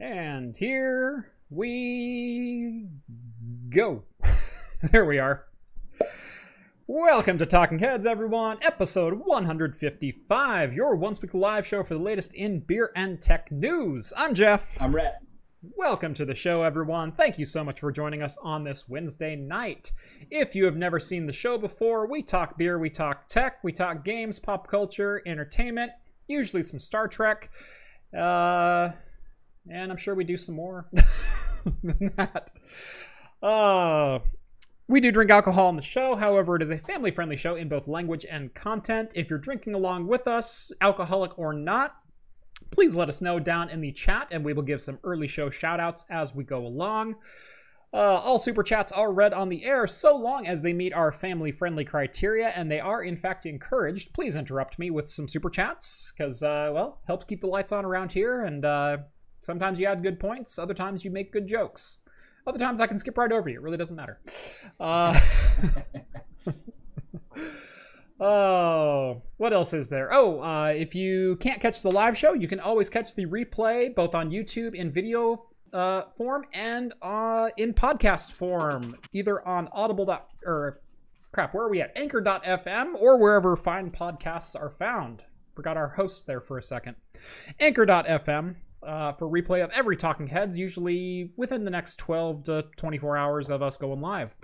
And here we go. there we are. Welcome to Talking Heads, everyone. Episode 155, your once weekly live show for the latest in beer and tech news. I'm Jeff. I'm Rhett. Welcome to the show, everyone. Thank you so much for joining us on this Wednesday night. If you have never seen the show before, we talk beer, we talk tech, we talk games, pop culture, entertainment, usually some Star Trek. Uh, and I'm sure we do some more than that. Uh, we do drink alcohol on the show, however, it is a family friendly show in both language and content. If you're drinking along with us, alcoholic or not, please let us know down in the chat and we will give some early show shout outs as we go along. Uh, all super chats are read on the air so long as they meet our family friendly criteria, and they are in fact encouraged. Please interrupt me with some super chats because, uh, well, helps keep the lights on around here. And uh, sometimes you add good points, other times you make good jokes. Other times I can skip right over you. It really doesn't matter. Uh, oh, what else is there? Oh, uh, if you can't catch the live show, you can always catch the replay both on YouTube in video uh, form and uh, in podcast form, either on Audible dot, or crap, where are we at? Anchor.fm or wherever fine podcasts are found. Forgot our host there for a second. Anchor.fm uh, for replay of every Talking Heads, usually within the next 12 to 24 hours of us going live.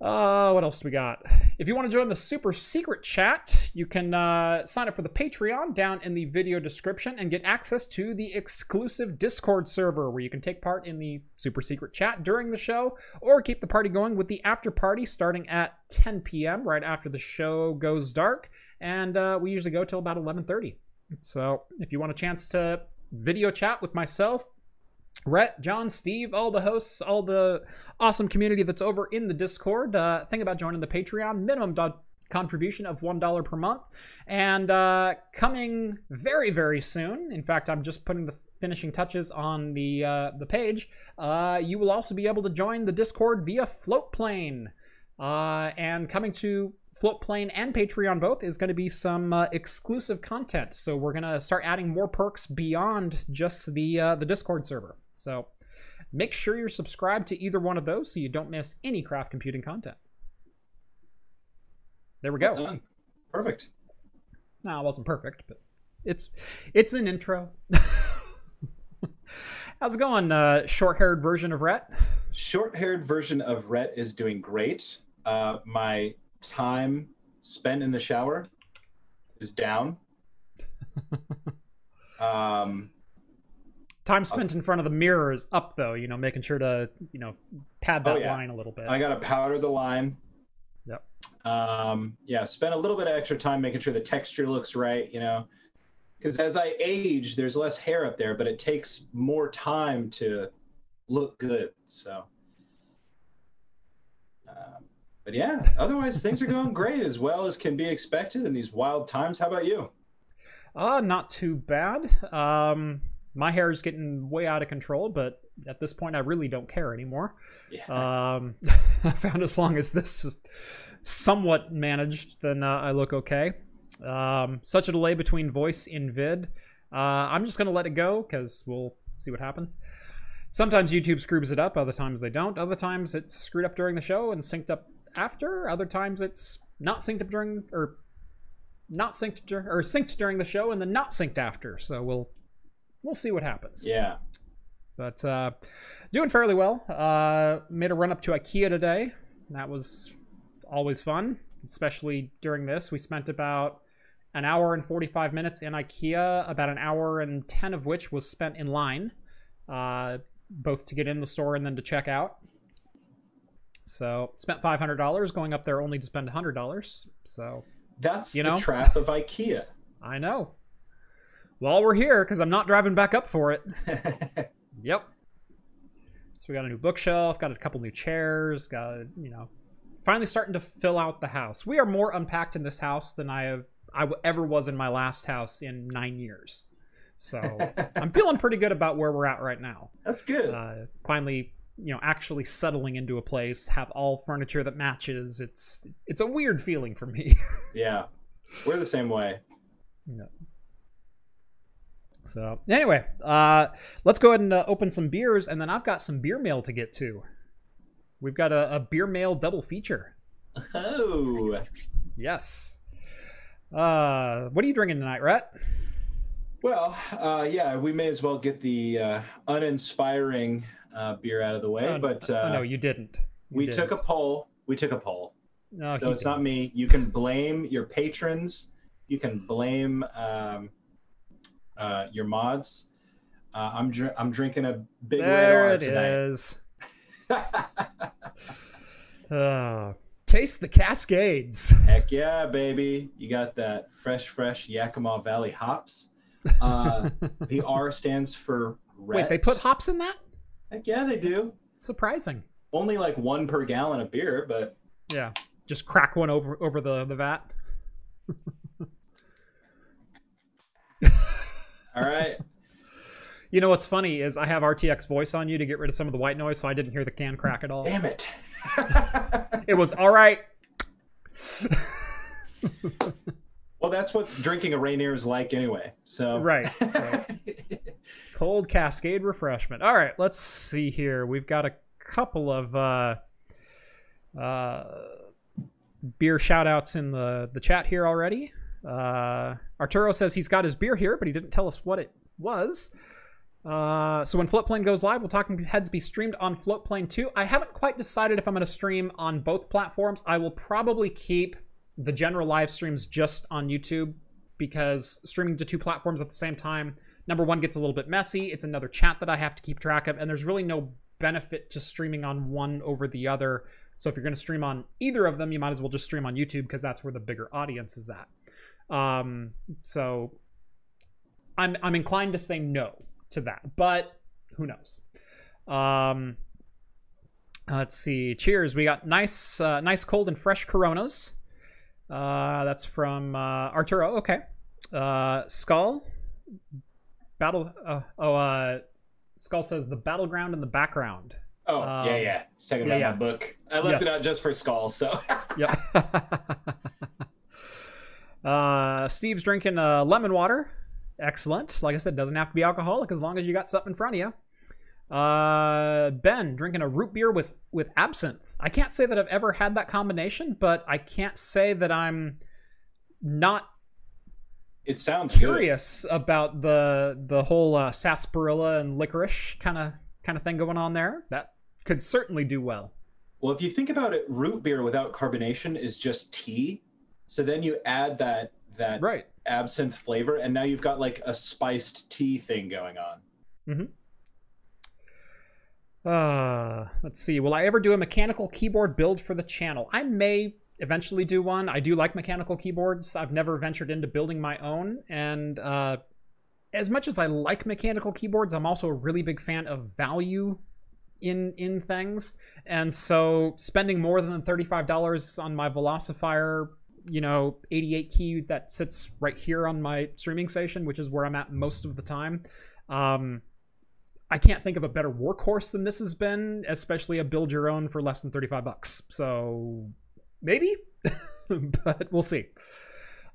Uh, what else do we got? If you want to join the super secret chat, you can uh, sign up for the Patreon down in the video description and get access to the exclusive Discord server where you can take part in the super secret chat during the show or keep the party going with the after party starting at 10 p.m. right after the show goes dark, and uh, we usually go till about 11:30. So if you want a chance to video chat with myself, Rhett, John, Steve, all the hosts, all the awesome community that's over in the Discord. Uh, think about joining the Patreon. Minimum do- contribution of $1 per month. And uh, coming very, very soon, in fact, I'm just putting the finishing touches on the, uh, the page, uh, you will also be able to join the Discord via Floatplane. Uh, and coming to Floatplane and Patreon both is going to be some uh, exclusive content. So we're going to start adding more perks beyond just the uh, the Discord server. So make sure you're subscribed to either one of those so you don't miss any craft computing content. There we go. Perfect. No, it wasn't perfect, but it's it's an intro. How's it going, uh, short-haired version of Rhett? Short-haired version of Rhett is doing great. Uh, my time spent in the shower is down. um, Time spent in front of the mirror is up, though. You know, making sure to you know pad that Oh, yeah. line a little bit. I got to powder the line. Yep. Um, yeah, spend a little bit of extra time making sure the texture looks right. You know, because as I age, there's less hair up there, but it takes more time to look good. So. But yeah, otherwise things are going great as well as can be expected in these wild times. How about you? Uh, not too bad. Um, my hair is getting way out of control, but at this point, I really don't care anymore. Yeah. Um, I found as long as this is somewhat managed, then uh, I look okay. Um, such a delay between voice in vid. Uh, I'm just gonna let it go because we'll see what happens. Sometimes YouTube screws it up, other times they don't. Other times it's screwed up during the show and synced up after. Other times it's not synced up during or not synced dur- or synced during the show and then not synced after. So we'll we'll see what happens. yeah. But uh, doing fairly well. Uh, made a run up to IKEA today. That was always fun, especially during this. We spent about an hour and 45 minutes in IKEA, about an hour and 10 of which was spent in line, uh, both to get in the store and then to check out. So spent $500 going up there only to spend $100. So That's You the know? trap of IKEA. I know. While we're here, because I'm not driving back up for it. Yep. So we got a new bookshelf, got a couple new chairs, got you know, finally starting to fill out the house. We are more unpacked in this house than I have I ever was in my last house in nine years. So I'm feeling pretty good about where we're at right now. That's good. Uh, finally, you know, actually settling into a place, have all furniture that matches. It's it's a weird feeling for me. yeah. We're the same way. No. So anyway, uh, let's go ahead and uh, open some beers, and then I've got some beer mail to get to. We've got a, a beer mail double feature. Oh, Yes. Uh, what are you drinking tonight, Rhett? well, uh, yeah, we may as well get the uh, uninspiring uh, beer out of the way. Oh, but oh, uh, no, you didn't. You we didn't. took a poll. We took a poll. No, so it's not didn't. me. You can blame your patrons. You can blame um, uh, your mods. Uh, I'm dr- I'm drinking a big There red it R tonight. is. Uh, taste the Cascades. Heck yeah, baby! You got that fresh, fresh Yakima Valley hops. Uh, the R stands for red. Wait, they put hops in that? Heck yeah, they do. Surprising. Only like one per gallon of beer, but Yeah. Just crack one over over the, the vat. all right. You know what's funny is I have RTX voice on you to get rid of some of the white noise, so I didn't hear the can crack at all. Damn it. It was all right. well, that's what drinking a Rainier is like anyway. So Right. right. Cold Cascade refreshment. All right, let's see here. We've got a couple of uh, uh, beer shout outs in the, the chat here already. Uh, Arturo says he's got his beer here, but he didn't tell us what it was. Uh, so when Floatplane goes live, will Talking Heads be streamed on Floatplane too? I haven't quite decided if I'm going to stream on both platforms. I will probably keep the general live streams just on YouTube because streaming to two platforms at the same time, number one, gets a little bit messy. It's another chat that I have to keep track of, and there's really no benefit to streaming on one over the other. So if you're going to stream on either of them, you might as well just stream on YouTube because that's where the bigger audience is at. Um, so I'm I'm inclined to say no to that, but who knows? Um, let's see. Cheers. We got nice, uh, nice cold and fresh Coronas. Uh, that's from uh, Arturo. Okay. Uh, Skull. Battle. Uh, oh, uh, Skull says the battleground in the background. Oh Um, yeah, yeah. It's talking yeah, about yeah. my book. I left it out just for Skull. So Yep. uh, Steve's drinking uh, lemon water. Excellent. Like I said, doesn't have to be alcoholic as long as you got something in front of you. Uh, ben drinking a root beer with with absinthe. I can't say that I've ever had that combination, but I can't say that I'm not it sounds good. curious about the the whole uh, sarsaparilla and licorice kind of kind of thing going on there. That could certainly do well. Well, if you think about it, root beer without carbonation is just tea. So then you add that that Right. absinthe flavor, and now you've got like a spiced tea thing going on. Mm-hmm. Uh, let's see. Will I ever do a mechanical keyboard build for the channel? I may eventually do one. I do like mechanical keyboards. I've never ventured into building my own, and uh, as much as I like mechanical keyboards, I'm also a really big fan of value in in things. And so, spending more than thirty five dollars on my Velocifier, you know, eighty eight key that sits right here on my streaming station, which is where I'm at most of the time. Um, I can't think of a better workhorse than this has been, especially a build your own for less than 35 bucks. So maybe, but we'll see.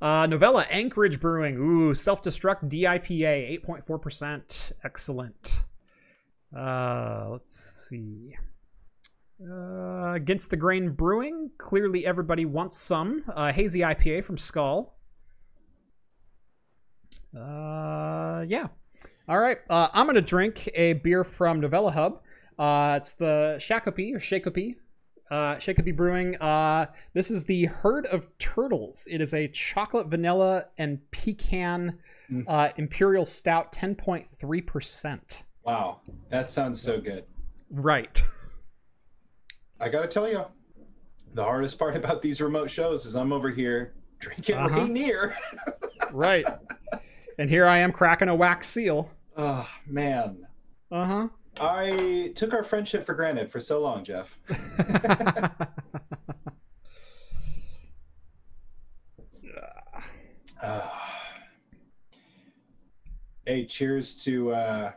Uh, Novella Anchorage Brewing. Ooh, self destruct DIPA, 8.4%. Excellent. Uh, let's see. Uh, Against the Grain Brewing. Clearly, everybody wants some. Uh, hazy IPA from Skull. Uh, yeah. All right, uh, I'm gonna drink a beer from Novella Hub. Uh, it's the Shakopee or Shakopee, uh, Shakopee Brewing. Uh, this is the Herd of Turtles. It is a chocolate, vanilla, and pecan Mm. uh, imperial stout, 10.3 percent. Wow, that sounds so good. Right. I gotta tell you, the hardest part about these remote shows is I'm over here drinking Uh-huh. Rainier. right. And here I am cracking a wax seal. oh man, Uh huh. I took our friendship for granted for so long, Jeff. Ah. hey, cheers to uh,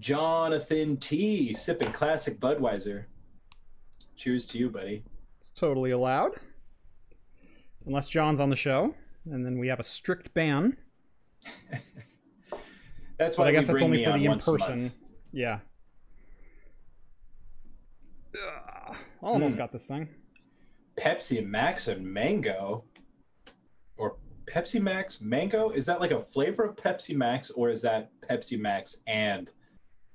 Jonathan T. sipping classic Budweiser. Cheers to you, buddy. It's totally allowed. Unless John's on the show. And then we have a strict ban. That's why But I guess we that's bring only for on the in once a month. person. Yeah. Ugh, almost Hmm. got this thing. Pepsi Max and mango, or Pepsi Max mango. Is that like a flavor of Pepsi Max, or is that Pepsi Max and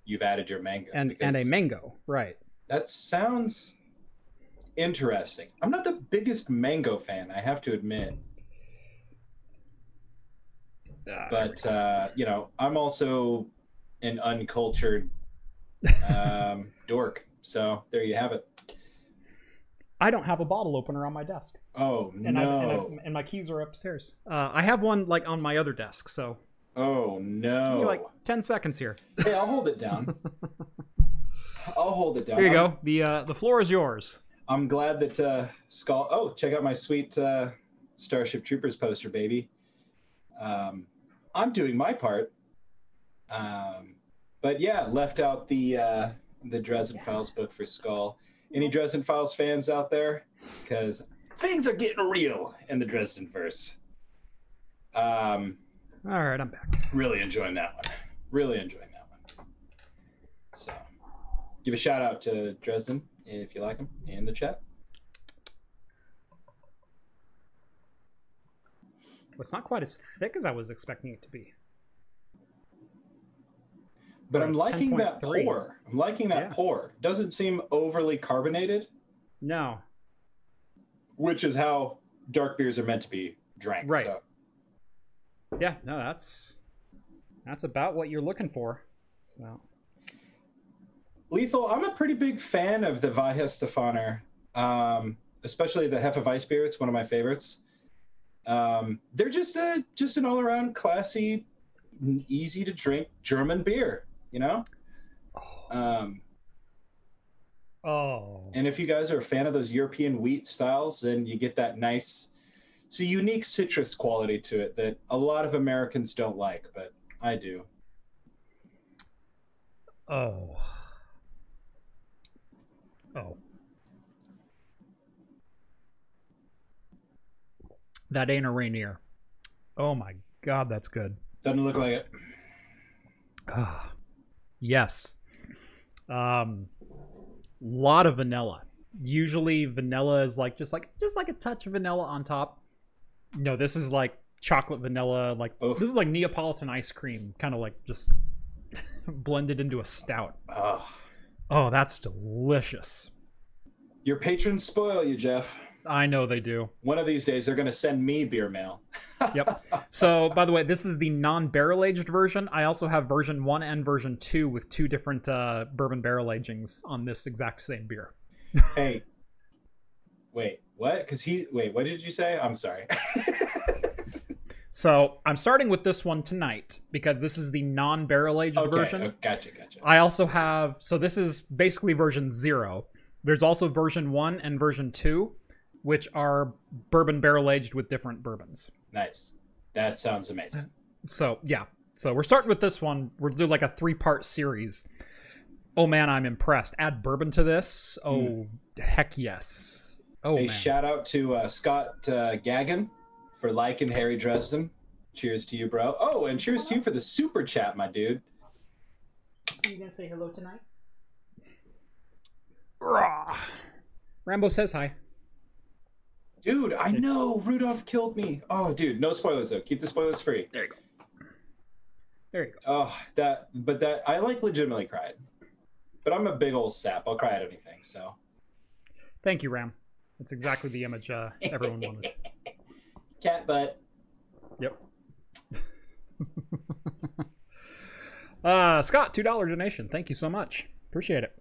you've added your mango? And and a mango, right? That sounds interesting. I'm not the biggest mango fan, I have to admit, Ah, but uh, you know, I'm also an uncultured um, dork. So there you have it. I don't have a bottle opener on my desk, Oh and I, no! and, I, and my keys are upstairs. Uh, I have one like on my other desk, so oh give no! me like ten seconds here. Hey, I'll hold it down. I'll hold it down. Here you go. The uh, the floor is yours. I'm glad that uh, Skull. Oh, check out my sweet uh, Starship Troopers poster, baby. Um, I'm doing my part. Um, but yeah, left out the uh, the Dresden Files book for Skull. Any Dresden Files fans out there? Because things are getting real in the Dresden verse. Um, All right, I'm back. really enjoying that one. Really enjoying that one. So, give a shout out to Dresden if you like him in the chat. It's not quite as thick as I was expecting it to be. But I'm liking that pour. I'm liking that Yeah. pour. Doesn't seem overly carbonated, No, which is how dark beers are meant to be drank. Right. So, yeah, no, that's that's about what you're looking for. So Lethal, I'm a pretty big fan of the Weihenstephaner, um, especially the Hefeweiss beer. It's one of my favorites. Um, they're just a just an all around classy, easy to drink German beer. You know. Um, oh, And if you guys are a fan of those European wheat styles, then you get that nice, it's a unique citrus quality to it that a lot of Americans don't like, but I do. oh, oh. That ain't a Rainier. Oh my god, that's good. Doesn't look like it. Ah, yes. Um, lot of vanilla. Usually, vanilla is like just like just like a touch of vanilla on top. No, this is like chocolate vanilla. Like Oof. this is like Neapolitan ice cream, kind of like just blended into a stout. Oh, Oh, that's delicious. your patrons spoil you, Jeff. I know they do. One of these days, they're going to send me beer mail. Yep. So, by the way, this is the non-barrel aged version. I also have version one and version two with two different uh, bourbon barrel agings on this exact same beer. hey, wait, what? Because he, wait, what did you say? I'm sorry. So I'm starting with this one tonight because this is the non-barrel aged okay, version. oh, gotcha, gotcha. I also have so this is basically version zero. There's also version one and version two, which are bourbon barrel aged with different bourbons. Nice. That sounds amazing. So yeah, so we're starting with this one. We're doing like a three part series. Oh man, I'm impressed. Add bourbon to this. Oh heck yes. Oh Hey, man. shout out to uh, Scott uh, Gagan for liking Harry Dresden. Cheers to you, bro. Oh, and cheers to you for the super chat, my dude. Are you gonna say hello tonight? Rah. Rambo says hi. Dude, I know Rudolph killed me. Oh, dude, no spoilers though. Keep the spoilers free. There you go. There you go. Oh, that, but that I like legitimately cried. But I'm a big old sap. I'll cry at anything. So Thank you, Ram. That's exactly the image uh, everyone wanted. cat butt. Yep. uh, Scott, two dollar donation. Thank you so much. Appreciate it.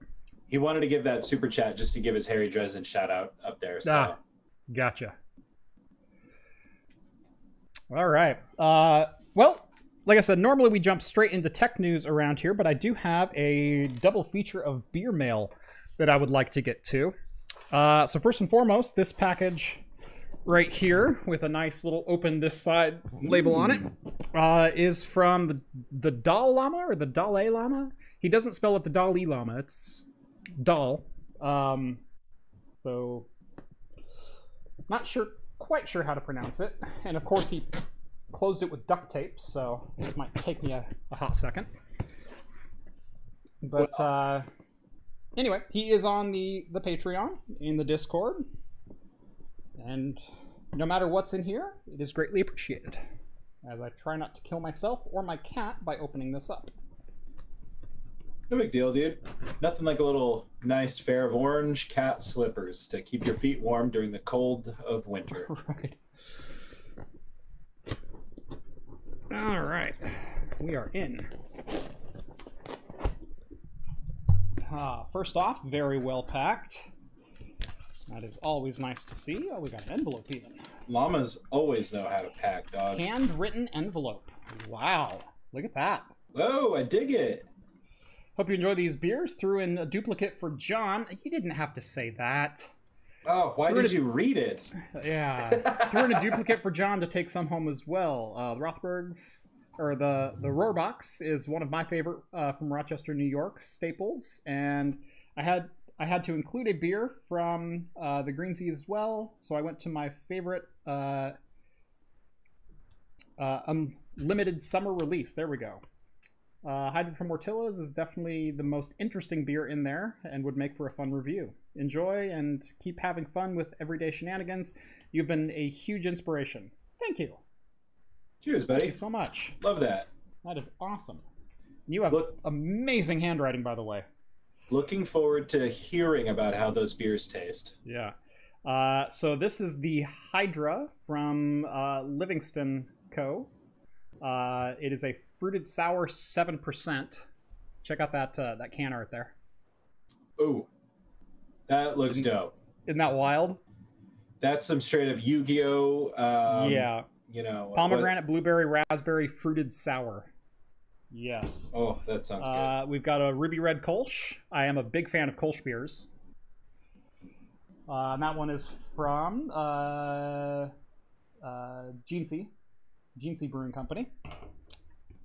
He wanted to give that super chat just to give his Harry Dresden shout out up there. So Ah. Gotcha. All right. Uh, well, like I said, normally we jump straight into tech news around here, but I do have a double feature of beer mail that I would like to get to. Uh, so first and foremost, this package right here with a nice little open this side label on it uh, is from the the Dalai Lama or the Dalai Lama. He doesn't spell it the Dalai Lama. It's Dal. Um, so not sure, quite sure how to pronounce it. And of course, he closed it with duct tape, so this might take me a, a hot second. But uh, anyway, he is on the the Patreon in the Discord, and no matter what's in here, it is greatly appreciated. As I try not to kill myself or my cat by opening this up. No big deal, dude. Nothing like a little nice pair of orange cat slippers to keep your feet warm during the cold of winter. Right. All right, we are in. Ah, first off, very well packed. That is always nice to see. Oh, we got an envelope even. Llamas always know how to pack, dog. Handwritten envelope. Wow, look at that. Whoa, I dig it. Hope you enjoy these beers. Threw in a duplicate for John. You didn't have to say that. Oh, why We're did gonna- you read it? Yeah. Threw in a duplicate for John to take some home as well. Uh, the Rothbergs, or the the Rohrbox, is one of my favorite uh, from Rochester, New York staples, and I had I had to include a beer from uh, the Genesee as well. So I went to my favorite uh, uh, unlimited summer release. There we go. Uh, Hydra from Mortalis is definitely the most interesting beer in there and would make for a fun review. Enjoy and keep having fun with everyday shenanigans. You've been a huge inspiration. Thank you. Cheers, buddy. Thank you so much. Love that. That is awesome. You have Look- amazing handwriting, by the way. Looking forward to hearing about how those beers taste. Yeah. Uh, so this is the Hydra from uh, Livingston Co. Uh, it is a fruited sour seven percent. Check out that uh, that can art there. Ooh, that looks Mm. dope. Isn't that wild? That's some straight up Yu-Gi-Oh. Um, yeah. You know. Pomegranate, blueberry, raspberry, fruited sour. Yes. oh, that sounds good. Uh, we've got a ruby red Kolsch. I am a big fan of Kolsch beers. Uh, that one is from uh, uh, Jeansy, Jeansy Brewing Company.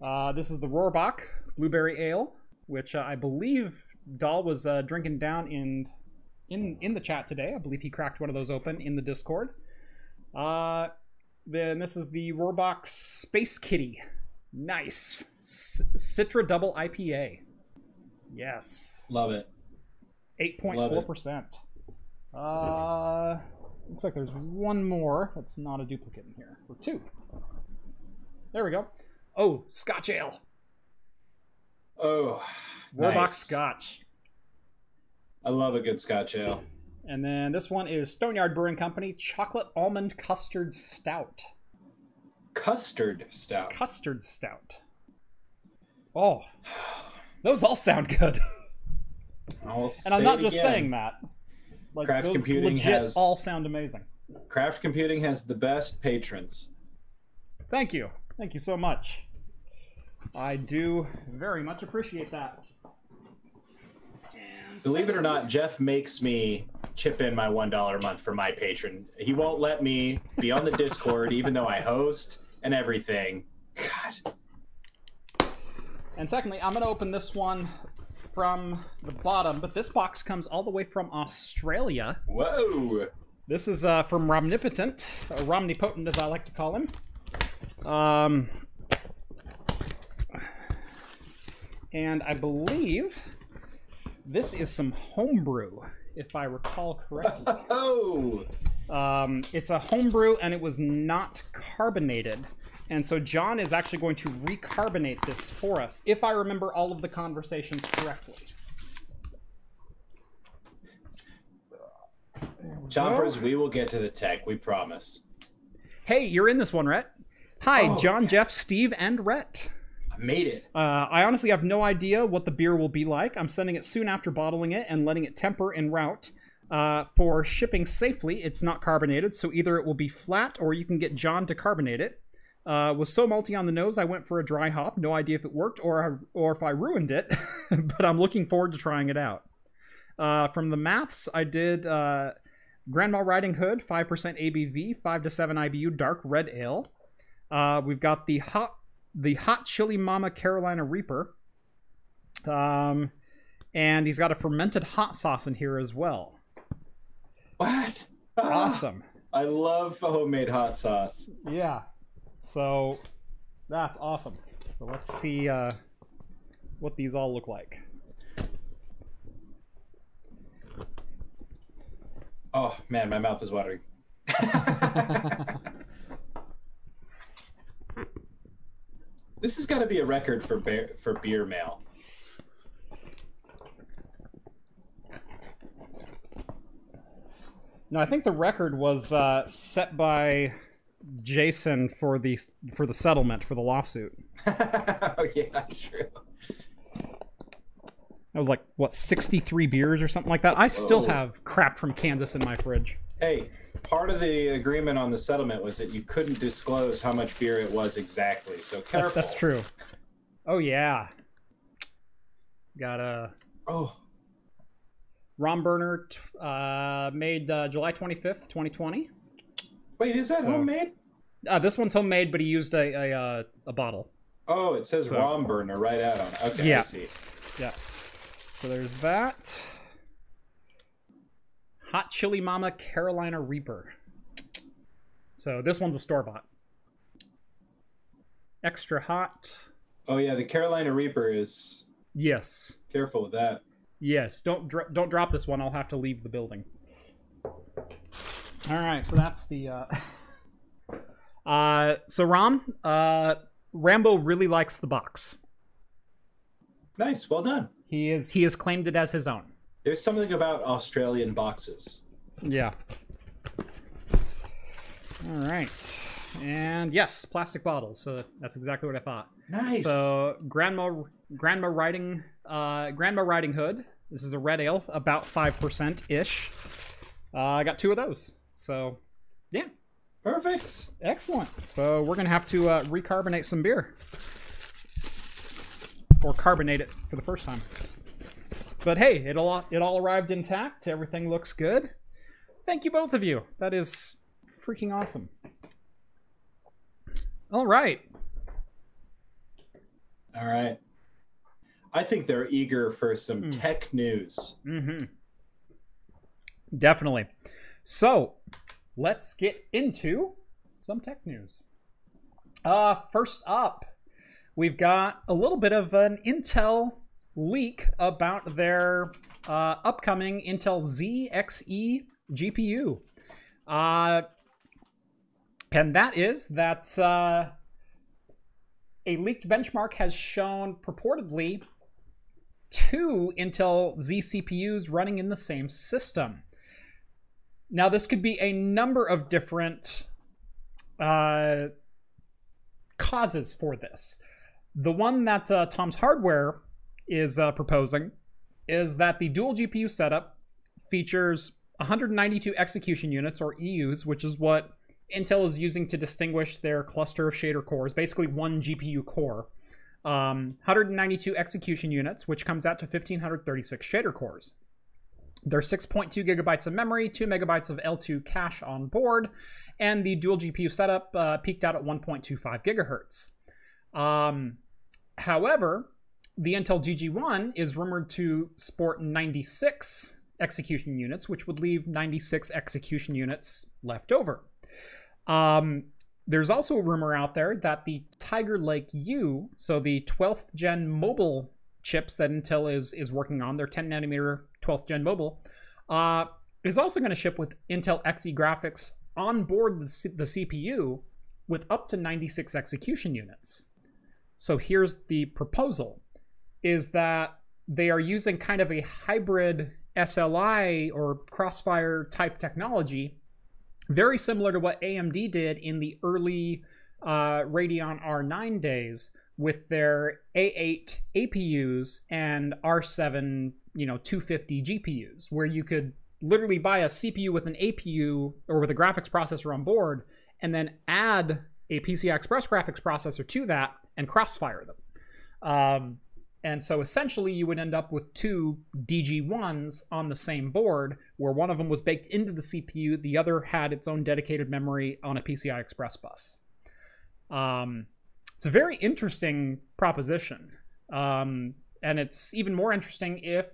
Uh, this is the Rohrbach Blueberry Ale, which uh, I believe Dahl was uh, drinking down in in in the chat today. I believe he cracked one of those open in the Discord. Uh, then this is the Rohrbach Space Kitty. Nice. C- Citra Double IPA. Yes. Love it. 8.4%. Uh, looks like there's one more that's not a duplicate in here. Or two. There we go. Oh, Scotch Ale. Oh, Rohrbach nice. Scotch. I love a good Scotch ale. And then this one is Stoneyard Brewing Company Chocolate Almond Custard Stout. Custard stout. Custard Stout. Oh, those all sound good. And I'm not just again. saying that. Like Craft computing has- all sound amazing. Craft Computing has the best patrons. Thank you. Thank you so much. I do very much appreciate that. And Believe it or not, Jeff makes me chip in my one dollar a month for my patron. He won't let me be on the Discord, even though I host and everything. God, And secondly, I'm going to open this one from the bottom, but this box comes all the way from Australia. whoa! This is uh, from Romnipotent, or Romnipotent as I like to call him. Um, and I believe this is some homebrew, if I recall correctly. Oh, Um, it's a homebrew and it was not carbonated. And so John is actually going to recarbonate this for us, if I remember all of the conversations correctly. Chompers, we will get to the tech. We promise. Hey, you're in this one, Rhett. Hi, Oh, John, Jeff, Steve, and Rhett. I made it. Uh, I honestly have no idea what the beer will be like. I'm sending it soon after bottling it and letting it temper en route. Uh, for shipping safely, it's not carbonated, so either it will be flat or you can get John to carbonate it. Uh, was so malty on the nose, I went for a dry hop. No idea if it worked or or if I ruined it, but I'm looking forward to trying it out. Uh, from the maths, I did uh, Grandma Riding Hood, 5% ABV, 5 to 7 IBU, dark red ale. Uh, we've got the hot the hot chili mama Carolina Reaper. Um, and he's got a fermented hot sauce in here as well. What? Ah, Awesome. I love homemade hot sauce. Yeah. So that's awesome. So let's see uh, what these all look like. Oh man, my mouth is watering. this has got to be a record for bear, for beer mail. No, I think the record was uh, set by Jason for the for the settlement for the lawsuit. oh yeah, that's true. That was like what sixty three beers or something like that. I still Whoa. have crap from Kansas in my fridge. Hey, part of the agreement on the settlement was that you couldn't disclose how much beer it was exactly. So careful. That, that's true. Oh yeah. Got a Oh, Rom Burner, t- uh, made uh, July twenty fifth, twenty twenty. wait, is that So- homemade? Uh, this one's homemade, but he used a a, uh, a bottle. Oh, it says So- Rom Burner right out on it. Okay, I Yeah. see. Yeah. So there's that. Hot Chili Mama Carolina Reaper. So this one's a store bought. Extra hot. Oh yeah, the Carolina Reaper is Yes. careful with that. Yes. Don't dro- don't drop this one. I'll have to leave the building. All right. So that's the. Uh, uh so Ram, uh, Rambo really likes the box. Nice, well done. He is he has claimed it as his own. There's something about Australian boxes. Yeah. All right. And yes, plastic bottles. So that's exactly what I thought. Nice. So grandma grandma riding uh grandma riding hood. This is a red ale, about five percent ish. Uh, I got two of those. So yeah, Perfect. excellent. So we're gonna have to uh, recarbonate some beer, or carbonate it for the first time. But hey, it all it all arrived intact. Everything looks good. Thank you both of you. That is freaking awesome. All right. All right. I think they're eager for some Hmm. tech news. Mm-hmm. Definitely. So let's get into some tech news. Uh, first up, we've got a little bit of an Intel leak about their uh, upcoming Intel ZXE GPU. Uh, and that is that uh, a leaked benchmark has shown purportedly two Intel Xe CPUs running in the same system. Now, this could be a number of different uh, causes for this. The one that uh, Tom's Hardware is uh, proposing is that the dual GPU setup features 192 execution units, or EUs, which is what Intel is using to distinguish their cluster of shader cores, basically one GPU core. Um, 192 execution units, which comes out to 1536 shader cores. There's 6.2 gigabytes of memory, 2 megabytes of L2 cache on board, and the dual GPU setup uh, peaked out at 1.25 gigahertz. Um, however, the Intel DG1 is rumored to sport 96 execution units, which would leave 96 execution units left over. Um, there's also a rumor out there that the Tiger Lake U, so the 12th gen mobile chips that Intel is is working on, their 10 nanometer 12th gen mobile, uh, is also going to ship with Intel Xe graphics on board the, C- the CPU with up to 96 execution units. So here's the proposal: is that they are using kind of a hybrid SLI or Crossfire type technology very similar to what AMD did in the early uh, Radeon R9 days with their A8 APUs and R7, you know, 250 GPUs, where you could literally buy a CPU with an APU or with a graphics processor on board and then add a PCI Express graphics processor to that and crossfire them. Um, and so essentially, you would end up with two DG1s on the same board, where one of them was baked into the CPU, the other had its own dedicated memory on a PCI Express bus. Um, it's a very interesting proposition. Um, and it's even more interesting if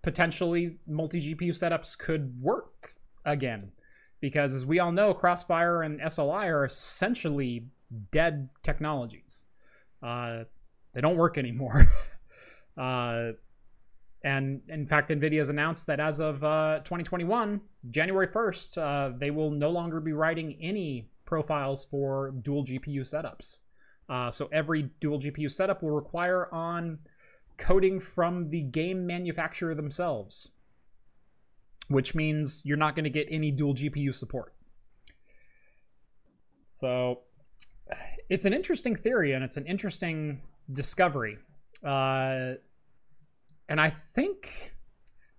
potentially multi GPU setups could work again. Because as we all know, Crossfire and SLI are essentially dead technologies. Uh, they don't work anymore. uh, and in fact, NVIDIA has announced that as of uh, 2021, January 1st, uh, they will no longer be writing any profiles for dual GPU setups. Uh, so every dual GPU setup will require on coding from the game manufacturer themselves, which means you're not going to get any dual GPU support. So it's an interesting theory and it's an interesting discovery. Uh, and I think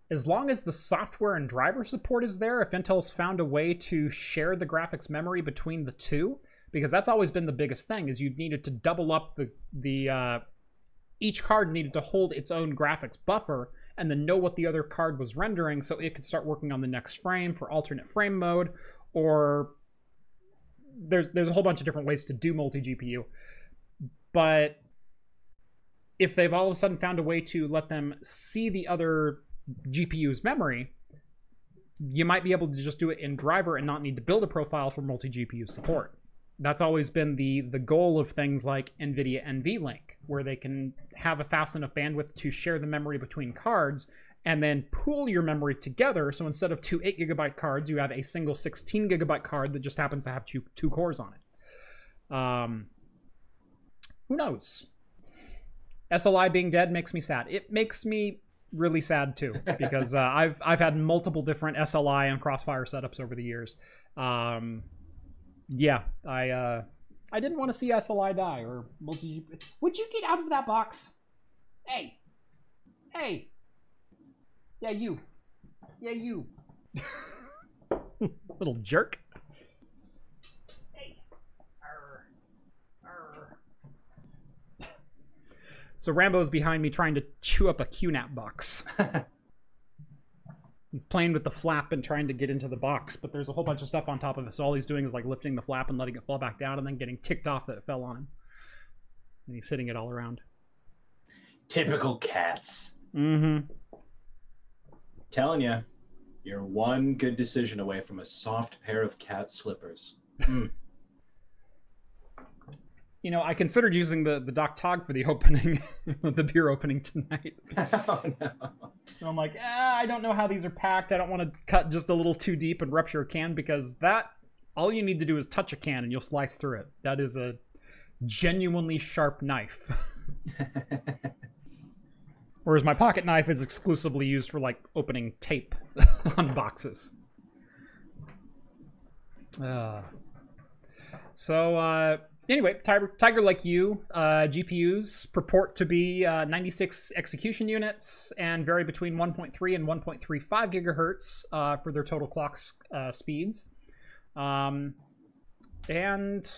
as long as the software and driver support is there, if Intel's found a way to share the graphics memory between the two, because that's always been the biggest thing, is you needed to double up the the uh, each card needed to hold its own graphics buffer and then know what the other card was rendering so it could start working on the next frame for alternate frame mode or there's there's a whole bunch of different ways to do multi GPU. But if they've all of a sudden found a way to let them see the other GPU's memory, you might be able to just do it in driver and not need to build a profile for multi GPU support. That's always been the the goal of things like NVIDIA NVLink, where they can have a fast enough bandwidth to share the memory between cards and then pool your memory together. So instead of two 8 gigabyte cards, you have a single 16 gigabyte card that just happens to have two, two cores on it. Um, who knows? SLI being dead makes me sad. It makes me really sad too because uh, I've I've had multiple different SLI and Crossfire setups over the years. Um, yeah, I uh, I didn't want to see SLI die or multi. Would you get out of that box? Hey, hey. Yeah, you. Yeah, you. Little jerk. So Rambo's behind me trying to chew up a QNAP box. he's playing with the flap and trying to get into the box, but there's a whole bunch of stuff on top of it. So all he's doing is like lifting the flap and letting it fall back down and then getting ticked off that it fell on him. And he's sitting it all around. Typical cats. Mm-hmm telling you, you're one good decision away from a soft pair of cat slippers. Mm. You know, I considered using the the Doc Tog for the opening, the beer opening tonight. Oh, no. So I'm like, eh, I don't know how these are packed. I don't want to cut just a little too deep and rupture a can because that all you need to do is touch a can and you'll slice through it. That is a genuinely sharp knife. Whereas my pocket knife is exclusively used for like opening tape on boxes. Uh, so uh, anyway, Tiger, Tiger Lake U, uh, GPUs purport to be uh, 96 execution units and vary between 1.3 and 1.35 gigahertz uh, for their total clock uh, speeds. Um, and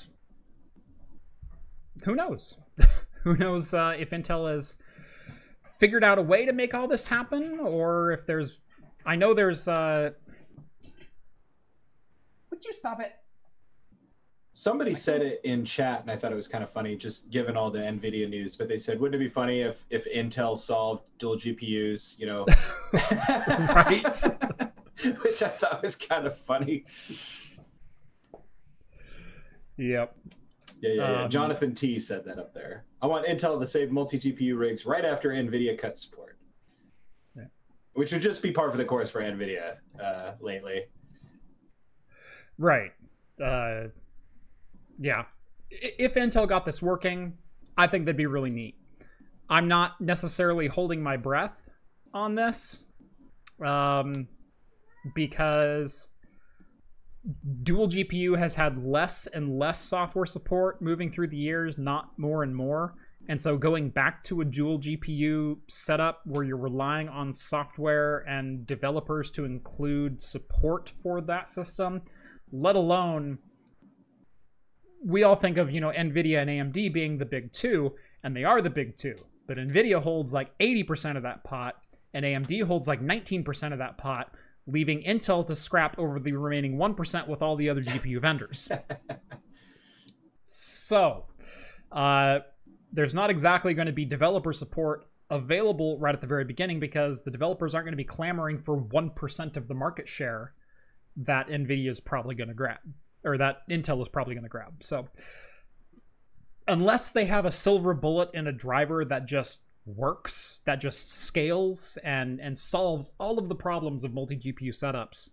who knows? who knows uh, if Intel has figured out a way to make all this happen, or if there's, I know there's. uh Would you stop it? Somebody said it in chat, and I thought it was kind of funny, just given all the NVIDIA news. But they said, wouldn't it be funny if if Intel solved dual GPUs? You know, right? Which I thought was kind of funny. Yep. Yeah, yeah, yeah. Um, Jonathan T said that up there. I want Intel to save multi GPU rigs right after NVIDIA cut support, yeah. which would just be par for the course for NVIDIA uh, lately. Right. Uh, yeah. If Intel got this working, I think that'd be really neat. I'm not necessarily holding my breath on this um, because dual GPU has had less and less software support moving through the years, not more and more. And so going back to a dual GPU setup where you're relying on software and developers to include support for that system, let alone we all think of, you know, Nvidia and AMD being the big 2, and they are the big 2. But Nvidia holds like 80% of that pot and AMD holds like 19% of that pot leaving Intel to scrap over the remaining 1% with all the other GPU vendors. so, uh, there's not exactly going to be developer support available right at the very beginning because the developers aren't going to be clamoring for 1% of the market share that NVIDIA is probably going to grab, or that Intel is probably going to grab. So, unless they have a silver bullet in a driver that just works, that just scales and and solves all of the problems of multi GPU setups,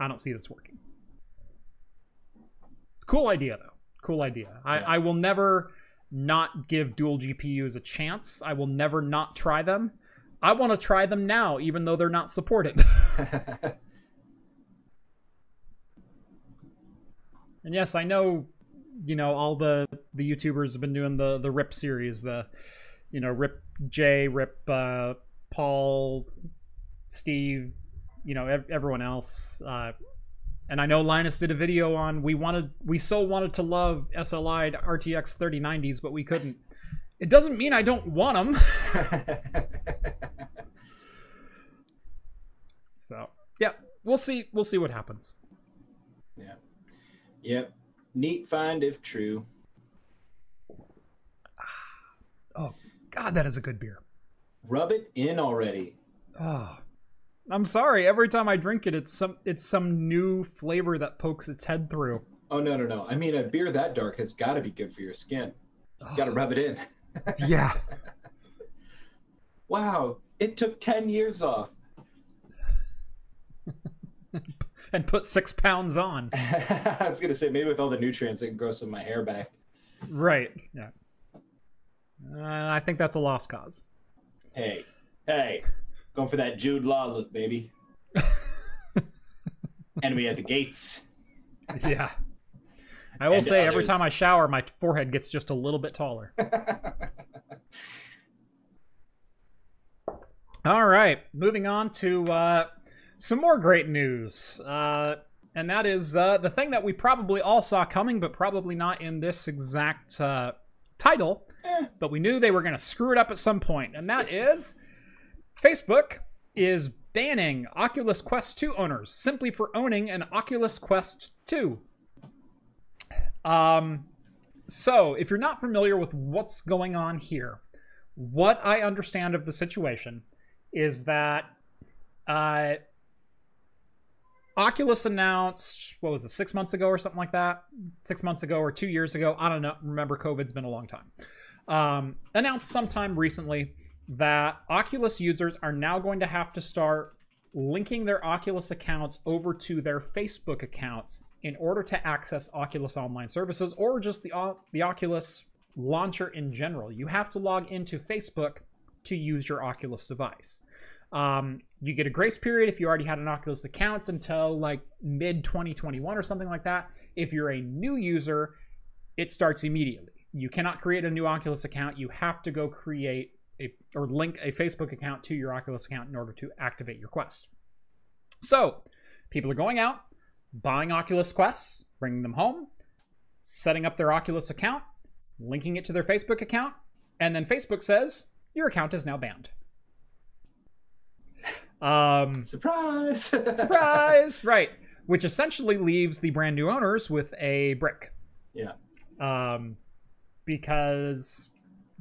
I don't see this working. Cool idea though. Cool idea. I, I will never not give dual GPUs a chance. I will never not try them. I want to try them now, even though they're not supported. And yes, I know, you know, all the the YouTubers have been doing the the Rip series, the you know, Rip J, Rip uh, Paul, Steve, you know, ev- everyone else. Uh, and I know Linus did a video on we wanted we so wanted to love SLI RTX 3090s, but we couldn't. It doesn't mean I don't want them. so yeah, we'll see. We'll see what happens. yeah. Yep. Neat find if true. Oh, God, that is a good beer. Rub it in already. Oh, I'm sorry. Every time I drink it, it's some it's some new flavor that pokes its head through. Oh no no no! I mean, a beer that dark has got to be good for your skin. Got to rub it in. yeah. Wow, it took ten years off. And put six pounds on. I was gonna say maybe with all the nutrients, it can grow some of my hair back. Right. Yeah. Uh, I think that's a lost cause. Hey, hey, going for that Jude Law look, baby. Enemy at the gates. Yeah. I will And say, every time I shower, my forehead gets just a little bit taller. All right, moving on to uh, some more great news. Uh, and that is uh, the thing that we probably all saw coming, but probably not in this exact uh, title. Eh. But we knew they were going to screw it up at some point, and that is Facebook is banning Oculus Quest 2 owners simply for owning an Oculus Quest 2. Um, so, if you're not familiar with what's going on here, what I understand of the situation is that uh, Oculus announced, what was it, six months ago or something like that? Six months ago or two years ago? I don't know. Remember, COVID's been a long time. Um, announced sometime recently that Oculus users are now going to have to start linking their Oculus accounts over to their Facebook accounts in order to access Oculus online services or just the the Oculus launcher in general. You have to log into Facebook to use your Oculus device. Um, you get a grace period if you already had an Oculus account until like mid 2021 or something like that. If you're a new user, it starts immediately. You cannot create a new Oculus account. You have to go create a or link a Facebook account to your Oculus account in order to activate your Quest. So, people are going out, buying Oculus Quests, bringing them home, setting up their Oculus account, linking it to their Facebook account, and then Facebook says your account is now banned. Um, Surprise! surprise, right? Which essentially leaves the brand new owners with a brick. Yeah. Um, because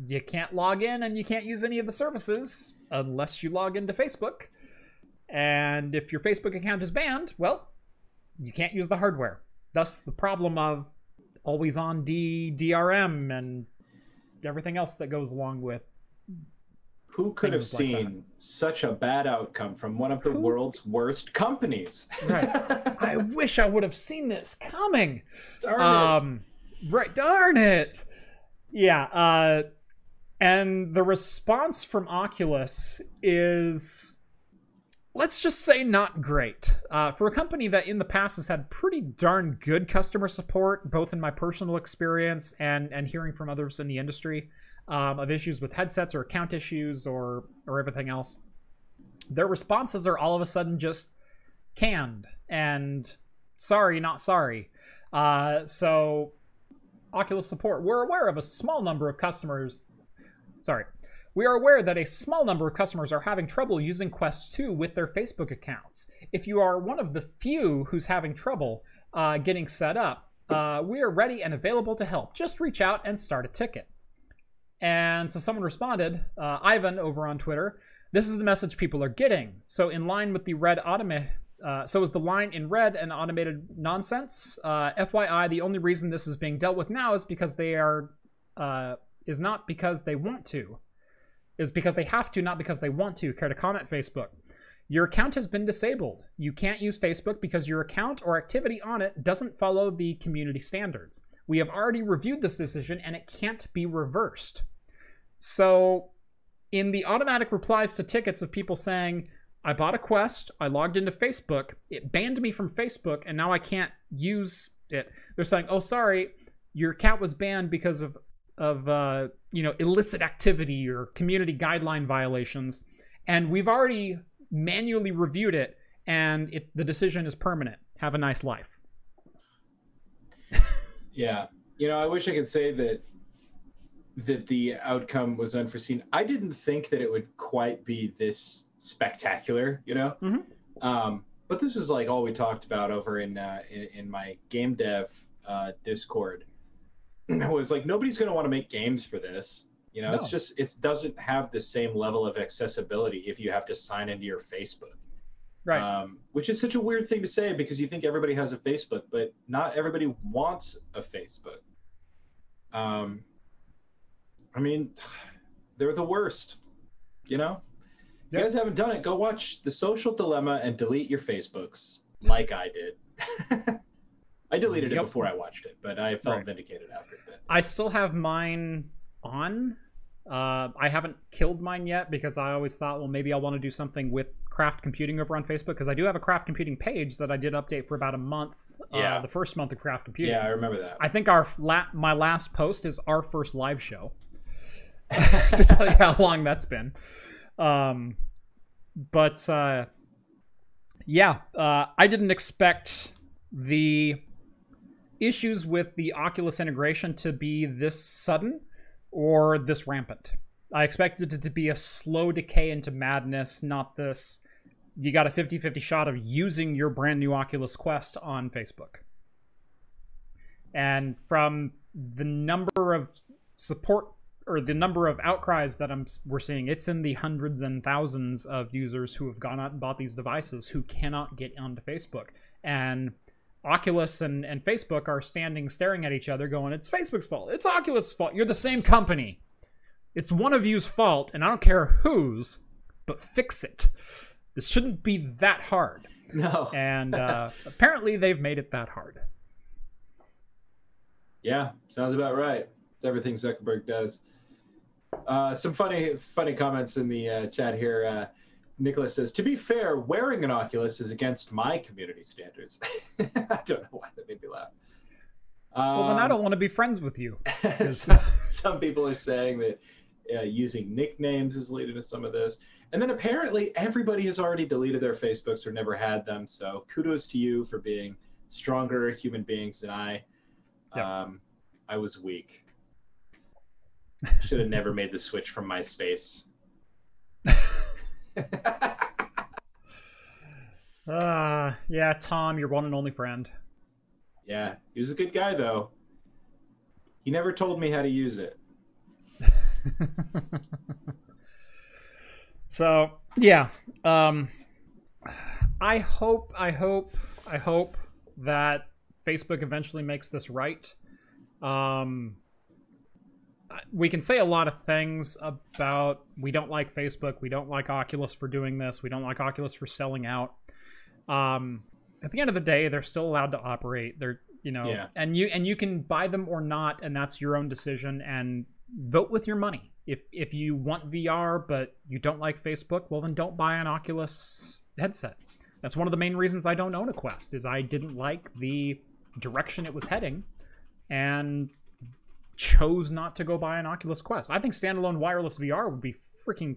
you can't log in and you can't use any of the services unless you log into Facebook. And if your Facebook account is banned, well, you can't use the hardware. Thus, the problem of always on D DRM and everything else that goes along with. Who could have Things like seen such a bad outcome from one of the Who- world's worst companies? Right. I wish I would have seen this coming. Darn it. um right darn it yeah uh and the response from oculus is let's just say not great uh, for a company that in the past has had pretty darn good customer support both in my personal experience and and hearing from others in the industry um, of issues with headsets or account issues or or everything else their responses are all of a sudden just canned and sorry not sorry uh, so Oculus support. We're aware of a small number of customers. Sorry. We are aware that a small number of customers are having trouble using Quest 2 with their Facebook accounts. If you are one of the few who's having trouble uh, getting set up, uh, we are ready and available to help. Just reach out and start a ticket. And so someone responded, uh, Ivan over on Twitter, this is the message people are getting. So, in line with the red automate, uh, so is the line in red an automated nonsense? Uh, FYI, the only reason this is being dealt with now is because they are uh, is not because they want to, is because they have to, not because they want to. Care to comment, Facebook? Your account has been disabled. You can't use Facebook because your account or activity on it doesn't follow the community standards. We have already reviewed this decision and it can't be reversed. So, in the automatic replies to tickets of people saying, I bought a Quest, I logged into Facebook, it banned me from Facebook, and now I can't use it. They're saying, "Oh, sorry, your account was banned because of of uh, you know illicit activity or community guideline violations," and we've already manually reviewed it, and it, the decision is permanent. Have a nice life. yeah, you know, I wish I could say that that the outcome was unforeseen. I didn't think that it would quite be this spectacular, you know. Mm-hmm. Um, but this is like all we talked about over in uh, in, in, my game dev uh, Discord. it was like nobody's going to want to make games for this. You know, no. it's just it doesn't have the same level of accessibility if you have to sign into your Facebook. Right. Um, which is such a weird thing to say because you think everybody has a Facebook, but not everybody wants a Facebook. Um, I mean, they're the worst. You know, you guys haven't done it. Go watch The Social Dilemma and delete your Facebooks, like I did. I deleted yep. it before I watched it, but I felt right. vindicated after that. I still have mine on. Uh, I haven't killed mine yet because I always thought, well, maybe I'll want to do something with craft computing over on Facebook because I do have a craft computing page that I did update for about a month. Uh, yeah. Uh, the first month of craft computing. Yeah, I remember that. I think our la- my last post is our first live show. to tell you how long that's been. Um, but uh, yeah, uh, I didn't expect the issues with the Oculus integration to be this sudden or this rampant. I expected it to be a slow decay into madness, not this. You got a 50 50 shot of using your brand new Oculus Quest on Facebook. And from the number of support or the number of outcries that I'm we're seeing, it's in the hundreds and thousands of users who have gone out and bought these devices who cannot get onto Facebook. And Oculus and, and Facebook are standing staring at each other, going, It's Facebook's fault. It's Oculus' fault. You're the same company. It's one of you's fault, and I don't care whose, but fix it. This shouldn't be that hard. No. and uh, apparently they've made it that hard. Yeah, sounds about right. It's everything Zuckerberg does. Uh, some funny funny comments in the uh, chat here. Uh, Nicholas says, "To be fair, wearing an Oculus is against my community standards." I don't know why that made me laugh. Um, well, then I um, don't want to be friends with you. some people are saying that uh, using nicknames is leading to some of this, and then apparently everybody has already deleted their Facebooks or never had them. So kudos to you for being stronger human beings than I. Yep. Um, I was weak. Should have never made the switch from MySpace. uh, yeah, Tom, your one and only friend. Yeah, he was a good guy, though. He never told me how to use it. so, yeah. Um, I hope, I hope, I hope that Facebook eventually makes this right. Um, we can say a lot of things about we don't like Facebook, we don't like Oculus for doing this, we don't like Oculus for selling out. Um, at the end of the day, they're still allowed to operate. They're you know, yeah. and you and you can buy them or not, and that's your own decision. And vote with your money. If if you want VR but you don't like Facebook, well then don't buy an Oculus headset. That's one of the main reasons I don't own a Quest. Is I didn't like the direction it was heading, and chose not to go buy an Oculus Quest. I think standalone wireless VR would be freaking.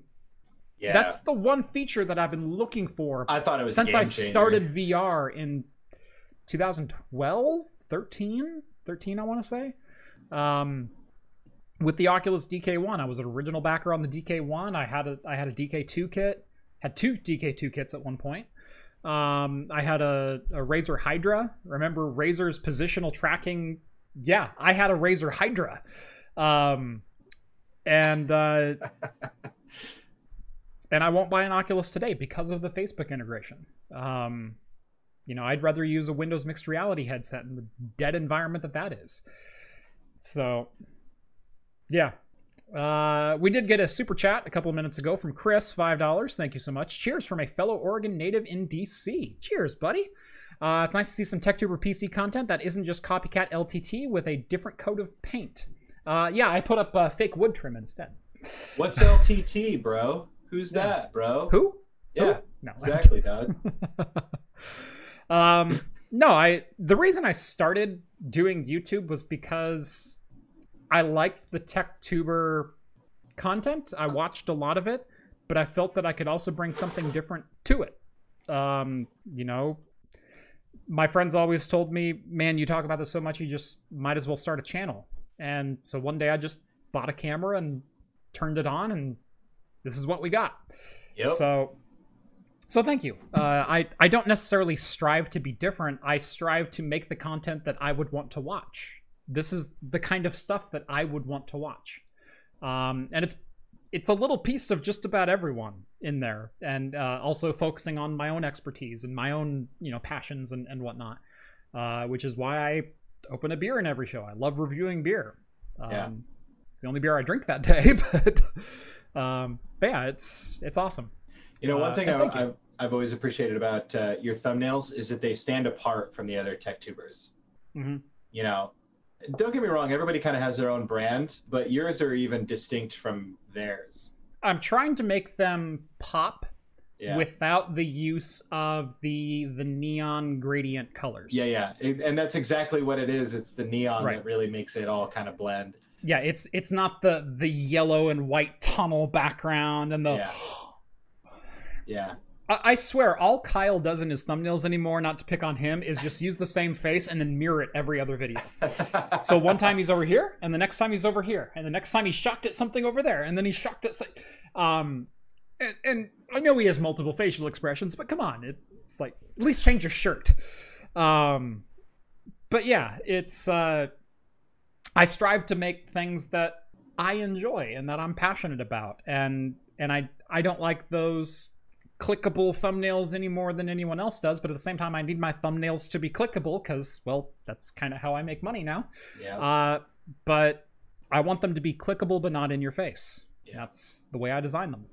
Yeah. That's the one feature that I've been looking for. I thought it was since I started VR in 2012, 13, 13. I want to say. Um, with the Oculus DK1, I was an original backer on the DK1. I had a I had a DK2 kit, had two DK2 kits at one point. Um, I had a, a Razer Hydra. Remember Razer's positional tracking yeah, I had a Razer Hydra. Um, and uh, and I won't buy an Oculus today because of the Facebook integration. Um, you know, I'd rather use a Windows mixed reality headset in the dead environment that that is. So, Yeah. Uh, we did get a super chat a couple of minutes ago from Chris, five dollars. Thank you so much. Cheers from a fellow Oregon native in DC. Cheers, buddy. Uh, it's nice to see some TechTuber PC content that isn't just copycat LTT with a different coat of paint. Uh, yeah, I put up uh, fake wood trim instead. What's LTT, bro? Who's Yeah. that, bro? Who? Yeah, No. exactly, dog. um, no, I the reason I started doing YouTube was because I liked the tech tuber content. I watched a lot of it, but I felt that I could also bring something different to it. Um, you know, my friends always told me, "Man, you talk about this so much, you just might as well start a channel." And so one day I just bought a camera and turned it on, and this is what we got. Yep. So, so thank you. Uh, I I don't necessarily strive to be different. I strive to make the content that I would want to watch. This is the kind of stuff that I would want to watch, um, and it's it's a little piece of just about everyone in there, and uh, also focusing on my own expertise and my own you know passions and and whatnot, uh, which is why I open a beer in every show. I love reviewing beer. Um, Yeah. It's the only beer I drink that day, but um, but yeah, it's it's awesome. You know, one Uh, thing I, I've, I've always appreciated about uh, your thumbnails is that they stand apart from the other tech tubers. Mhm. You know, don't get me wrong, everybody kind of has their own brand, but yours are even distinct from theirs. I'm trying to make them pop Yeah. without the use of the the neon gradient colors. yeah, yeah. It- and that's exactly what it is. It's the neon Right. that really makes it all kind of blend. Yeah, it's it's not the the yellow and white tunnel background and the Yeah. Yeah. I, swear all Kyle does in his thumbnails anymore, not to pick on him, is just use the same face and then mirror it every other video. So one time he's over here, and the next time he's over here, and the next time he's shocked at something over there, and then he's shocked at, some- um, and, and I know he has multiple facial expressions, but come on, it's like at least change your shirt. Um, but yeah, it's uh, I strive to make things that I enjoy and that I'm passionate about, and and I I don't like those clickable thumbnails any more than anyone else does but at the same time i need my thumbnails to be clickable because well that's kind of how i make money now yeah. uh, but I want them to be clickable, but not in your face. Yeah. That's the way I design them.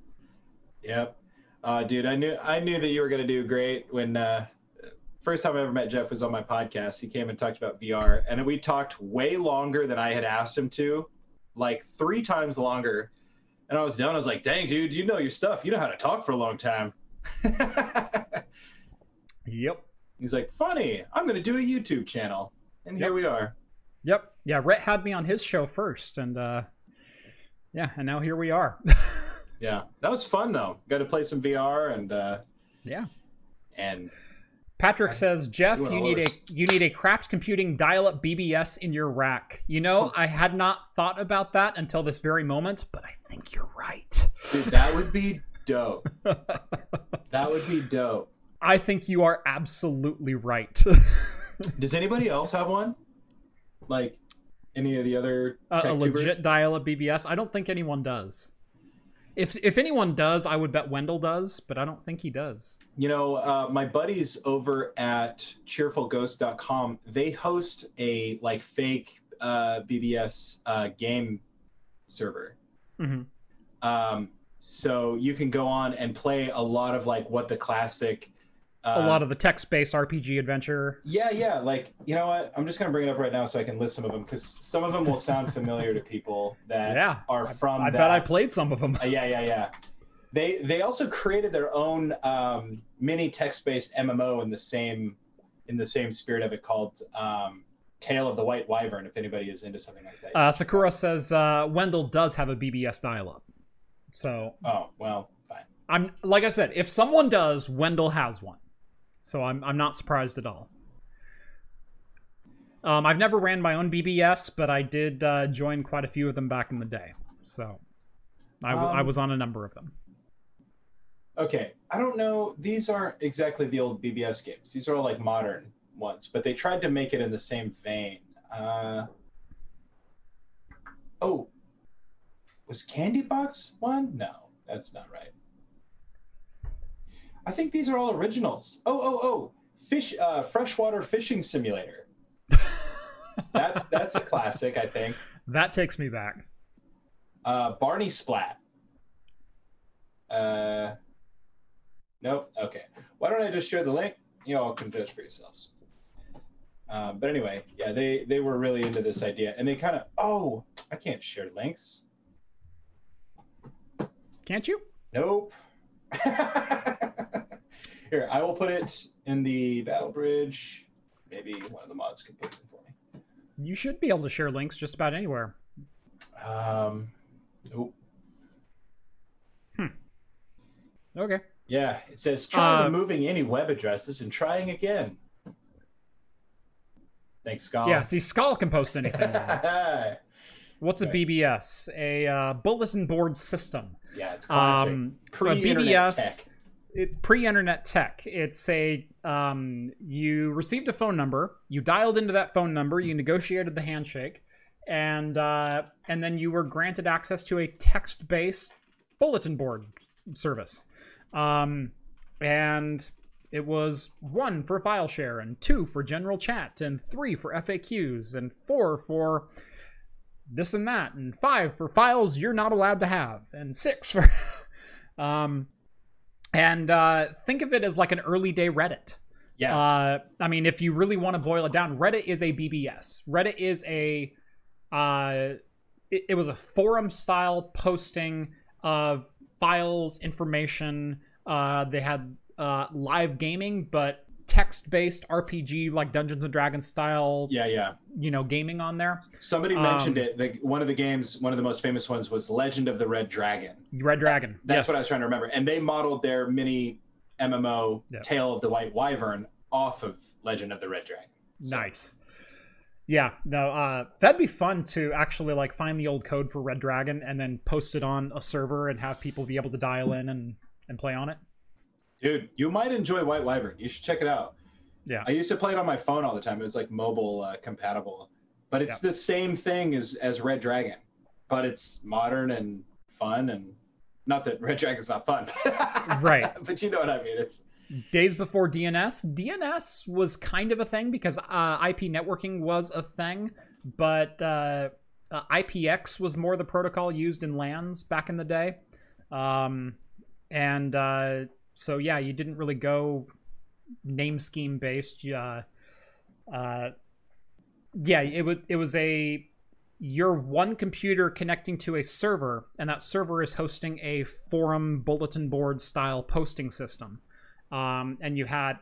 Yep. Uh, dude, I knew I knew that you were gonna do great when uh, first time I ever met Jeff was on my podcast. He came and talked about VR, and we talked way longer than I had asked him to, like three times longer. And I was done. I was like, "Dang, dude, you know your stuff. You know how to talk for a long time." Yep. He's like, "Funny. I'm gonna do a YouTube channel." And here we are. Yep. Yeah. Rhett had me on his show first, and uh, yeah, and now here we are. Yeah, that was fun though. Got to play some VR and uh, yeah. and Patrick says, Jeff, You went you all need a you need a craft computing dial-up BBS in your rack. You know, I had not thought about that until this very moment, but I think you're right. dude, that would be dope. that would be dope. I think you are absolutely right. Does anybody else have one? Like any of the other a, tech a legit dial-up BBS. I don't think anyone does. If if anyone does, I would bet Wendell does, but I don't think he does. You know, uh, my buddies over at cheerfulghost.com, they host a like fake uh, BBS uh, game server. hmm Um, so you can go on and play a lot of like what the classic. A lot of the text-based RPG adventure. Yeah, yeah. Like, you know what? I'm just going to bring it up right now so I can list some of them because some of them will sound familiar to people that Yeah, are from I that. bet I played some of them. Uh, yeah, yeah, yeah. They they also created their own um, mini text-based MMO in the same in the same spirit of it called um, Tale of the White Wyvern. If anybody is into something like that. Uh, Sakura says uh, Wendell does have a BBS dial-up. So oh well, fine. I'm like I said, if someone does, Wendell has one. So I'm I'm not surprised at all. Um, I've never ran my own BBS, but I did uh, join quite a few of them back in the day. So I, w- I Um, was on a number of them. Okay, I don't know. These aren't exactly the old BBS games. These are all like modern ones, but they tried to make it in the same vein. Uh, oh, was Candy Box one? No, that's not right. I think these are all originals. Oh, oh, oh, fish, uh, freshwater fishing simulator. That's that's a classic, I think. That takes me back. Uh, Barney Splat. Uh, nope. Okay. Why don't I just share the link? You all can judge for yourselves. Um, but anyway, yeah, they they were really into this idea, and they kind of oh, I can't share links. Can't you? Nope. Here, I will put it in the battle bridge. Maybe one of the mods can put it for me. You should be able to share links just about anywhere. Um, nope. Okay. Yeah, it says try Uh, removing any web addresses and trying again. Thanks, Scott. Yeah, see, Skull can post anything. What's a BBS? A uh, bulletin board system. Yeah, it's classic. Um, BBS, it, pre-internet tech. It's a um, you received a phone number, you dialed into that phone number, you negotiated the handshake, and uh, and then you were granted access to a text-based bulletin board service. Um, and it was one for file share, and two for general chat, and three for FAQs, and four for this and that, and five for files you're not allowed to have, and six for. um, and uh, think of it as like an early day Reddit. Yeah, Uh, I mean, if you really want to boil it down, Reddit is a BBS. Reddit is a, uh, it, it was a forum style posting of files, information. Uh, they had uh, live gaming, but text based RPG like Dungeons and Dragons style, yeah, yeah. you know, gaming on there. Somebody mentioned Um, it. The, one of the games, one of the most famous ones, was Legend of the Red Dragon. Red Dragon. That's yes. what I was trying to remember. And they modeled their mini MMO Yeah. Tale of the White Wyvern off of Legend of the Red Dragon. So- Nice. Yeah, no, uh, that'd be fun to actually like find the old code for Red Dragon and then post it on a server and have people be able to dial in and and play on it. Dude, you might enjoy White Wyvern. You should check it out. Yeah. I used to play it on my phone all the time. It was like mobile uh, compatible, but it's the same thing as as Red Dragon, but it's modern and fun and not that Red Dragon's not fun. Right. But you know what I mean. It's Days before DNS, DNS was kind of a thing because uh, IP networking was a thing, but uh, uh, IPX was more the protocol used in LANs back in the day. Um, and uh, so, yeah, you didn't really go name scheme based. Uh, uh, yeah, it was it was a your one computer connecting to a server, and that server is hosting a forum bulletin board style posting system. Um, and you had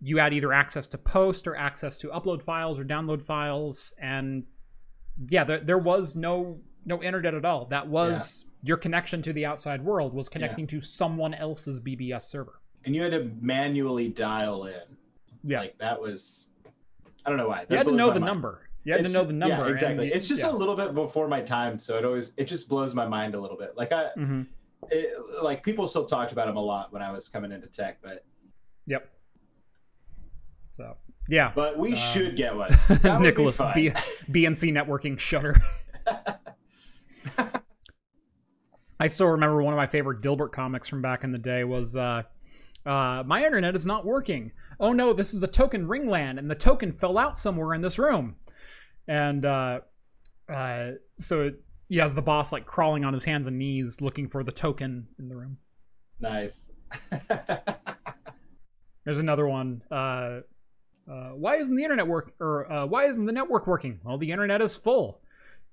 you had either access to post or access to upload files or download files, and yeah, there, there was no no internet at all. That was your connection to the outside world was connecting to someone else's BBS server. and you had to manually dial in. Yeah, Like that was, I don't know why. That you had to know the mind. number. You had It's- to know the number. Yeah, exactly. it's just yeah. a little bit before my time, so it always it just blows my mind a little bit. Like I, Mhm. it, like people still talked about him a lot when I was coming into tech, but Yep. So yeah, but we Um, should get one. That would be Nicholas. B- BNC networking shutter. I still remember one of my favorite Dilbert comics from back in the day was uh, uh, my internet is not working. Oh no, this is a token ring LAN, and the token fell out somewhere in this room. And uh, uh, so it, he has the boss like crawling on his hands and knees looking for the token in the room. nice. There's another one. Uh, uh, why isn't the internet work or uh, why isn't the network working? Well, the internet is full,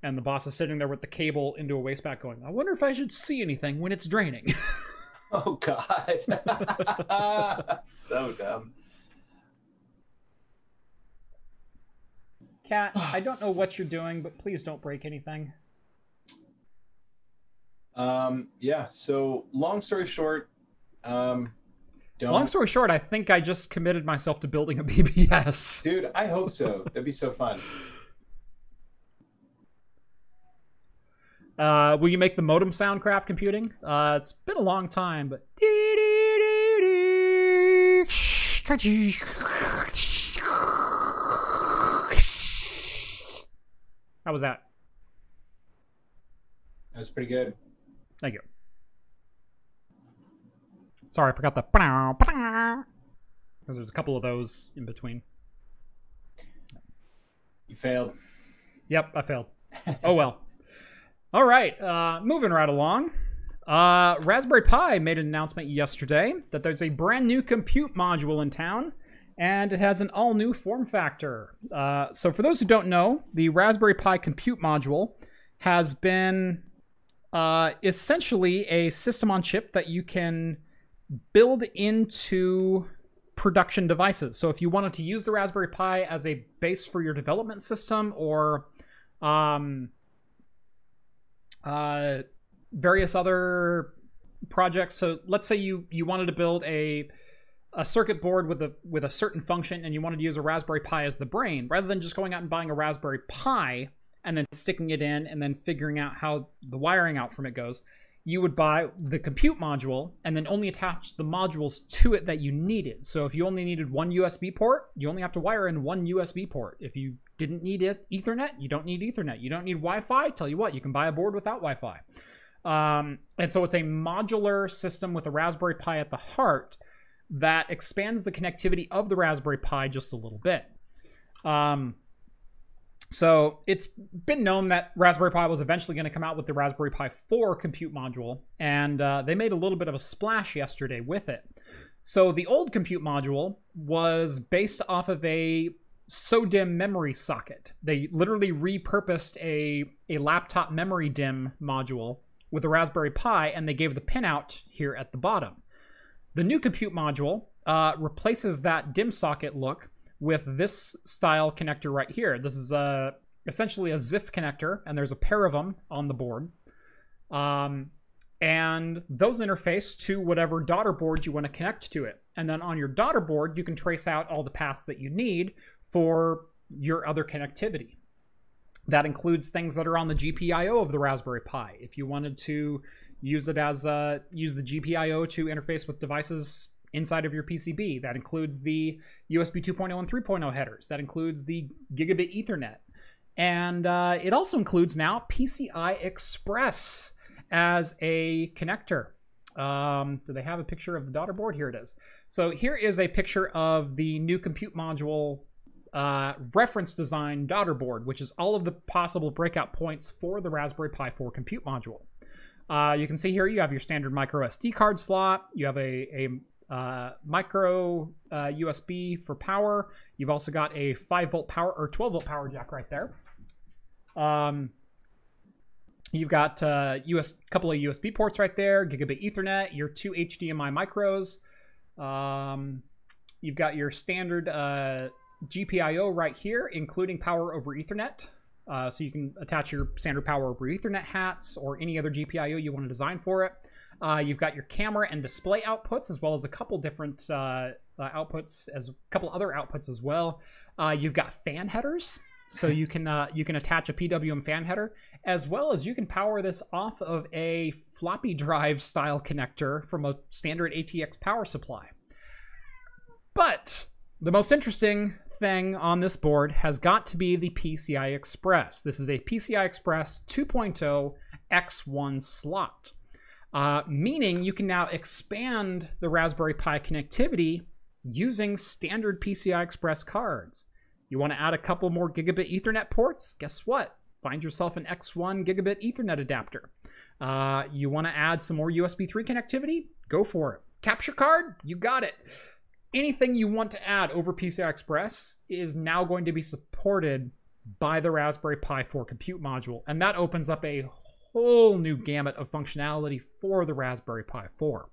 and the boss is sitting there with the cable into a wasteback, going, "I wonder if I should see anything when it's draining." oh God, so dumb. Cat, I don't know what you're doing, but please don't break anything. Um, yeah. So long story short, um, don't. Long story short, I think I just committed myself to building a BBS. Dude, I hope so. That'd be so fun. Uh, will you make the modem soundcraft computing? Uh, it's been a long time, but. How was that? That was pretty good. Thank you. Sorry, I forgot the. Because there's a couple of those in between. You failed. Yep, I failed. Oh well. All right, uh, moving right along. Uh, Raspberry Pi made an announcement yesterday that there's a brand new compute module in town, and it has an all new form factor. Uh, so, for those who don't know, the Raspberry Pi compute module has been uh, essentially a system on chip that you can build into production devices. So, if you wanted to use the Raspberry Pi as a base for your development system or um, uh, various other projects. So let's say you you wanted to build a a circuit board with a with a certain function and you wanted to use a Raspberry Pi as the brain, rather than just going out and buying a Raspberry Pi and then sticking it in and then figuring out how the wiring out from it goes, you would buy the compute module and then only attach the modules to it that you needed. So if you only needed one USB port, you only have to wire in one USB port. If you didn't need Ethernet, you don't need Ethernet. You don't need Wi-Fi. Tell you what, you can buy a board without Wi-Fi. Um, and so it's a modular system with a Raspberry Pi at the heart that expands the connectivity of the Raspberry Pi just a little bit. Um, so it's been known that Raspberry Pi was eventually going to come out with the Raspberry Pi 4 compute module, and uh, they made a little bit of a splash yesterday with it. So the old compute module was based off of a SODIMM memory socket. They literally repurposed a, a laptop memory DIMM module with a Raspberry Pi, and they gave the pinout here at the bottom. The new compute module uh, replaces that DIMM socket look with this style connector right here. This is a, essentially a ZIF connector, and there's a pair of them on the board. Um, and those interface to whatever daughter board you want to connect to it. And then on your daughter board, you can trace out all the paths that you need for your other connectivity. That includes things that are on the GPIO of the Raspberry Pi. If you wanted to use it as a, use the GPIO to interface with devices inside of your PCB, that includes the USB 2.0 and 3.0 headers. That includes the gigabit Ethernet, and uh, it also includes now PCI Express as a connector. Um, do they have a picture of the daughter board? Here it is. So here is a picture of the new compute module uh, reference design daughter board, which is all of the possible breakout points for the Raspberry Pi 4 compute module. Uh, you can see here you have your standard micro SD card slot. You have a, a uh, micro USB uh, for power. You've also got a 5 volt power or 12 volt power jack right there. Um, you've got a US couple of USB ports right there, gigabit Ethernet, your two HDMI micros. Um, you've got your standard uh, GPIO right here, including power over Ethernet. Uh, so you can attach your standard power over Ethernet hats or any other GPIO you want to design for it. Uh, you've got your camera and display outputs, as well as a couple different uh, uh outputs, as a couple other outputs as well. Uh, you've got fan headers, so you can uh, you can attach a PWM fan header, as well as you can power this off of a floppy drive style connector from a standard ATX power supply. But the most interesting thing on this board has got to be the PCI Express. This is a PCI Express 2.0 X1 slot, uh, meaning you can now expand the Raspberry Pi connectivity using standard PCI Express cards. You want to add a couple more gigabit Ethernet ports? Guess what? Find yourself an X1 gigabit Ethernet adapter. Uh, you want to add some more USB 3 connectivity? Go for it. Capture card? You got it anything you want to add over PCI Express is now going to be supported by the Raspberry Pi 4 compute module. And that opens up a whole new gamut of functionality for the Raspberry Pi 4.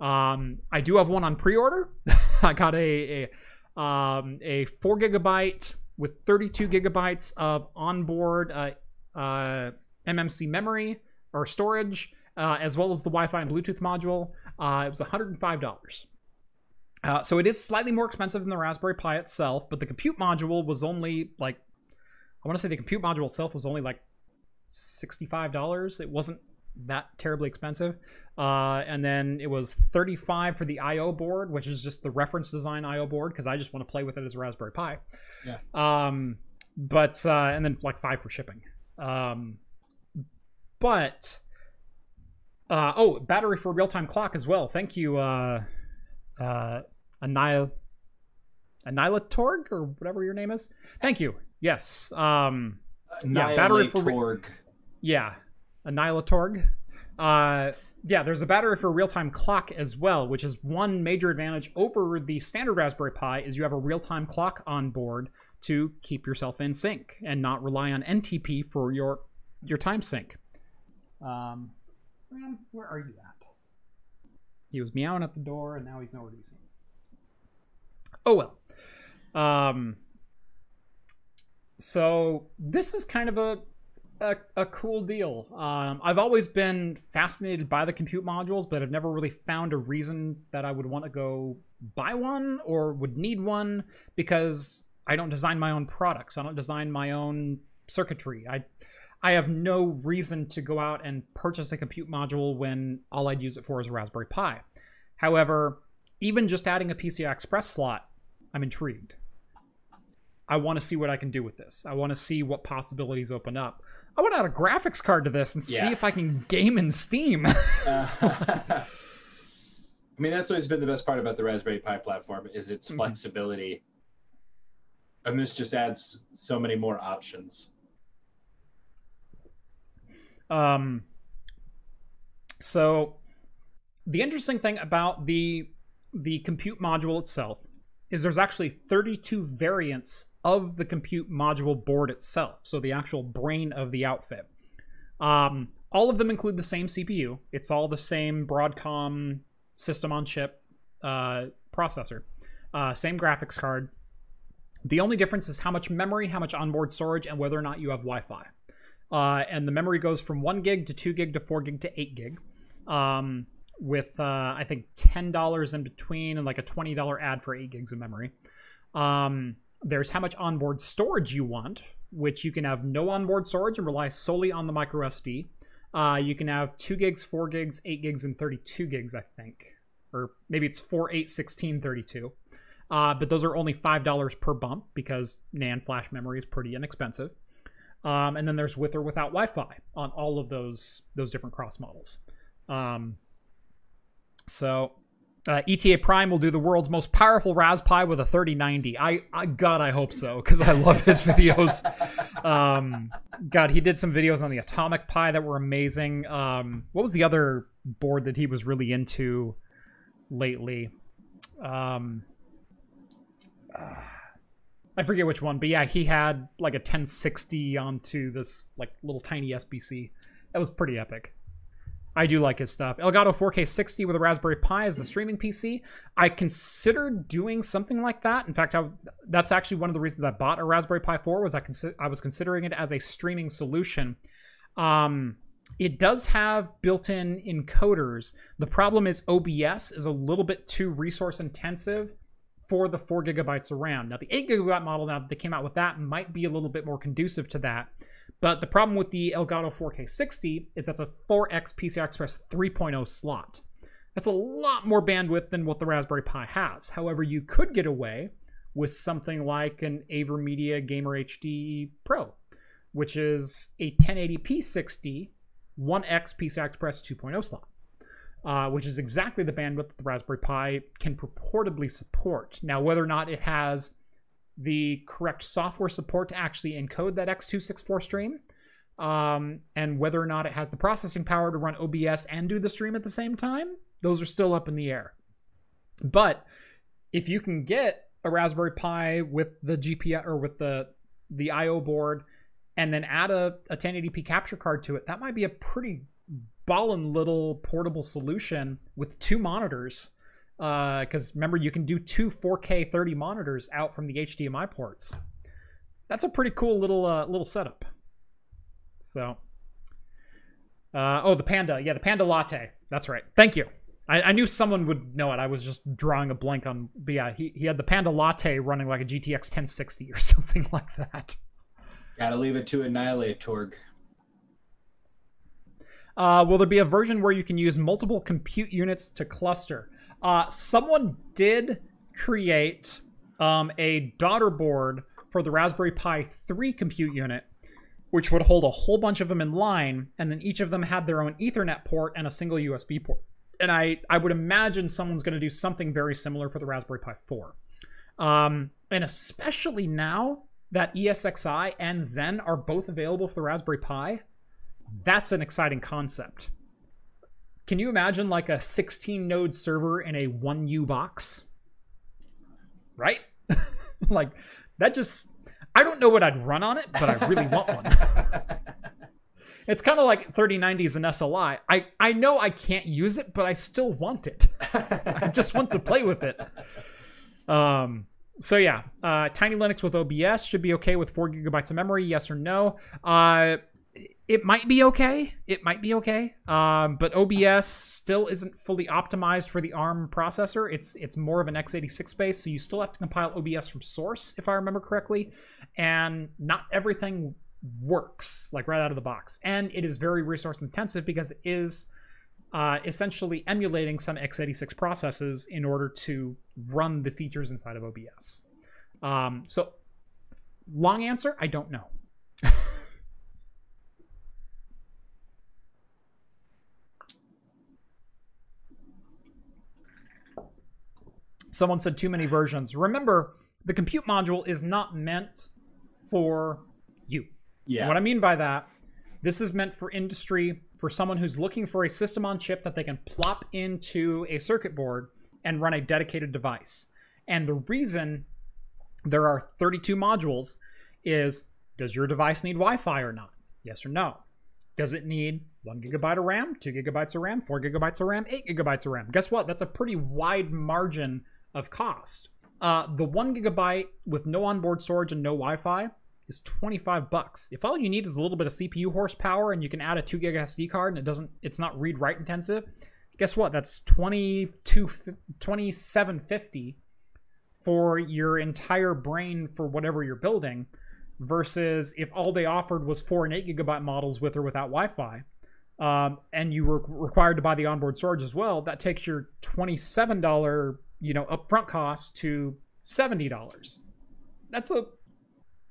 Um, I do have one on pre-order. I got a a, um, a four gigabyte with 32 gigabytes of onboard uh, uh, MMC memory or storage, uh, as well as the Wi-Fi and Bluetooth module. Uh, it was $105. Uh, so it is slightly more expensive than the Raspberry Pi itself, but the compute module was only like, I want to say the compute module itself was only like $65. It wasn't that terribly expensive. Uh, and then it was 35 for the IO board, which is just the reference design IO board because I just want to play with it as a Raspberry Pi. Yeah. Um, but uh, and then like five for shipping. Um, but uh, oh, battery for real time clock as well. Thank you. Uh, uh, Anil Anilatorg or whatever your name is. Thank you. Yes. Um, yeah, battery for re- yeah. Annihilatorg. Uh, yeah, there's a battery for a real-time clock as well, which is one major advantage over the standard Raspberry Pi is you have a real-time clock on board to keep yourself in sync and not rely on NTP for your your time sync. Um, man, where are you at? He was meowing at the door, and now he's nowhere to be seen. Oh well. Um. So this is kind of a a, a cool deal. Um, I've always been fascinated by the compute modules, but I've never really found a reason that I would want to go buy one or would need one because I don't design my own products. I don't design my own circuitry. I I have no reason to go out and purchase a compute module when all I'd use it for is a Raspberry Pi. However, even just adding a PCI Express slot, I'm intrigued. I want to see what I can do with this. I want to see what possibilities open up. I want to add a graphics card to this and yeah. see if I can game in Steam. uh, I mean, that's always been the best part about the Raspberry Pi platform is its mm-hmm. flexibility. And this just adds so many more options. Um so the interesting thing about the the compute module itself is there's actually 32 variants of the compute module board itself, so the actual brain of the outfit. Um, all of them include the same CPU. It's all the same Broadcom system on chip uh, processor, uh, same graphics card. The only difference is how much memory, how much onboard storage, and whether or not you have Wi Fi. Uh, and the memory goes from 1 gig to 2 gig to 4 gig to 8 gig. Um, with uh, I think ten dollars in between and like a twenty dollar ad for eight gigs of memory. Um, there's how much onboard storage you want, which you can have no onboard storage and rely solely on the micro SD. Uh, you can have two gigs, four gigs, eight gigs, and 32 gigs, I think, or maybe it's 4, 8, 16, 32. Uh, but those are only $5 per bump because NAND flash memory is pretty inexpensive. Um, and then there's with or without Wi-Fi on all of those those different cross models. Um, so uh, ETA Prime will do the world's most powerful Raspberry with a 3090. I, I God, I hope so because I love his videos. Um, God, he did some videos on the Atomic Pi that were amazing. Um, what was the other board that he was really into lately? Um, uh, I forget which one, but yeah, he had like a 1060 onto this like little tiny SBC. That was pretty epic. I do like his stuff. Elgato 4K 60 with a Raspberry Pi as the streaming PC. I considered doing something like that. In fact, I, that's actually one of the reasons I bought a Raspberry Pi 4 was I, consi- I was considering it as a streaming solution. Um, it does have built-in encoders. The problem is OBS is a little bit too resource intensive for the four gigabytes of RAM. Now the eight gigabyte model now that they came out with that might be a little bit more conducive to that. But the problem with the Elgato 4K 60 is that's a 4x PCI Express 3.0 slot. That's a lot more bandwidth than what the Raspberry Pi has. However, you could get away with something like an AverMedia Gamer HD Pro, which is a 1080p 60 1x PCI Express 2.0 slot, uh, which is exactly the bandwidth that the Raspberry Pi can purportedly support. Now, whether or not it has the correct software support to actually encode that X264 stream, um, and whether or not it has the processing power to run OBS and do the stream at the same time, those are still up in the air. But if you can get a Raspberry Pi with the GPU or with the the I/O board, and then add a, a 1080p capture card to it, that might be a pretty ballin' little portable solution with two monitors because uh, remember you can do two 4K 30 monitors out from the HDMI ports. That's a pretty cool little uh, little setup. So, uh, oh, the Panda, yeah, the Panda Latte. That's right. Thank you. I, I, knew someone would know it. I was just drawing a blank on. But yeah, he, he had the Panda Latte running like a GTX 1060 or something like that. Gotta leave it to Annihilate Torg. Uh, will there be a version where you can use multiple compute units to cluster? Uh, someone did create um, a daughter board for the Raspberry Pi 3 compute unit, which would hold a whole bunch of them in line, and then each of them had their own Ethernet port and a single USB port. And I, I would imagine someone's going to do something very similar for the Raspberry Pi 4. Um, and especially now that ESXi and Xen are both available for the Raspberry Pi, that's an exciting concept. Can you imagine like a 16 node server in a 1U box? Right? like that just I don't know what I'd run on it, but I really want one. it's kind of like 3090s and SLI. I I know I can't use it, but I still want it. I just want to play with it. Um so yeah, uh, Tiny Linux with OBS should be okay with four gigabytes of memory. Yes or no? Uh, it might be okay. It might be okay. Um, but OBS still isn't fully optimized for the ARM processor. It's it's more of an x86 base, so you still have to compile OBS from source, if I remember correctly. And not everything works like right out of the box, and it is very resource intensive because it is uh, essentially emulating some x86 processes in order to run the features inside of OBS. Um, so, long answer, I don't know. Someone said too many versions. Remember, the compute module is not meant for you. Yeah. And what I mean by that, this is meant for industry, for someone who's looking for a system on chip that they can plop into a circuit board and run a dedicated device. And the reason there are 32 modules is does your device need Wi Fi or not? Yes or no? Does it need one gigabyte of RAM, two gigabytes of RAM, four gigabytes of RAM, eight gigabytes of RAM? Guess what? That's a pretty wide margin of cost. Uh, the one gigabyte with no onboard storage and no Wi Fi is 25 bucks. If all you need is a little bit of CPU horsepower and you can add a 2 gig SD card and it doesn't it's not read write intensive, guess what? That's 22 2750 for your entire brain for whatever you're building versus if all they offered was 4 and 8 gigabyte models with or without Wi-Fi. Um, and you were required to buy the onboard storage as well, that takes your $27, you know, upfront cost to $70. That's a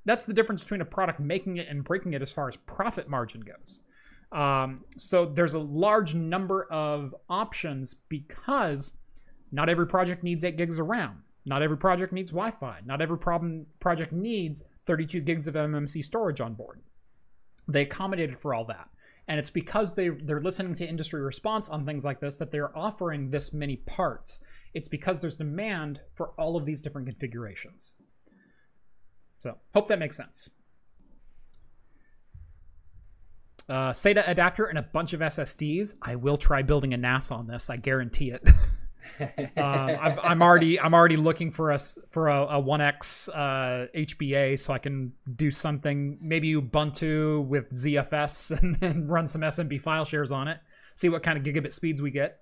that's the difference between a product making it and breaking it as far as profit margin goes. Um, so there's a large number of options because not every project needs 8 gigs of RAM. Not every project needs Wi Fi. Not every problem project needs 32 gigs of MMC storage on board. They accommodated for all that. And it's because they, they're listening to industry response on things like this that they're offering this many parts. It's because there's demand for all of these different configurations. So, hope that makes sense. Uh, SATA adapter and a bunch of SSDs. I will try building a NAS on this. I guarantee it. uh, i am already I'm already looking for us for a, a 1x uh, HBA so I can do something maybe Ubuntu with ZFS and then run some SMB file shares on it. See what kind of gigabit speeds we get.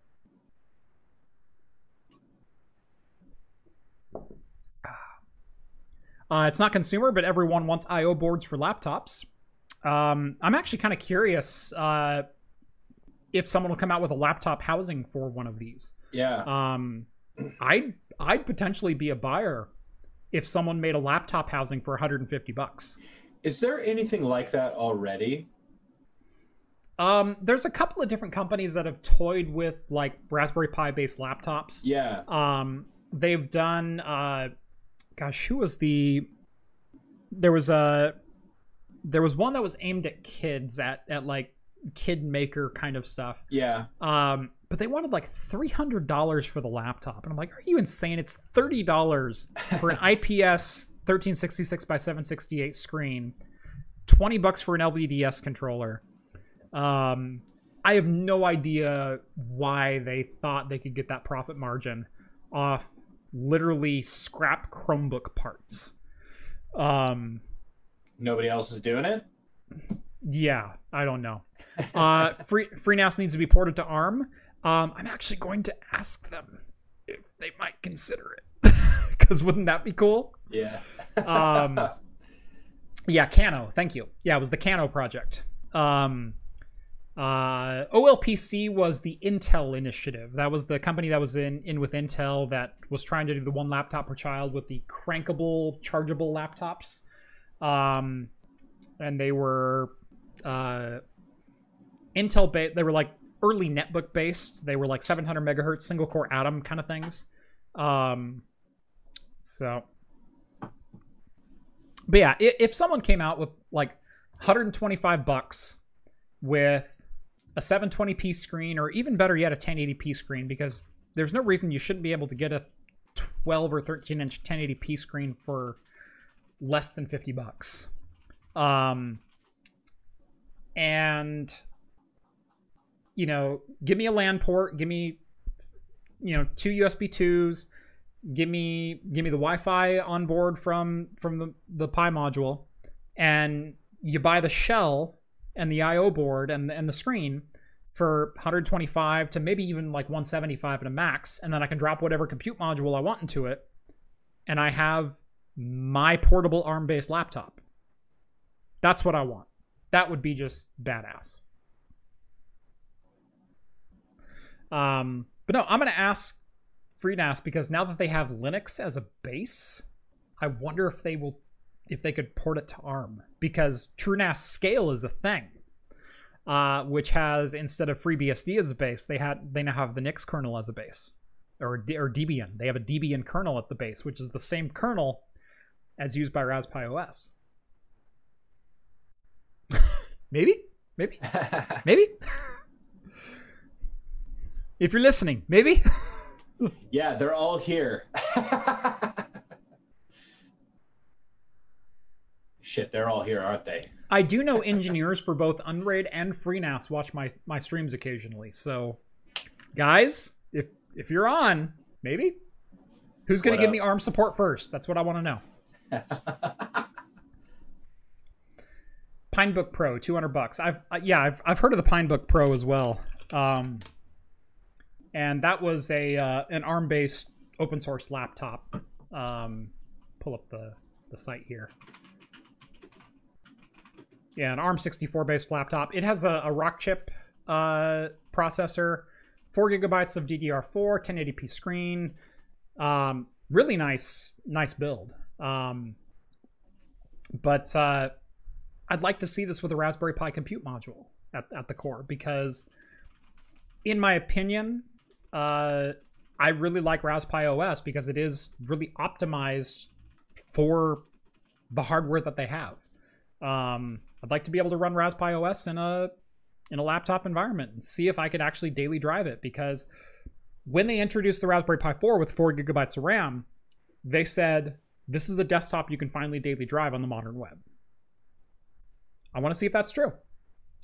Uh, it's not consumer, but everyone wants I/O boards for laptops. Um, I'm actually kind of curious uh, if someone will come out with a laptop housing for one of these. Yeah. Um, I'd I'd potentially be a buyer if someone made a laptop housing for 150 bucks. Is there anything like that already? Um, there's a couple of different companies that have toyed with like Raspberry Pi based laptops. Yeah. Um, they've done. Uh, gosh, who was the? There was a. There was one that was aimed at kids at at like kid maker kind of stuff. Yeah. Um, but they wanted like three hundred dollars for the laptop, and I'm like, are you insane? It's thirty dollars for an IPS thirteen sixty six by seven sixty eight screen, twenty bucks for an LVDS controller. Um, I have no idea why they thought they could get that profit margin off literally scrap Chromebook parts. Um, Nobody else is doing it. Yeah, I don't know. Uh, free FreeNAS needs to be ported to ARM. Um, I'm actually going to ask them if they might consider it, because wouldn't that be cool? Yeah. um, yeah, Kano. Thank you. Yeah, it was the Kano project. Um, uh, OLPC was the Intel initiative. That was the company that was in in with Intel that was trying to do the one laptop per child with the crankable, chargeable laptops. Um, and they were uh, Intel based. They were like early netbook based. They were like 700 megahertz single core Atom kind of things. Um, so, but yeah, if, someone came out with like 125 bucks with a 720p screen, or even better yet, a 1080p screen, because there's no reason you shouldn't be able to get a 12 or 13 inch 1080p screen for less than 50 bucks. Um, and you know, give me a LAN port, give me you know two USB twos, give me give me the Wi-Fi on board from from the the Pi module, and you buy the shell and the I/O board and and the screen for 125 to maybe even like 175 at a max, and then I can drop whatever compute module I want into it, and I have my portable ARM-based laptop. That's what I want. That would be just badass. Um, but no, I'm going to ask FreeNAS because now that they have Linux as a base, I wonder if they will if they could port it to ARM because TrueNAS Scale is a thing, uh, which has instead of FreeBSD as a base, they had they now have the Nix kernel as a base, or or Debian. They have a Debian kernel at the base, which is the same kernel as used by Raspberry OS. maybe, maybe, maybe. If you're listening, maybe. yeah, they're all here. Shit, they're all here, aren't they? I do know engineers for both Unraid and FreeNAS watch my my streams occasionally. So, guys, if if you're on, maybe who's going to give me ARM support first? That's what I want to know. Pinebook Pro, 200 bucks. I've uh, yeah, I've I've heard of the Pinebook Pro as well. Um, and that was a uh, an ARM-based open source laptop. Um, pull up the the site here. Yeah, an ARM64 based laptop. It has a, a Rockchip uh, processor, four gigabytes of DDR4, 1080p screen. Um, really nice, nice build. Um, but uh, I'd like to see this with a Raspberry Pi compute module at, at the core because, in my opinion, uh, I really like Raspberry OS because it is really optimized for the hardware that they have. Um, I'd like to be able to run Raspberry OS in a in a laptop environment and see if I could actually daily drive it because when they introduced the Raspberry Pi 4 with 4 gigabytes of RAM, they said this is a desktop you can finally daily drive on the modern web. I want to see if that's true.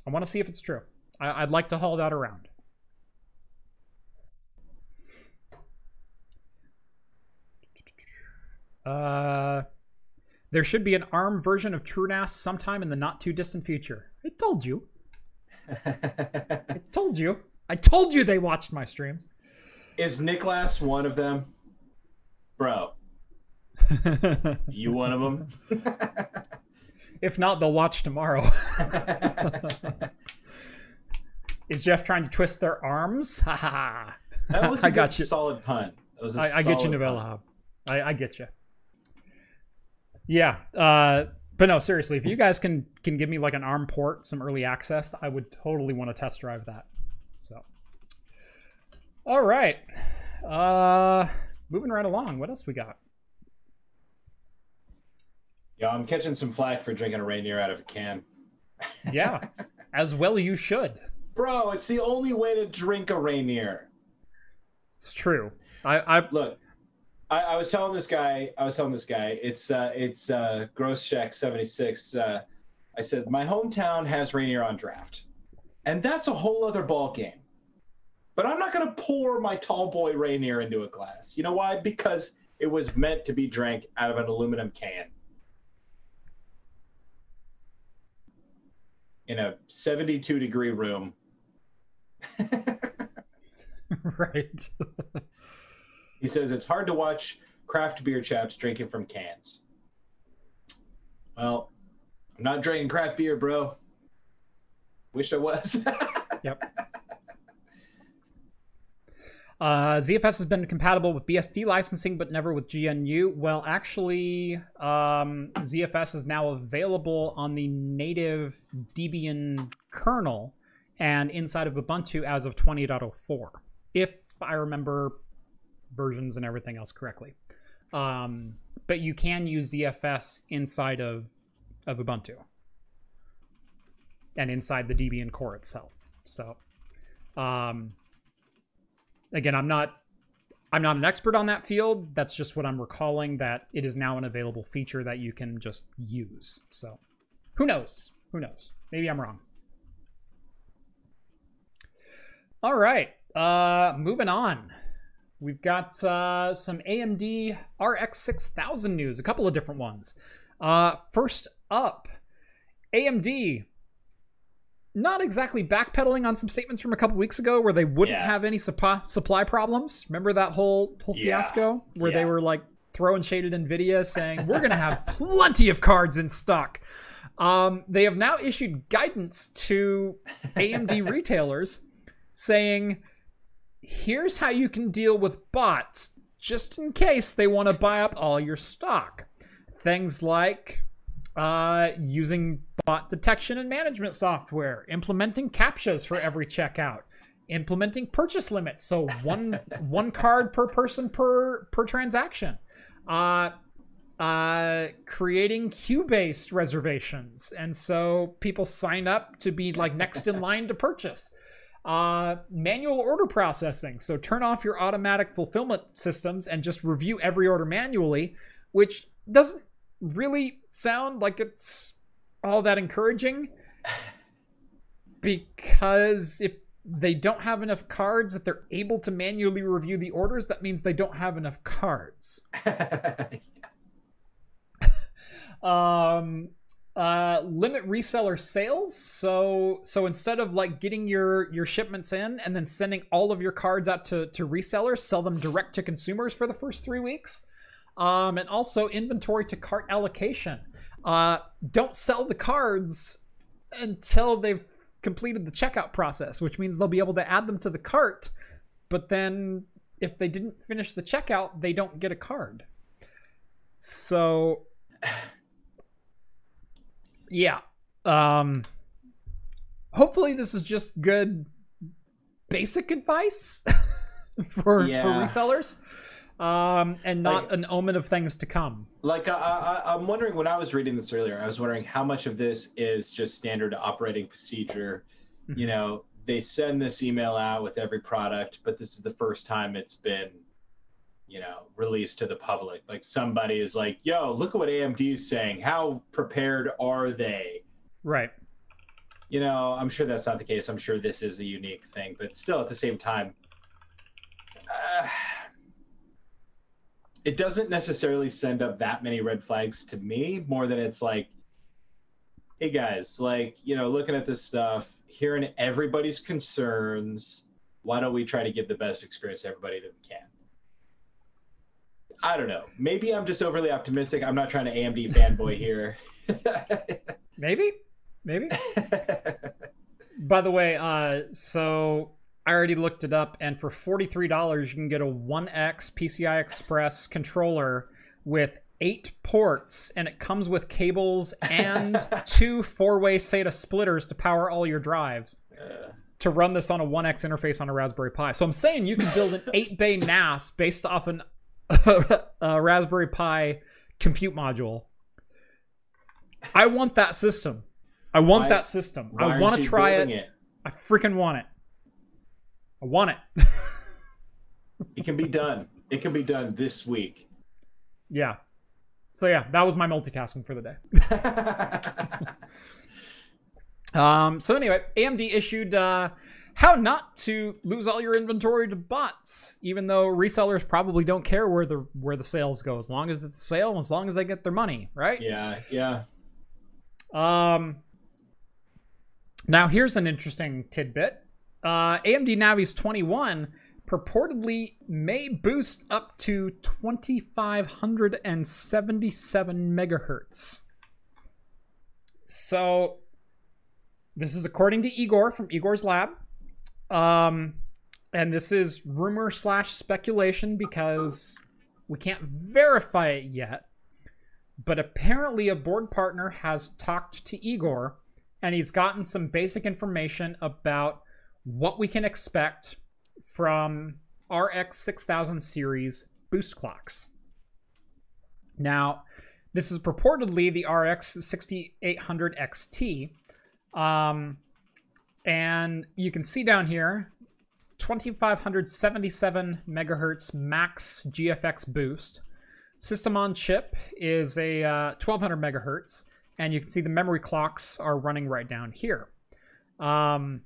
I want to see if it's true. I, would like to haul that around. Uh, there should be an ARM version of TrueNAS sometime in the not too distant future. I told you. I told you. I told you they watched my streams. Is Niklas one of them? Bro. you one of them? if not, they'll watch tomorrow. Is Jeff trying to twist their arms? that was a I got you. solid pun. I, I get you, Novella. I, I get you. Yeah. Uh, but no, seriously, if you guys can can give me like an ARM port, some early access, I would totally want to test drive that. So, all right, uh, moving right along. What else we got? Yeah, I'm catching some flack for drinking a Rainier out of a can. yeah, as well you should. Bro, it's the only way to drink a Rainier. It's true. I, I look. I, I, was telling this guy, I was telling this guy, it's uh, it's uh, Gross Shack seventy six. Uh, I said my hometown has Rainier on draft, and that's a whole other ball game. But I'm not going to pour my tall boy Rainier into a glass. You know why? Because it was meant to be drank out of an aluminum can. In a 72 degree room. right. He says it's hard to watch craft beer chaps drinking from cans. Well, I'm not drinking craft beer, bro. Wish I was. yep. Uh, ZFS has been compatible with BSD licensing, but never with GNU. Well, actually, um, ZFS is now available on the native Debian kernel and inside of Ubuntu as of 20.04. If I remember versions and everything else correctly. Um, but you can use ZFS inside of of Ubuntu. and inside the Debian core itself. So, um, again, I'm not I'm not an expert on that field. That's just what I'm recalling that it is now an available feature that you can just use. So, who knows? Who knows? Maybe I'm wrong. All right, uh, moving on. We've got uh, some AMD RX 6000 news, a couple of different ones. Uh, first up, AMD not exactly backpedaling on some statements from a couple weeks ago where they wouldn't Yeah. have any supply supply problems. Remember that whole whole Yeah. fiasco where they were like throwing shade at Nvidia, saying we're gonna have plenty of cards in stock. Um, they have now issued guidance to AMD retailers saying, here's how you can deal with bots just in case they want to buy up all your stock. Things like uh, using bot detection and management software, implementing captchas for every checkout, implementing purchase limits, so one one card per person per per transaction. Uh, uh, creating queue-based reservations, and so people sign up to be like next in line to purchase. Uh, manual order processing, so turn off your automatic fulfillment systems and just review every order manually, which doesn't really sound like it's all that encouraging because if they don't have enough cards that they're able to manually review the orders that means they don't have enough cards. Um uh limit reseller sales. So so instead of like getting your your shipments in and then sending all of your cards out to to resellers sell them direct to consumers for the first three weeks um and also inventory to cart allocation. Uh don't sell the cards until they've completed the checkout process which means they'll be able to add them to the cart but then if they didn't finish the checkout they don't get a card. So yeah um hopefully this is just good basic advice for Yeah. for resellers um and not Like- an omen of things to come Like I, I, I'm wondering when I was reading this earlier, I was wondering how much of this is just standard operating procedure. Mm-hmm. You know, they send this email out with every product, but this is the first time it's been, you know, released to the public. Like somebody is like, "Yo, look at what AMD is saying. How prepared are they?" right You know, I'm sure that's not the case. I'm sure this is a unique thing, but still, at the same time, uh, it doesn't necessarily send up that many red flags to me. More than it's like, hey guys, like you know, looking at this stuff, hearing everybody's concerns. Why don't we try to give the best experience to everybody that we can? I don't know. Maybe I'm just overly optimistic. I'm not trying to AMD fanboy here. maybe maybe By the way, uh, so I already looked it up, and for forty-three dollars, you can get a One X PCI Express controller with eight ports, and it comes with cables and two four-way SATA splitters to power all your drives Uh, to run this on a One X interface on a Raspberry Pi. So I'm saying you can build an eight-bay NAS based off an a Raspberry Pi compute module. I want that system. I want Why- that system. I want to try it. it. I freaking want it. I want it. It can be done. It can be done this week. yeah. So yeah, that was my multitasking for the day. Um, so anyway, AMD issued uh, how not to lose all your inventory to bots, even though resellers probably don't care where the where the sales go, as long as it's a sale, as long as they get their money, right? yeah, yeah. Um, now here's an interesting tidbit. Uh, AMD Navi's 21 purportedly may boost up to 2577 megahertz. So this is according to Igor from Igor's lab. Um, and this is rumor slash speculation because we can't verify it yet but apparently a board partner has talked to Igor and he's gotten some basic information about what we can expect from RX 6000 series boost clocks. Now, this is purportedly the RX 6800 XT, Um, and you can see down here 2577 megahertz max GFX boost. System on chip is a uh, 1200 megahertz, and you can see the memory clocks are running right down here. Um,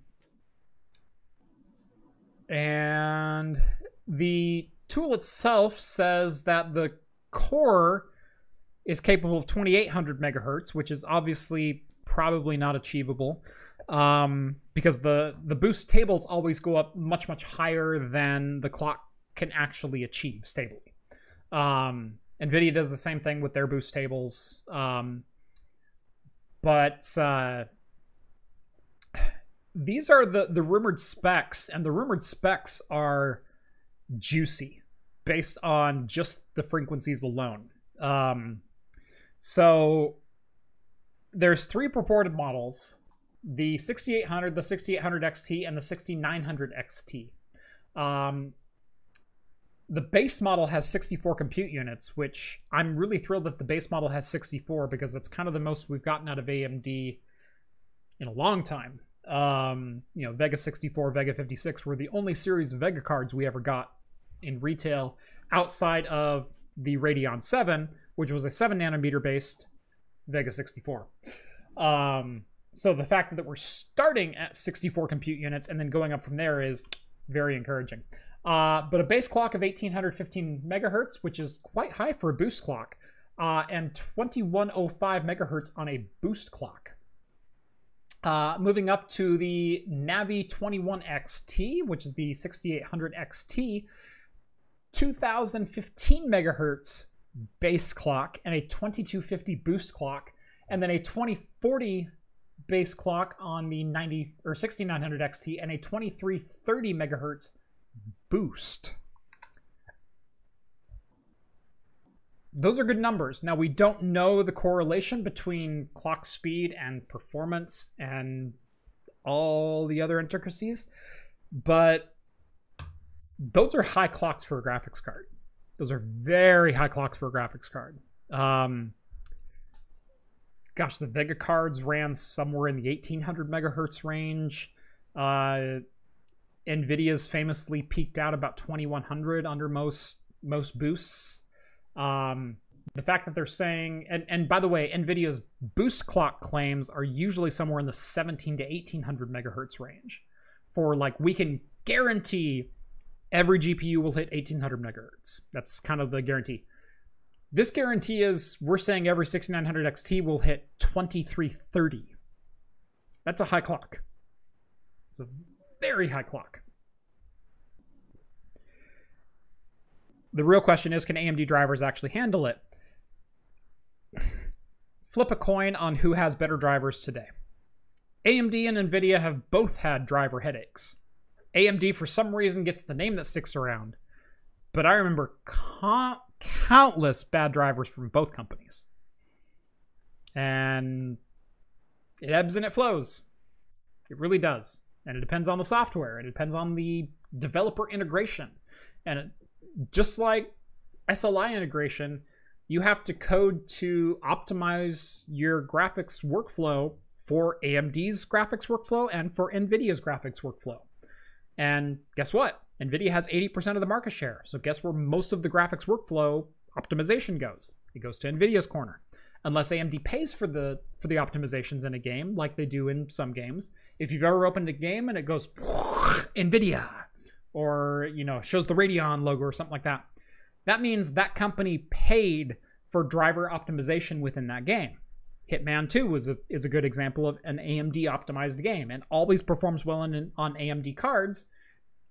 and the tool itself says that the core is capable of 2800 megahertz, which is obviously probably not achievable um, because the the boost tables always go up much much higher than the clock can actually achieve stably. Um, NVIDIA does the same thing with their boost tables, um, but uh, these are the the rumored specs, and the rumored specs are juicy based on just the frequencies alone. Um, so there's three purported models: the 6800, the 6800 XT, and the 6900 XT. Um, the base model has 64 compute units, which I'm really thrilled that the base model has 64 because that's kind of the most we've gotten out of AMD in a long time. Um, you know, Vega 64, Vega 56 were the only series of Vega cards we ever got in retail outside of the Radeon 7, which was a 7 nanometer based Vega 64. Um, so the fact that we're starting at 64 compute units and then going up from there is very encouraging. Uh, but a base clock of 1815 megahertz, which is quite high for a boost clock, uh, and 2105 megahertz on a boost clock. Uh, moving up to the Navi 21XT, which is the 6800 XT, 2015 megahertz base clock and a 2250 boost clock, and then a 2040 base clock on the 90 or 6900 XT and a 2330 megahertz boost. Those are good numbers. Now, we don't know the correlation between clock speed and performance and all the other intricacies, but those are high clocks for a graphics card. Those are very high clocks for a graphics card. Um, gosh, the Vega cards ran somewhere in the 1800 megahertz range. Uh, Nvidia's famously peaked out about 2100 under most most boosts. Um, the fact that they're saying, and and by the way, Nvidia's boost clock claims are usually somewhere in the 17 to 1800 megahertz range. For like, we can guarantee every GPU will hit 1800 megahertz. That's kind of the guarantee. This guarantee is we're saying every 6900 XT will hit 2330. That's a high clock. It's a very high clock. The real question is can AMD drivers actually handle it? Flip a coin on who has better drivers today. AMD and Nvidia have both had driver headaches. AMD, for some reason, gets the name that sticks around, but I remember countless bad drivers from both companies. And it ebbs and it flows. It really does and it depends on the software. It depends on the developer integration, and it, just like SLI integration, you have to code to optimize your graphics workflow for AMD's graphics workflow and for NVIDIA's graphics workflow. And guess what? NVIDIA has 80% of the market share. So guess where most of the graphics workflow optimization goes? It goes to NVIDIA's corner unless AMD pays for the for the optimizations in a game, like they do in some games. If you've ever opened a game and it goes NVIDIA, or you know shows the Radeon logo or something like that, that means that company paid for driver optimization within that game. Hitman 2 is a is a good example of an AMD optimized game and always performs well in, on AMD cards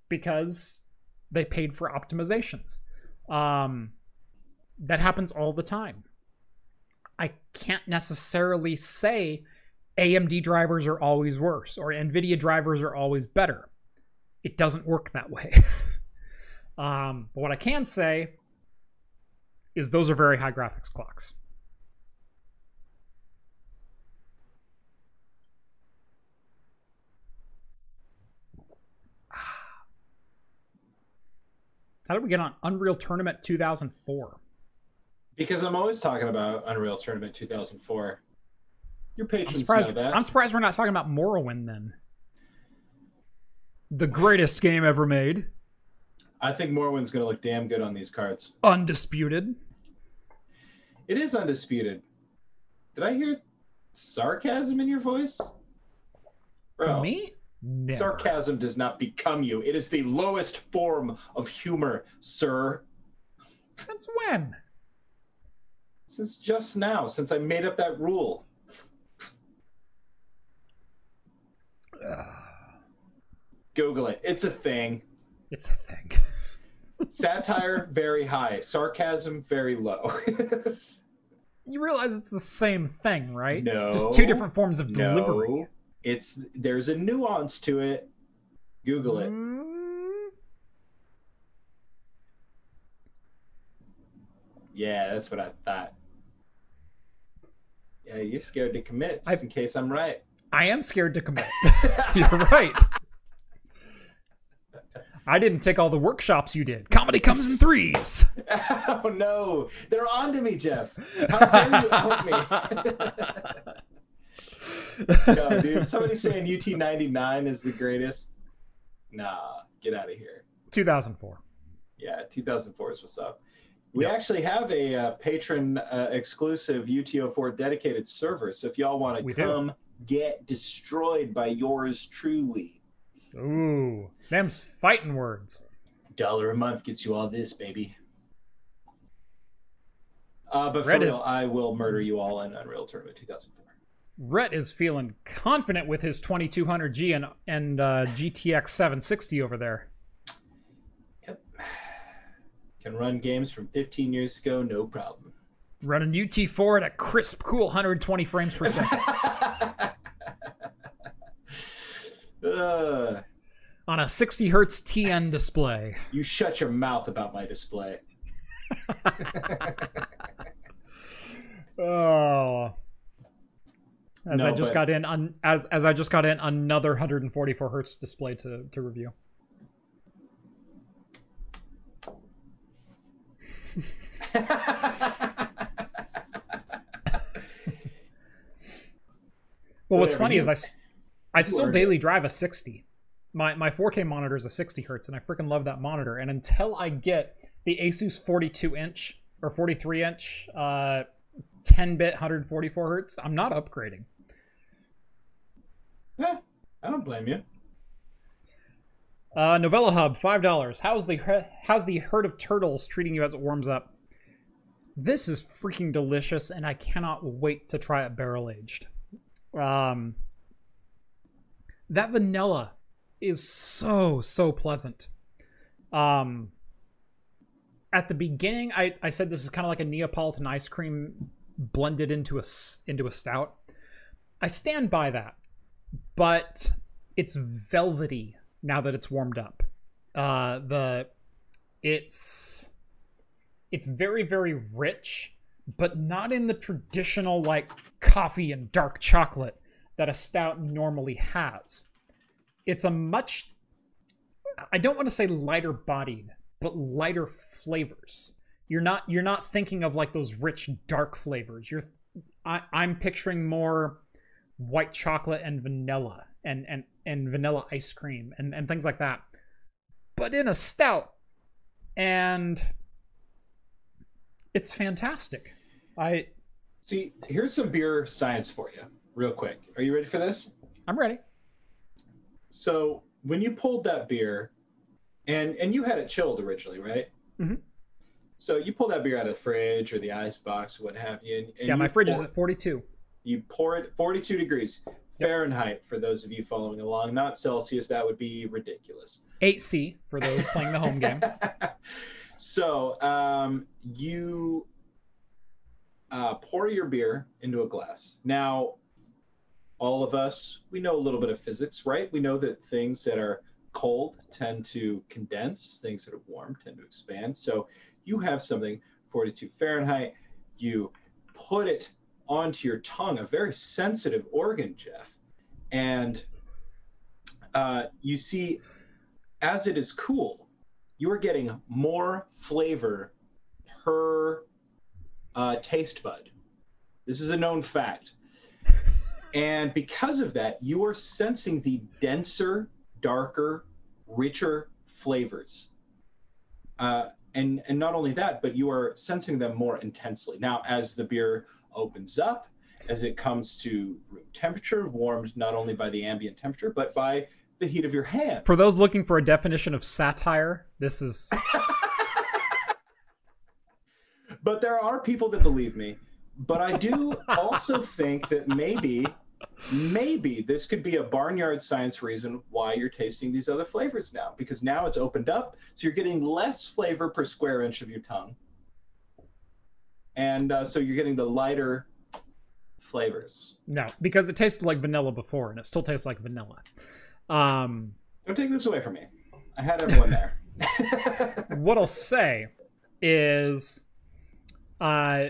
because they paid for optimizations. Um, that happens all the time. I can't necessarily say AMD drivers are always worse or NVIDIA drivers are always better. It doesn't work that way. um, but what I can say is those are very high graphics clocks. How did we get on Unreal Tournament 2004? Because I'm always talking about Unreal Tournament 2004. Your I'm patrons surprised. know that. I'm surprised we're not talking about Morrowind then. The greatest game ever made, I think Morrowind's going to look damn good on these cards. undisputed. It is undisputed. Did I hear sarcasm in your voice? For me, never. sarcasm does not become you. It is the lowest form of humor, sir. Since when? Since just now, since I made up that rule. Google it. It's a thing. It's a thing. Satire very high, sarcasm very low. You realize it's the same thing, right? No. Just two different forms of delivery. no, it's there's a nuance to it. Google it. Mm, Yeah, that's what I thought. Yeah, you're scared to commit just I- in case I'm right. I am scared to commit. You're right. I didn't take all the workshops you did. Comedy comes in threes. Oh no, they're on to me, Jeff. How dare you out me? No, dude. Somebody's saying UT ninety nine is the greatest. Nah, get out of here. 2004. Yeah, 2004 is what's up. We actually have a uh, patron uh, exclusive UTO4 dedicated server. So if y'all want to do. come get destroyed by yours truly, Ooh, them's fighting words. dollar a month gets you all this, baby. Uh, but for Red is- real, I will murder you all in Unreal Tournament 2004. Rhett is feeling confident with his 2200G and and uh, GTX 760 over there. Yep. Can run games from 15 years ago, no problem. Run Running UT4 at a crisp, cool 120 frames per second Ugh. on a 60 hertz TN display. you shut your mouth about my display. Oh. As I just got in on as as I just got in another 144 hertz display to to review. Well, what's funny is I still daily drive a 60. My my 4K monitor is a 60 hertz, and I freaking love that monitor. And until I get the Asus 42 inch or 43 inch, uh, 10 bit 144 hertz, I'm not upgrading. Eh, I don't blame you. Uh, Novella Hub, five dollars. How's the how's the herd of turtles treating you as it warms up? This is freaking delicious, and I cannot wait to try it barrel aged. Um, that vanilla is so so pleasant. Um, at the beginning, I I said this is kind of like a Neapolitan ice cream blended into a into a stout. I stand by that, but it's velvety now that it's warmed up. Uh, the it's it's very very rich, but not in the traditional like coffee and dark chocolate that a stout normally has. It's a much I don't want to say lighter bodied, but lighter flavors. You're not you're not thinking of like those rich dark flavors. You're I, I'm picturing more white chocolate and vanilla and and and vanilla ice cream and and things like that but in a stout and it's fantastic i See, here's some beer science for you, real quick. Are you ready for this? i'm ready So when you pulled that beer, and and you had it chilled originally, right? mm-hmm. So you pull that beer out of the fridge or the ice box, what have you. And, and yeah my fridge pour, is at 42 You pour it 42 degrees Fahrenheit for those of you following along, not Celsius. That would be ridiculous. 8c for those playing the home game so um, you uh, pour your beer into a glass. Now, all of us, we know a little bit of physics, right? We know that things that are cold tend to condense, things that are warm tend to expand. So you have something 42 Fahrenheit, you put it onto your tongue, a very sensitive organ, Jeff. And uh, you see, as it is cool, you are getting more flavor per uh, taste bud. This is a known fact. And because of that, you are sensing the denser, darker, richer flavors. Uh, and, and not only that, but you are sensing them more intensely. Now, as the beer opens up, as it comes to room temperature, warmed not only by the ambient temperature, but by the heat of your hand. For those looking for a definition of satire, this is. but there are people that believe me. But I do also think that maybe, maybe this could be a barnyard science reason why you're tasting these other flavors now, because now it's opened up, so you're getting less flavor per square inch of your tongue, and uh, so you're getting the lighter flavors. No, because it tasted like vanilla before, and it still tastes like vanilla. Um, Don't take this away from me. I had everyone there. what I'll say is, uh,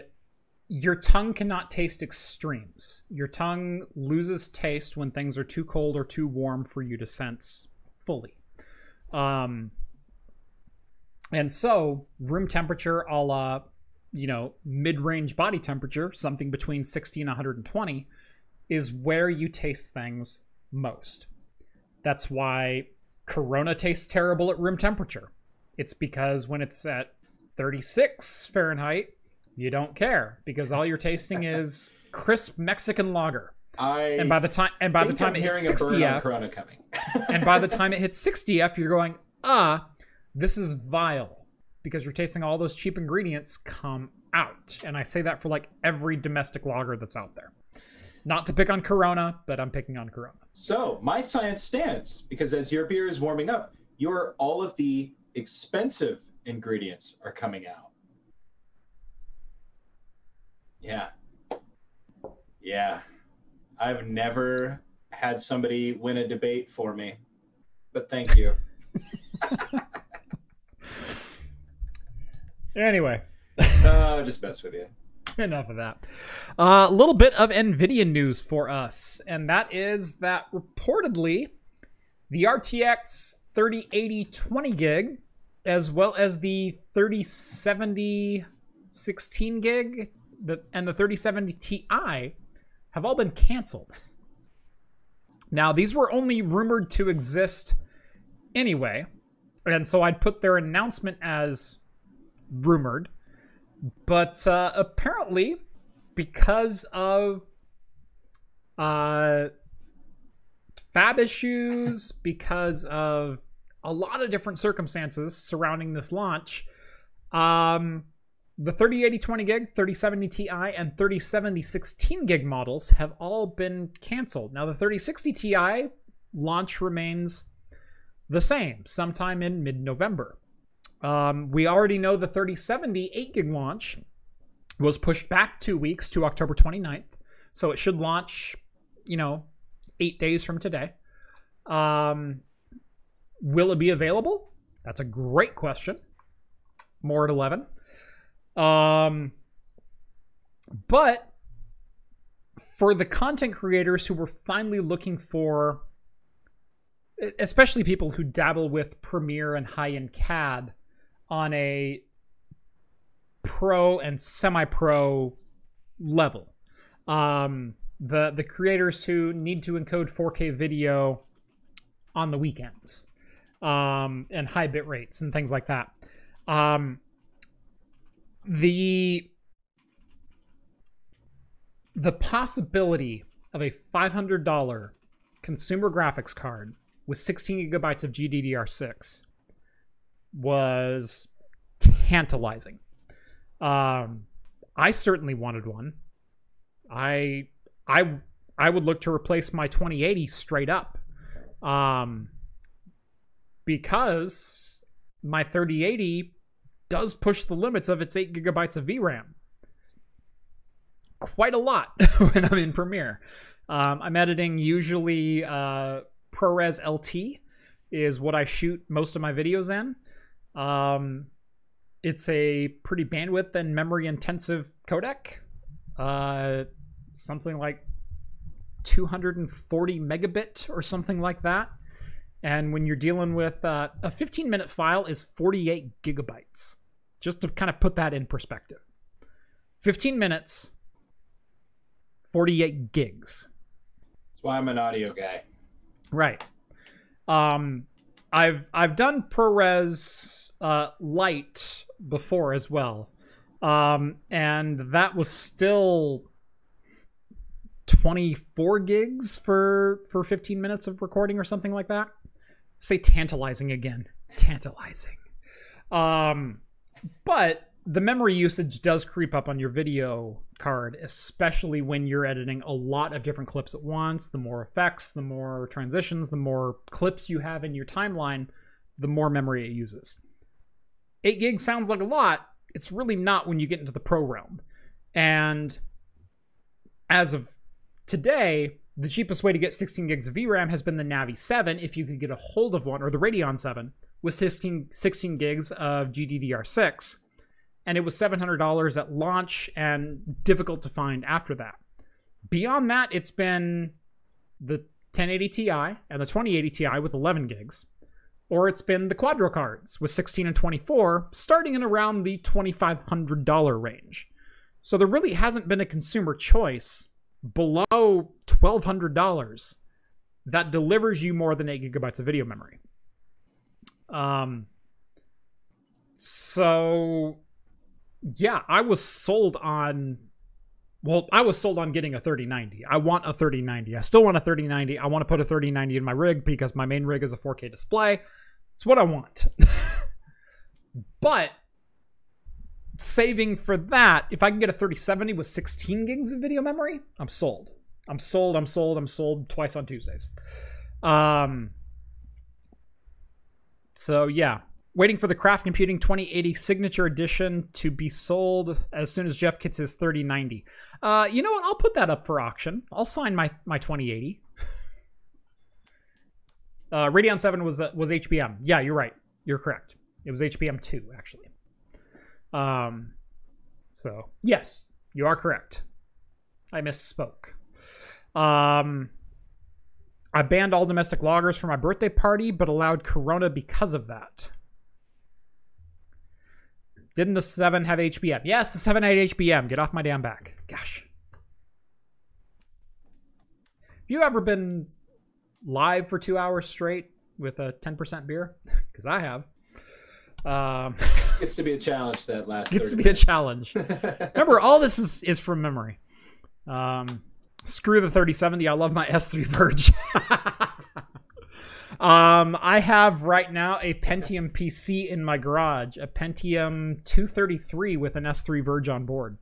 your tongue cannot taste extremes. Your tongue loses taste when things are too cold or too warm for you to sense fully. Um, and so, room temperature, a la, you know, mid range body temperature, something between 60 and 120, is where you taste things most. That's why Corona tastes terrible at room temperature. It's because when it's at 36 Fahrenheit, you don't care because all you're tasting is crisp Mexican lager. I And by the time and by the time I'm it hits hearing a burn on 60F, Corona coming. and by the time it hits 60F, you're going, ah, this is vile because you're tasting all those cheap ingredients come out. And I say that for like every domestic lager that's out there. Not to pick on Corona, but I'm picking on Corona. So my science stands because as your beer is warming up, your all of the expensive ingredients are coming out. Yeah. Yeah. I've never had somebody win a debate for me. But thank you. Anyway, uh, just mess with you. enough of that. A little bit of NVIDIA news for us, and that is that reportedly the RTX 3080 20 gig, as well as the 3070 16 gig the, and the 3070 Ti have all been canceled. Now, these were only rumored to exist anyway, and so I'd put their announcement as rumored. But uh, apparently, because of uh, fab issues, because of a lot of different circumstances surrounding this launch, um, the 3080 20 gig, 3070 Ti, and 3070 16 gig models have all been canceled. Now, the 3060 Ti launch remains the same, sometime in mid November. Um, we already know the 3070 8 gig launch was pushed back two weeks to October 29th. So it should launch, you know, eight days from today. Um, will it be available? That's a great question. More at 11. Um, but for the content creators who were finally looking for, especially people who dabble with Premiere and high end CAD on a pro and semi pro level, um, the, the creators who need to encode 4K video on the weekends um, and high bit rates and things like that. Um, the the possibility of a $500 consumer graphics card with 16 gigabytes of GDDR6 was tantalizing. Um, I certainly wanted one. I I I would look to replace my 2080 straight up. Um, because my 3080 does push the limits of its 8 gigabytes of VRAM. Quite a lot when I'm in Premiere. Um, I'm editing usually uh, ProRes LT is what I shoot most of my videos in. Um, it's a pretty bandwidth and memory intensive codec. Uh, something like 240 megabit or something like that. And when you're dealing with uh, a 15 minute file is 48 gigabytes, just to kind of put that in perspective. 15 minutes, 48 gigs. That's why I'm an audio guy. Right. Um, I've I've done ProRes uh, Lite before as well, um, and that was still 24 gigs for for 15 minutes of recording or something like that. Say tantalizing again, tantalizing. Um, but the memory usage does creep up on your video card, especially when you're editing a lot of different clips at once. The more effects, the more transitions, the more clips you have in your timeline, the more memory it uses. 8 gigs sounds like a lot. It's really not when you get into the pro realm. And as of today, the cheapest way to get 16 gigs of VRAM has been the Navi 7 if you could get a hold of one, or the Radeon 7 with 16, 16 gigs of GDDR6 and it was $700 at launch and difficult to find after that. Beyond that, it's been the 1080 Ti and the 2080 Ti with 11 gigs, or it's been the Quadro cards with 16 and 24, starting in around the $2,500 range. So there really hasn't been a consumer choice below $1,200 that delivers you more than 8 gigabytes of video memory. Um, so yeah, I was sold on. Well, I was sold on getting a 3090. I want a 3090. I still want a 3090. I want to put a 3090 in my rig because my main rig is a 4K display. It's what I want. but saving for that, if I can get a 3070 with 16 gigs of video memory, I'm sold. I'm sold. I'm sold. I'm sold twice on Tuesdays. Um. So yeah, waiting for the Craft Computing 2080 Signature Edition to be sold as soon as Jeff gets his 3090. Uh, you know what? I'll put that up for auction. I'll sign my my 2080. Uh, Radeon 7 was uh, was HBM. Yeah, you're right. You're correct. It was HBM 2 actually. Um, so yes, you are correct. I misspoke. Um, I banned all domestic loggers for my birthday party, but allowed Corona because of that. Didn't the 7 have HBM? Yes, the 7 had HBM. Get off my damn back. Gosh. Have you ever been live for two hours straight with a 10% beer? Because I have. Um, gets to be a challenge that last. Gets to be minutes. a challenge. Remember, all this is, is from memory. Um, screw the 3070. I love my S3 ViRGE. Um, I have right now a Pentium PC in my garage, a Pentium 233 with an S3 ViRGE on board.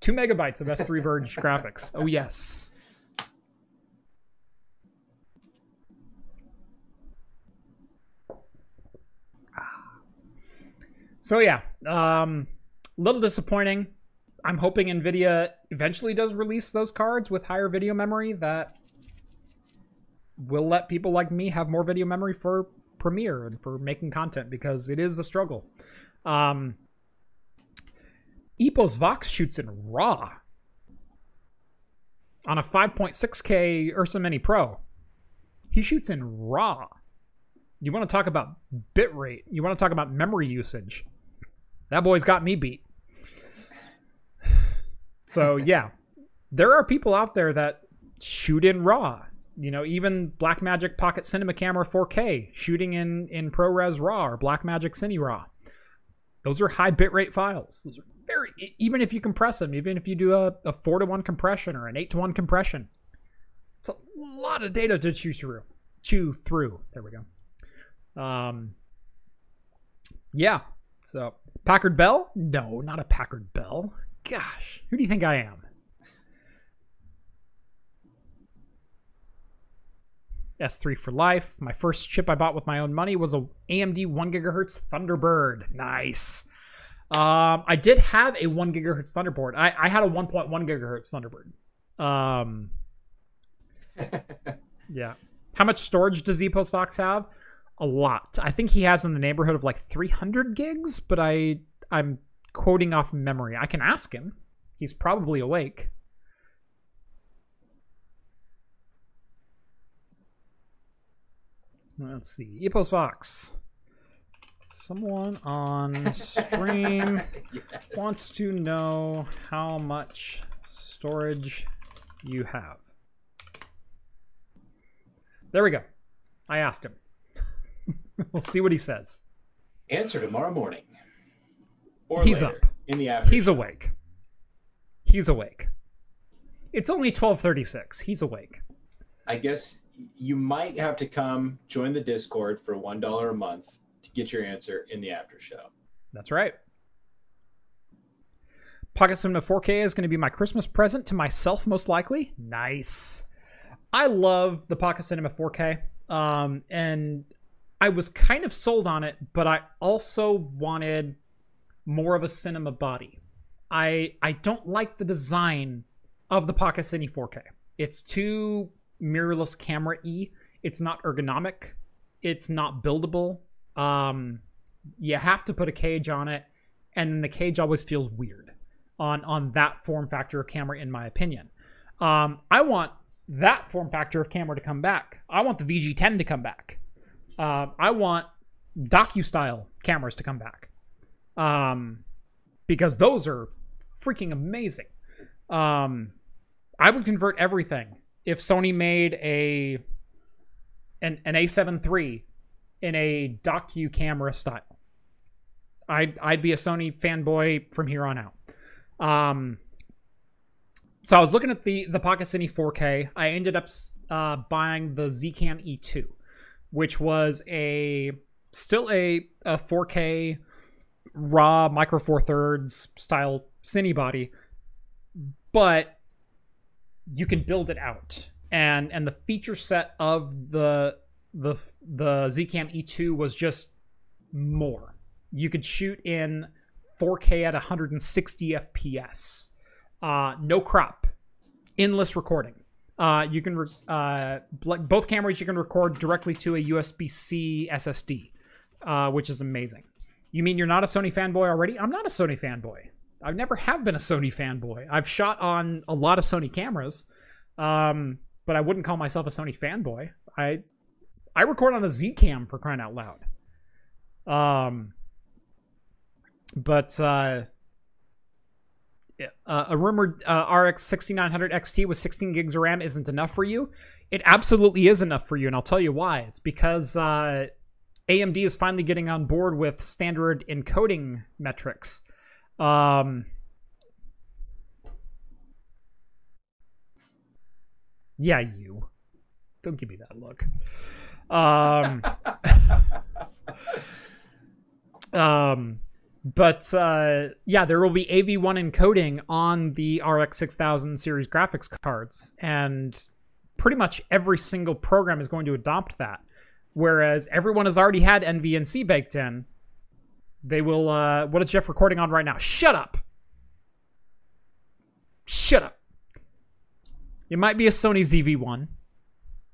Two megabytes of S3 ViRGE graphics. Oh, yes. So, yeah, um, a little disappointing. I'm hoping NVIDIA eventually does release those cards with higher video memory that will let people like me have more video memory for Premiere and for making content because it is a struggle. Um, Epos Vox shoots in RAW on a 5.6K Ursa Mini Pro. He shoots in RAW. You want to talk about bitrate? You want to talk about memory usage? That boy's got me beat. So yeah, there are people out there that shoot in RAW you know, even Blackmagic Pocket Cinema Camera 4K shooting in in ProRes RAW or Blackmagic Cine RAW. Those are high bitrate files. Those are very even if you compress them, even if you do a, a four to one compression or an eight to one compression, it's a lot of data to chew through. Chew through. There we go. Um, yeah. So Packard Bell? No, not a Packard Bell. Gosh, who do you think I am? S3 for life. My first chip I bought with my own money was a AMD 1 gigahertz Thunderbird. Nice. Um, I did have a 1 gigahertz Thunderbird. I, I had a 1.1 gigahertz Thunderbird. Um, yeah. How much storage does Epos Vox have? A lot. I think he has in the neighborhood of like 300 gigs, but I I'm quoting off memory. I can ask him. He's probably awake. Let's see. Epos Vox. Someone on stream yes. wants to know how much storage you have. There we go. I asked him. we'll see what he says. Answer tomorrow morning. Or He's up. in the afternoon. He's awake. He's awake. It's only 12:36. He's awake. I guess you might have to come join the Discord for one dollar a month to get your answer in the after show. That's right. Pocket Cinema 4K is going to be my Christmas present to myself, most likely. Nice. I love the Pocket Cinema 4K, um, and I was kind of sold on it, but I also wanted more of a cinema body. I I don't like the design of the Pocket Cine 4K. It's too mirrorless camera e. It's not ergonomic. It's not buildable. Um, you have to put a cage on it, and the cage always feels weird on on that form factor of camera, in my opinion. Um, I want that form factor of camera to come back. I want the VG10 to come back. Uh, I want docu style cameras to come back, um, because those are freaking amazing. Um, I would convert everything if Sony made a an, an A7 III in a docu camera style. I'd I'd be a Sony fanboy from here on out. Um, so I was looking at the the Pocket Cine 4K. I ended up uh, buying the Zcam E2, which was a still a, a 4K raw micro four thirds style cine body, but you can build it out and and the feature set of the the the Zcam E2 was just more. You could shoot in 4K at 160 FPS, uh, no crop, endless recording. Uh, you can re- uh, both cameras you can record directly to a USB-C SSD, uh, which is amazing. You mean you're not a Sony fanboy already? I'm not a Sony fanboy. I never have been a Sony fanboy. I've shot on a lot of Sony cameras, um, but I wouldn't call myself a Sony fanboy. I I record on a Zcam for crying out loud. Um, but uh, uh, a rumored uh, RX 6900 XT with 16 gigs of RAM isn't enough for you. It absolutely is enough for you, and I'll tell you why. It's because uh, AMD is finally getting on board with standard encoding metrics. Um, yeah, you. Don't give me that look. Um, um, but uh, yeah, there will be AV1 encoding on the RX 6000 series graphics cards, and pretty much every single program is going to adopt that. Whereas everyone has already had NVENC baked in. They will. Uh, what is Jeff recording on right now? Shut up. Shut up. It might be a Sony ZV1.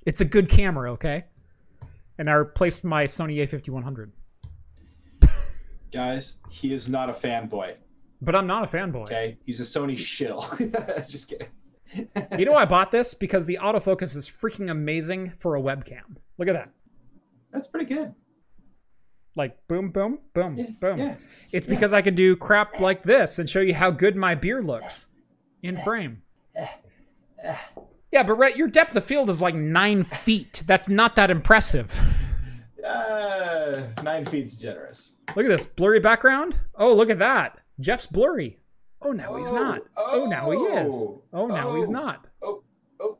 It's a good camera, okay? And I replaced my Sony A5100. Guys, he is not a fanboy. But I'm not a fanboy. Okay, he's a Sony shill. Just kidding. you know I bought this because the autofocus is freaking amazing for a webcam. Look at that. That's pretty good. Like boom, boom, boom, Yeah, boom. yeah, it's because I can do crap like this and show you how good my beer looks in frame. Yeah, but Rhett, your depth of field is like nine feet. That's not that impressive. Uh, nine feet's generous. Look at this blurry background. Oh, look at that. Jeff's blurry. Oh, now he's Oh, not. Oh, now he is. oh, Oh, now he's oh. not. Oh, oh.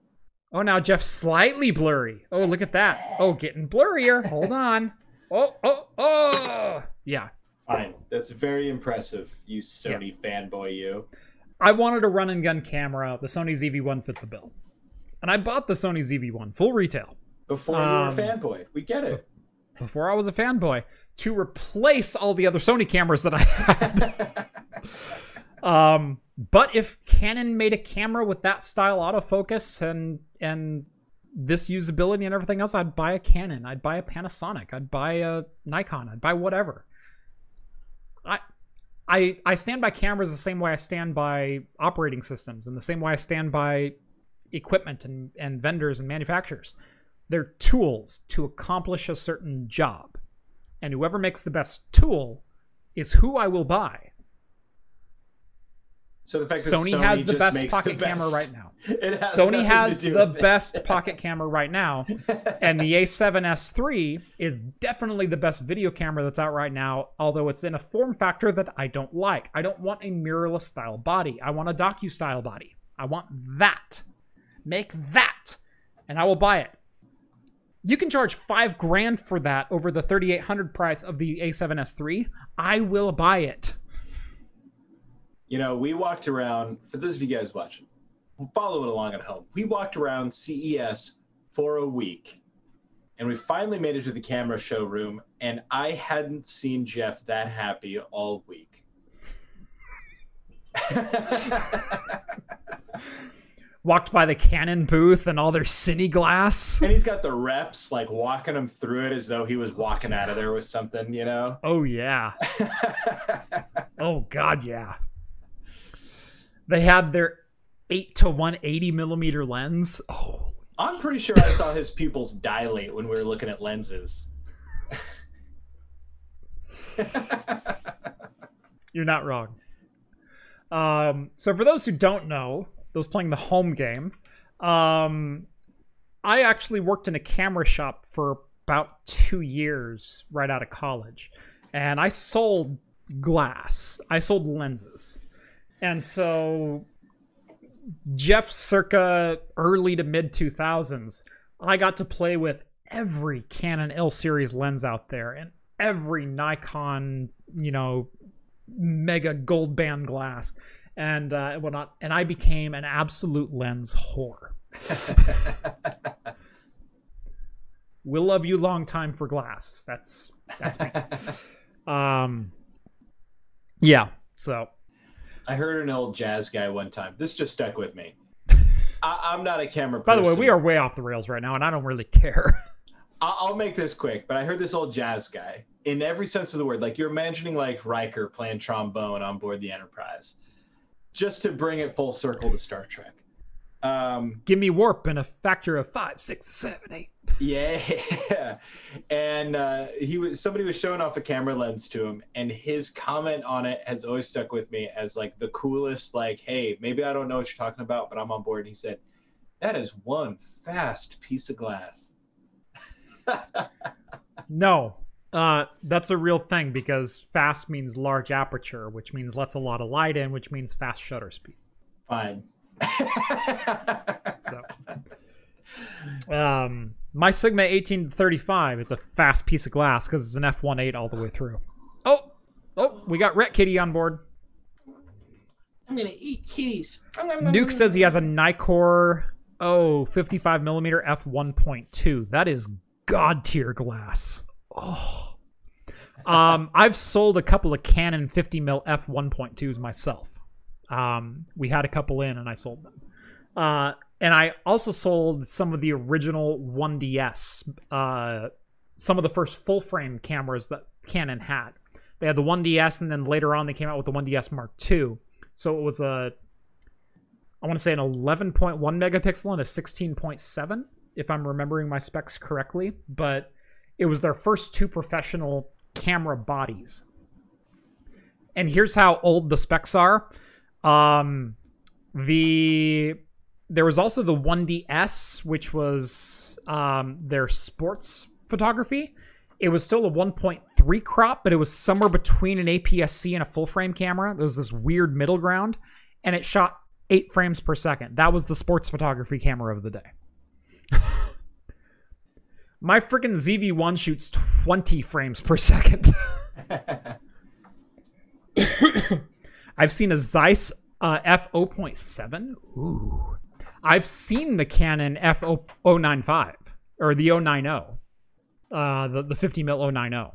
Oh, now Jeff's slightly blurry. Oh, look at that. Oh, getting blurrier. Hold on. Oh, oh, oh. Yeah. Fine. That's very impressive, you Sony fanboy, you. I wanted a run and gun camera. The Sony ZV-1 fit the bill. And I bought the Sony ZV-1 full retail Before Um, you were a fanboy. We get it. before I was a fanboy to replace all the other Sony cameras that I had. um, but if Canon made a camera with that style autofocus and and this usability and everything else, I'd buy a Canon. I'd buy a Panasonic. I'd buy a Nikon. I'd buy whatever. I I I stand by cameras the same way I stand by operating systems and the same way I stand by equipment and, and vendors and manufacturers. They're tools to accomplish a certain job. And whoever makes the best tool is who I will buy. so the fact that Sony, has the best pocket the camera right now. It has Sony has the best pocket camera right now, and the A7S III is definitely the best video camera that's out right now, although it's in a form factor that I don't like. I don't want a mirrorless style body. I want a docu style body. I want that. Make that, and I will buy it. You can charge five grand for that over the 3800 price of the A7S III. I will buy it. You know, we walked around, for those of you guys watching, following along at home, we walked around CES for a week. And we finally made it to the camera showroom, and I hadn't seen Jeff that happy all week. Walked by the Canon booth and all their cine glass. and he's got the reps like walking him through it as though he was walking out of there with something, you know? Oh yeah. Oh god, yeah. They had their eight to one eighty millimeter lens. Oh, I'm pretty sure I saw his pupils dilate when we were looking at lenses. you're not wrong. Um, so for those who don't know, those playing the home game, um, I actually worked in a camera shop for about two years right out of college, and I sold glass. I sold lenses, and so Jeff, circa early to mid two thousands, I got to play with every Canon L series lens out there and every Nikon, you know, mega gold band glass and uh, whatnot, and I became an absolute lens whore. we'll love you long time for glass. That's that's me. um, yeah. So I heard an old jazz guy one time. This just stuck with me. I, I'm not a camera Person. by the way, we are way off the rails right now, and I don't really care. I'll make this quick, but I heard this old jazz guy in every sense of the word. Like you're imagining like Riker playing trombone on board the Enterprise, just to bring it full circle to Star Trek. Um, Give me warp and a factor of five, six, seven, eight. yeah, and uh, he was somebody was showing off a camera lens to him, and his comment on it has always stuck with me as like the coolest. Like, hey, maybe I don't know what you're talking about, but I'm on board. And He said, "That is one fast piece of glass." No, uh, that's a real thing because fast means large aperture, which means lets a lot of light in, which means fast shutter speed. Fine. So, um, my Sigma 1835 is a fast piece of glass because it's an f1.8 all the way through. Oh, oh, we got Ret Kitty on board. I'm gonna eat kitties. Nuke says he has a Nikkor oh 55 millimeter f1.2. That is god tier glass. Oh. Um, I've sold a couple of Canon 50 mil f1.2s myself. Um, we had a couple in and I sold them. Uh, and I also sold some of the original 1DS, uh, some of the first full frame cameras that Canon had. They had the 1DS, and then later on they came out with the 1DS Mark II. So it was a, I want to say an 11.1 megapixel and a 16.7, if I'm remembering my specs correctly. But it was their first two professional camera bodies. And here's how old the specs are. Um, the there was also the 1DS, which was um, their sports photography. It was still a 1.3 crop, but it was somewhere between an APS-C and a full frame camera. It was this weird middle ground, and it shot eight frames per second. That was the sports photography camera of the day. My freaking ZV1 shoots 20 frames per second. I've seen a Zeiss uh, f0.7. Ooh. I've seen the Canon f095 or the 090, uh, the, the 50 mil 090.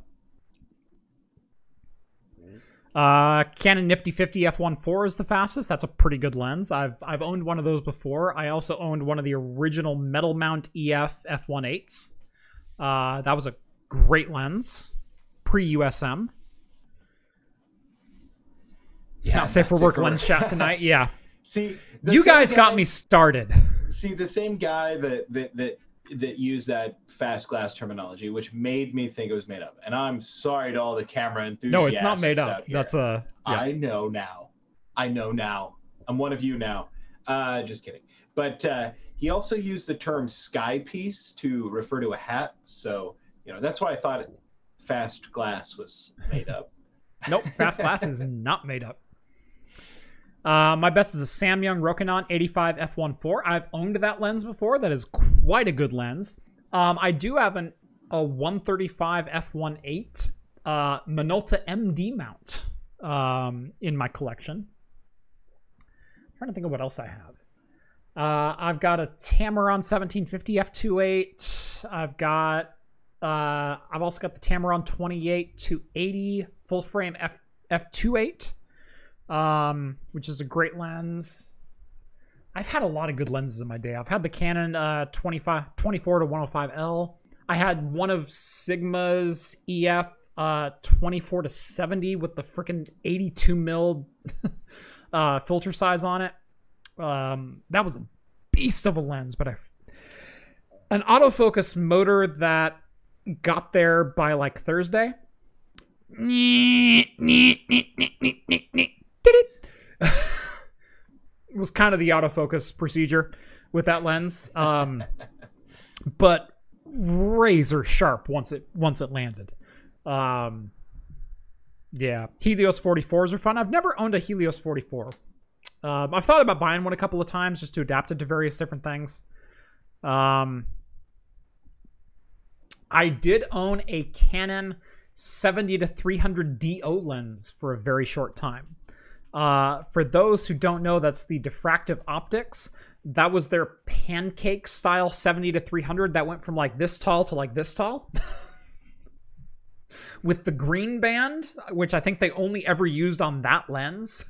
Uh, Canon Nifty 50 f1.4 is the fastest. That's a pretty good lens. I've I've owned one of those before. I also owned one of the original metal mount EF f1.8s. Uh, that was a great lens, pre USM. Yeah, Not safe for work lens chat tonight. Yeah, See, you guys got me started. See, the same guy that that that that used that fast glass terminology, which made me think it was made up. And I'm sorry to all the camera enthusiasts. No, it's not made up. That's a yeah. I know now. I know now. I'm one of you now. Uh, just kidding. But uh, he also used the term sky piece to refer to a hat. So, you know, that's why I thought fast glass was made up. nope, fast glass is not made up. Uh, my best is a Samyang Rokinon 85 f1.4. I've owned that lens before. That is quite a good lens. Um, I do have an a 135 f1.8 uh, Minolta MD mount um, in my collection. I'm trying to think of what else I have. Uh, I've got a Tamron 1750 f2.8. I've got uh, I've also got the Tamron 28 to 80 full frame f f2.8 um, which is a great lens. I've had a lot of good lenses in my day. I've had the Canon uh, 25, 24 to 105L. I had one of Sigma's EF uh, 24 to 70 with the freaking 82 mil uh, filter size on it. Um, that was a beast of a lens, but I an autofocus motor that got there by like Thursday was kind of the autofocus procedure with that lens. Um, but razor sharp once it once it landed. Um, yeah, Helios 44s are fun. I've never owned a Helios 44. Um, I've thought about buying one a couple of times just to adapt it to various different things. Um, I did own a Canon 70 to 300 DO lens for a very short time. Uh, for those who don't know, that's the diffractive optics. That was their pancake style 70 to 300 that went from like this tall to like this tall. With the green band, which I think they only ever used on that lens.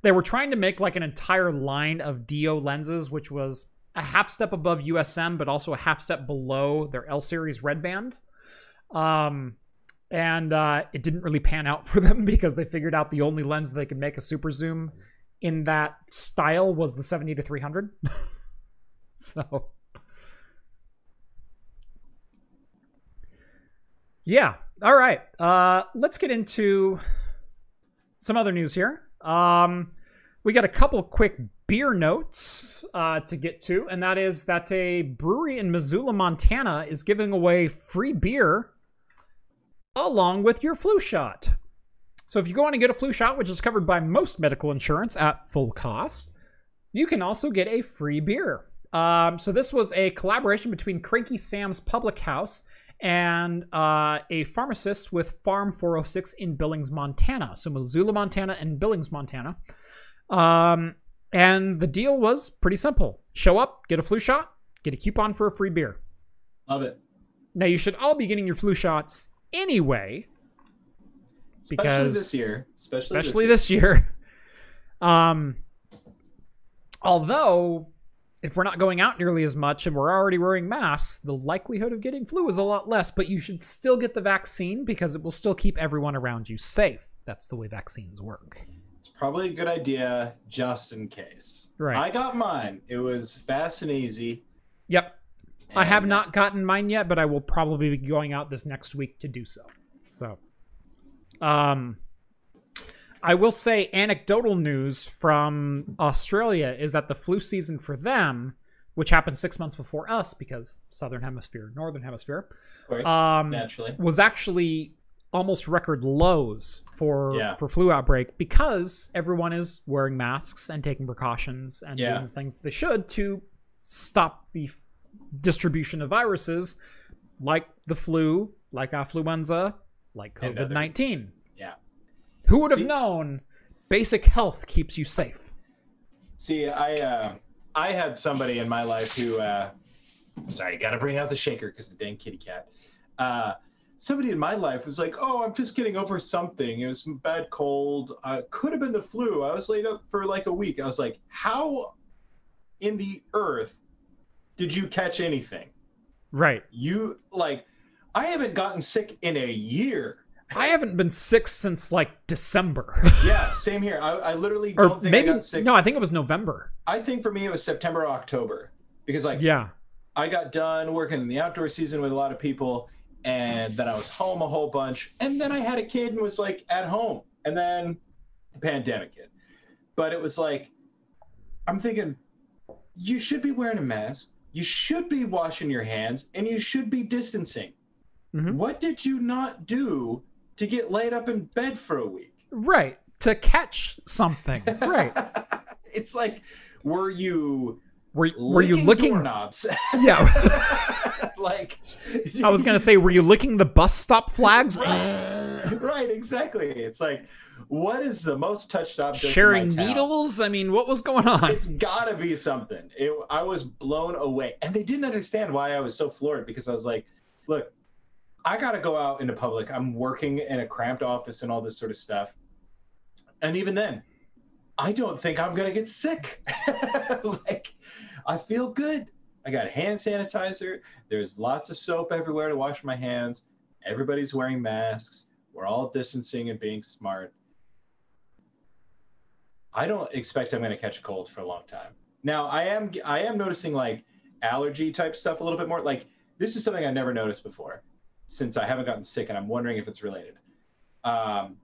They were trying to make like an entire line of DO lenses, which was a half step above USM, but also a half step below their L series red band. Um, and uh, it didn't really pan out for them because they figured out the only lens they could make a super zoom in that style was the 70 to 300 so. Yeah. All right. Uh, let's get into some other news here. Um, we got a couple quick beer notes uh, to get to and that is that a brewery in missoula montana is giving away free beer along with your flu shot. So if you go on and get a flu shot, which is covered by most medical insurance at full cost, you can also get a free beer. Um, so this was a collaboration between Cranky Sam's Public House and uh, a pharmacist with Farm 406 in Billings, Montana. So Missoula, Montana, and Billings, Montana. Um, and the deal was pretty simple: show up, get a flu shot, get a coupon for a free beer. Love it. Now you should all be getting your flu shots anyway because especially this year. Especially, especially this, year. this year. Um although if we're not going out nearly as much and we're already wearing masks the likelihood of getting flu is a lot less but you should still get the vaccine because it will still keep everyone around you safe. That's the way vaccines work. It's probably a good idea just in case. Right. I got mine. It was fast and easy. Yep I have not gotten mine yet, but I will probably be going out this next week to do so. So, um, I will say anecdotal news from Australia is that the flu season for them, which happened six months before us because Southern Hemisphere, Northern Hemisphere, course, um, naturally. was actually almost record lows for Yeah. for flu outbreak because everyone is wearing masks and taking precautions and Yeah. doing things they should to stop the distribution of viruses like the flu, like affluenza, like COVID nineteen. Yeah. Who would have See- known? Basic health keeps you safe. See, I uh, I had somebody in my life who, uh, sorry, got to bring out the shaker because the dang kitty cat. Uh, somebody in my life was like, "Oh, I'm just getting over something. It was a bad cold. Uh, could have been the flu. I was laid up for like a week." I was like, "How in the earth did you catch anything? Right. You like, I haven't gotten sick in a year." I haven't been sick since like December. Yeah, same here. I, I literally or don't think maybe I no, I think it was November. I think for me it was September, or October, because like Yeah. I got done working in the outdoor season with a lot of people, and then I was home a whole bunch, and then I had a kid and was like at home, and then the pandemic hit. But it was like I'm thinking, you should be wearing a mask, you should be washing your hands, and you should be distancing. Mhm. What did you not do to get laid up in bed for a week? Right. To catch something. Right. it's like, were you Were, were you licking looking? doorknobs? Yeah. like, I was gonna say, were you licking the bus stop flags? right, exactly. It's like, what is the most touched object? Sharing needles? I mean, what was going on? It's gotta be something. It, I was blown away, and they didn't understand why I was so floored because I was like, "Look, I gotta go out into public. I'm working in a cramped office and all this sort of stuff, and even then, I don't think I'm gonna get sick. like, I feel good. I got hand sanitizer. There's lots of soap everywhere to wash my hands. Everybody's wearing masks. We're all distancing and being smart. I don't expect I'm going to catch a cold for a long time. Now, I am I am noticing like allergy type stuff a little bit more. Like this is something I never noticed before, since I haven't gotten sick, and I'm wondering if it's related. Um,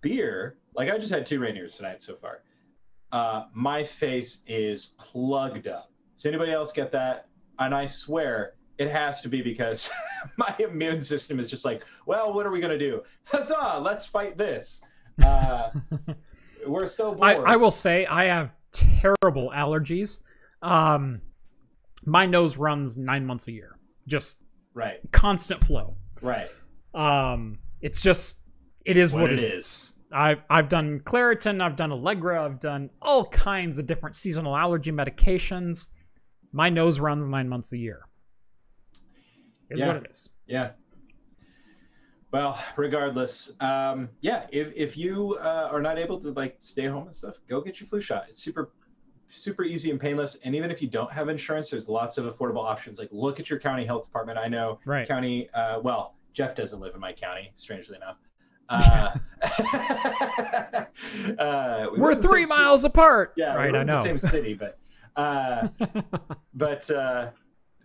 beer, like I just had two Rainiers tonight so far. Uh, my face is plugged up. Does anybody else get that? And I swear it has to be because my immune system is just like, well, what are we gonna do? Huzzah! Let's fight this. Uh, we're so bored. I, I will say I have terrible allergies. Um, my nose runs nine months a year, just right, constant flow. right. Um, it's just it is what, What it it is. I've I've done Claritin, I've done Allegra, I've done all kinds of different seasonal allergy medications. My nose runs nine months a year. Is Yeah. what it is. Yeah. Well, regardless, um, yeah. If if you uh, are not able to like stay home and stuff, go get your flu shot. It's super super easy and painless. And even if you don't have insurance, there's lots of affordable options. Like look at your county health department. I know Right. county. Uh, well, Jeff doesn't live in my county, strangely enough. Uh, uh, we We're live in the three miles apart. yeah, right. I in know. the same city, but uh, but uh,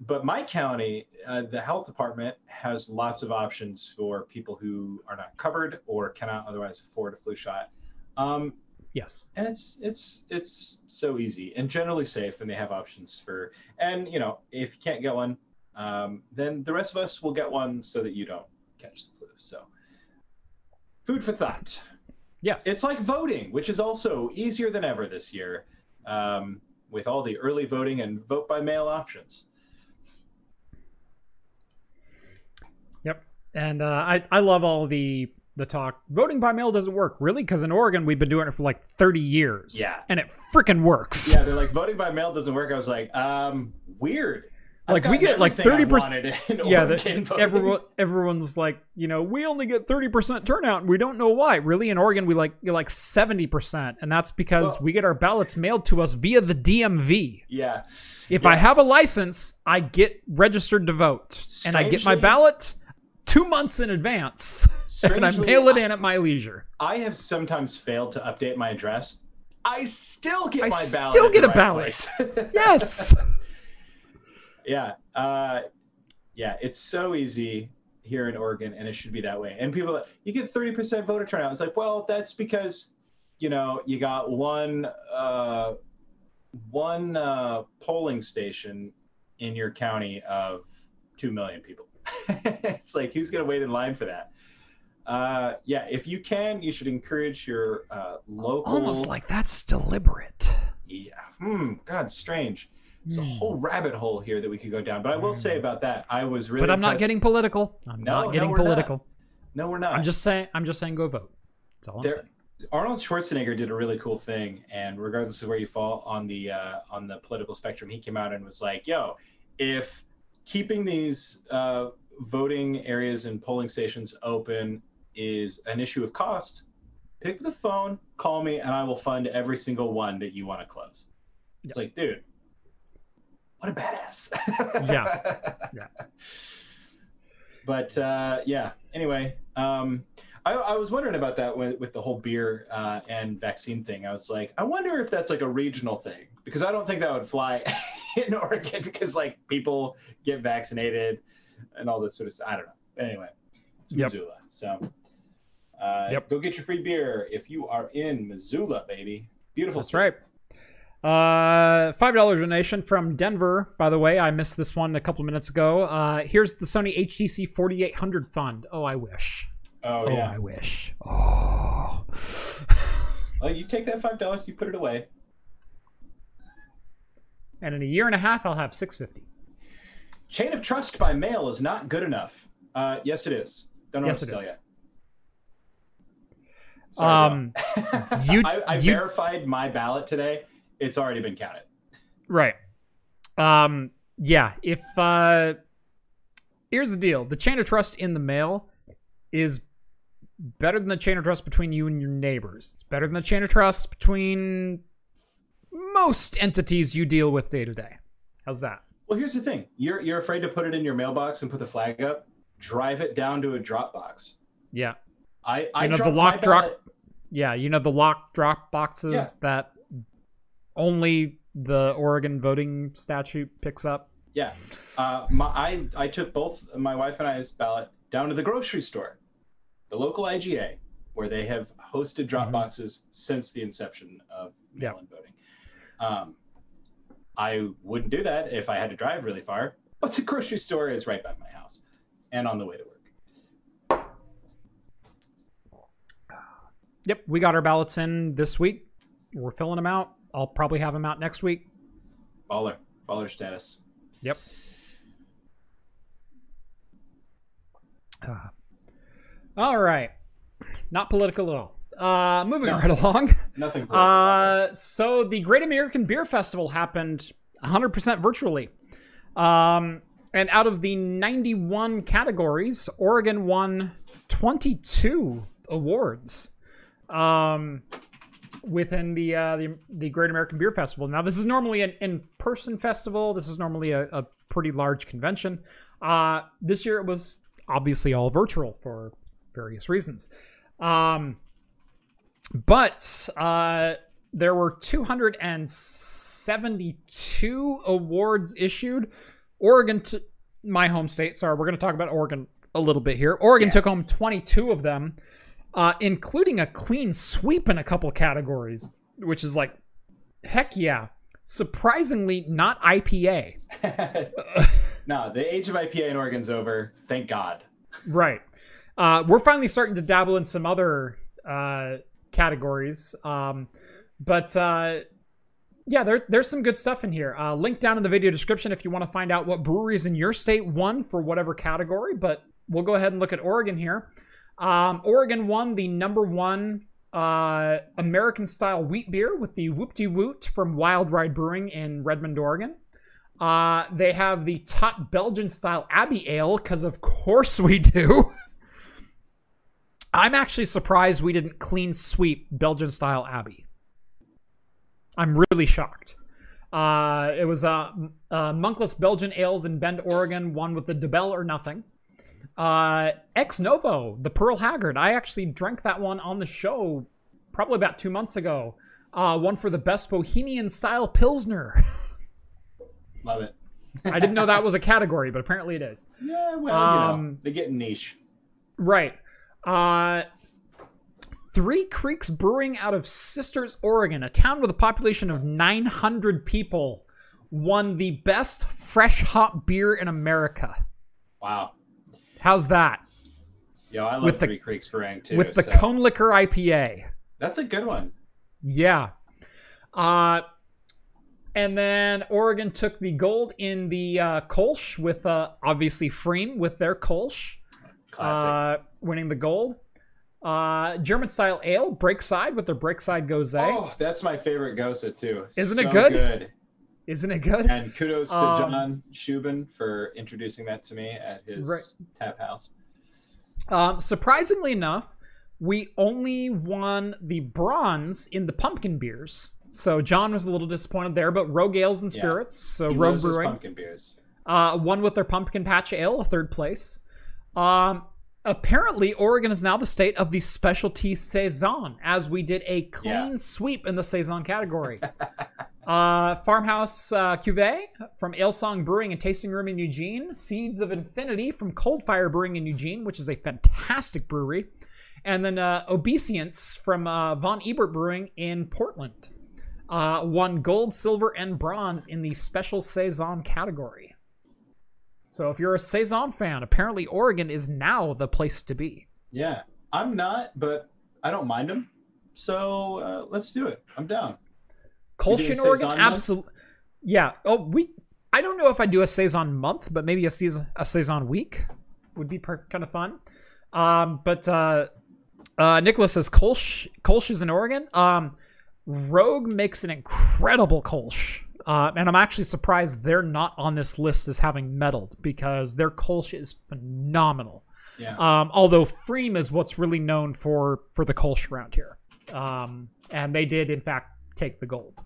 but my county, uh, the health department has lots of options for people who are not covered or cannot otherwise afford a flu shot. Um, yes. and it's it's it's so easy and generally safe, and they have options for. And you know, if you can't get one, um, then the rest of us will get one so that you don't catch the flu. So, food for thought. Yes. It's like voting, which is also easier than ever this year, um, with all the early voting and vote by mail options. Yep. And uh, I I love all the the talk. Voting by mail doesn't work really because in Oregon we've been doing it for like thirty years. Yeah. And it freaking works. Yeah, they're like voting by mail doesn't work. I was like, um, weird. Like, we get, like, 30% Yeah, Oregon that voting. everyone everyone's like, you know, we only get thirty percent turnout, and we don't know why. Really, in Oregon, we like get like seventy percent, and that's because Well- we get our ballots mailed to us via the DMV. Yeah, If Yeah. I have a license, I get registered to vote, and I get my ballot two months in advance, and I mail it in at my leisure. I have sometimes failed to update my address. I still get I my ballot. still get a right ballot. Yes. yeah uh yeah it's so easy here in oregon and it should be that way and people you get 30% voter turnout it's like well that's because you know you got one uh one uh polling station in your county of 2 million people it's like who's going to wait in line for that uh yeah if you can you should encourage your uh local Almost like that's deliberate. yeah hmm god strange there's a Hmm. whole rabbit hole here that we could go down. But I will say about that, I was really. But I'm not getting political. I'm No, no, not getting not. political. No, we're not. I'm just saying. I'm just saying. Go vote. That's all I'm There- saying. Arnold Schwarzenegger did a really cool thing, and regardless of where you fall on the uh, on the political spectrum, he came out and was like, "Yo, if keeping these uh, voting areas and polling stations open is an issue of cost, pick the phone, call me, and I will fund every single one that you want to close." It's like, dude, what a badass. Yeah. Yeah. But uh, yeah. Anyway, um, I, I was wondering about that with, with the whole beer uh, and vaccine thing. I was like, I wonder if that's like a regional thing because I don't think that would fly in Oregon because like people get vaccinated and all this sort of stuff. I don't know. Anyway, it's Yep. Missoula, so uh, Yep. go get your free beer if you are in Missoula, baby. Beautiful. That's city. right. Uh, five dollar donation from Denver. By the way, I missed this one a couple minutes ago. Uh, here's the Sony HTC 4800 fund. Oh, I wish. Oh, Oh, yeah. I wish. Oh. Well, you take that five dollars, you put it away. And in a year and a half, I'll have 650. Chain of trust by mail is not good enough. Uh, yes, it is. Don't know Yes, what to tell is. you. Sorry, Um, you- I, I you- verified my ballot today. It's already been counted. Right. Um. Yeah. If uh, here's the deal: the chain of trust in the mail is better than the chain of trust between you and your neighbors. It's better than the chain of trust between most entities you deal with day to day. How's that? Well, here's the thing: you're you're afraid to put it in your mailbox and put the flag up. Drive it down to a drop box. Yeah. I I You know, the lock drop- ballot- Yeah. You know the lock drop boxes Yeah. that only the Oregon voting statute picks up. Yeah, uh, my, I I took both my wife and I's ballot down to the grocery store, the local IGA, where they have hosted drop Mhm. boxes since the inception of mail-in voting. Um, I wouldn't do that if I had to drive really far, but the grocery store is right by my house, and on the way to work. Yep, we got our ballots in this week. We're filling them out. I'll probably have them out next week. Baller, baller status. Yep. Uh, all right. Not political at all. Uh, moving No. right along. Nothing. Uh, so the Great American Beer Festival happened 100% virtually. Um, and out of the 91 categories, Oregon won 22 awards. Um, within the, uh, the the Great American Beer Festival. Now, this is normally an in-person festival. This is normally a, a pretty large convention. Uh, this year, it was obviously all virtual for various reasons. Um, but uh, there were 272 awards issued. Oregon, my home state. Sorry, we're going to talk about Oregon a little bit here. Oregon Yeah. took home 22 of them, uh, including a clean sweep in a couple categories, which is like, heck yeah. Surprisingly, not IPA. no, the age of IPA in Oregon's over. Thank God. Right. Uh, we're finally starting to dabble in some other uh, categories. Um, but uh, yeah, there, there's some good stuff in here. Uh, link down in the video description if you want to find out what breweries in your state won for whatever category. But we'll go ahead and look at Oregon here. Um, Oregon won the number one uh, American style wheat beer with the Whoop De Woot from Wild Ride Brewing in Redmond, Oregon. Uh, they have the top Belgian style Abbey Ale because, of course, we do. I'm actually surprised we didn't clean sweep Belgian style Abbey. I'm really shocked. Uh, it was uh, m- uh, Monkless Belgian Ales in Bend, Oregon, one with the Dubbel or nothing. Uh, Ex Novo, the Pearl Haggard. I actually drank that one on the show probably about two months ago. Uh, one for the best Bohemian style Pilsner. Love it. I didn't know that was a category, but apparently it is. Yeah, well, you Um, know, they get niche. Right. Uh, Three Creeks Brewing out of Sisters, Oregon, a town with a population of 900 people, won the best fresh hop beer in America. Wow. How's that? Yo, I love With the- Three Creeks Brewing too. With the so Cone Liquor IPA. that's a good one. Yeah. Uh, and then Oregon took the gold in the uh, Kolsch with uh, obviously Freem with their Kolsch. Classic. uh, winning the gold. Uh, German style ale, Breakside with their Breakside Gose. oh, that's my favorite Gosa too. Isn't it So good? Isn't it good? And kudos to Um, John Shubin for introducing that to me at his Right. tap house. Um, surprisingly enough, we only won the bronze in the pumpkin beers. So John was a little disappointed there, but Rogue Ales and Yeah. Spirits, so He Rogue Brewing, pumpkin beers. uh, won with their pumpkin patch ale, a third place. Um, apparently, Oregon is now the state of the specialty saison, as we did a clean Yeah. sweep in the saison category. uh, Farmhouse uh, Cuvée from Alesong Brewing and Tasting Room in Eugene. Seeds of Infinity from Coldfire Brewing in Eugene, which is a fantastic brewery. And then uh, Obesience from uh, Von Ebert Brewing in Portland. uh, won gold, silver, and bronze in the special saison category. So if you're a saison fan, apparently Oregon is now the place to be. Yeah, I'm not, but I don't mind them. So uh, let's do it. I'm down. Kolsch in Oregon, absolutely. Yeah. Oh, we. I don't know if I do a saison month, but maybe a season a saison week would be per- kind of fun. Um, but uh, uh, Nicholas says Kolsch Kolsch is in Oregon. Um, Rogue makes an incredible Kolsch. Uh, and I'm actually surprised they're not on this list as having meddled because their Kolsch is phenomenal. Yeah. Um, although Freem is what's really known for for the Kolsch around here, um, and they did in fact take the gold.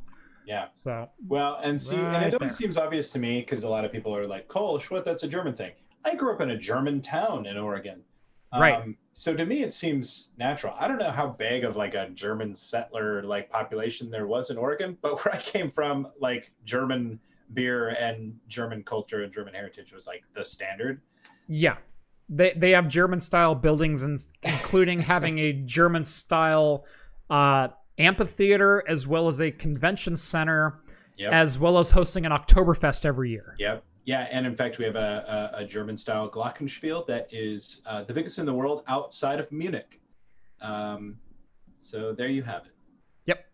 Yeah. So well, and see, Right and it always there. seems obvious to me because a lot of people are like, "Kolsch, what? That's a German thing." I grew up in a German town in Oregon. Right. Um, so to me, it seems natural. I don't know how big of like a German settler like population there was in Oregon, but where I came from, like German beer and German culture and German heritage was like the standard. yeah, they they have German style buildings, and including having a German style uh, amphitheater as well as a convention center, Yep. as well as hosting an Oktoberfest every year. Yep. Yeah, and in fact, we have a, a, a German-style Glockenspiel that is uh, the biggest in the world outside of Munich. Um, so there you have it. Yep.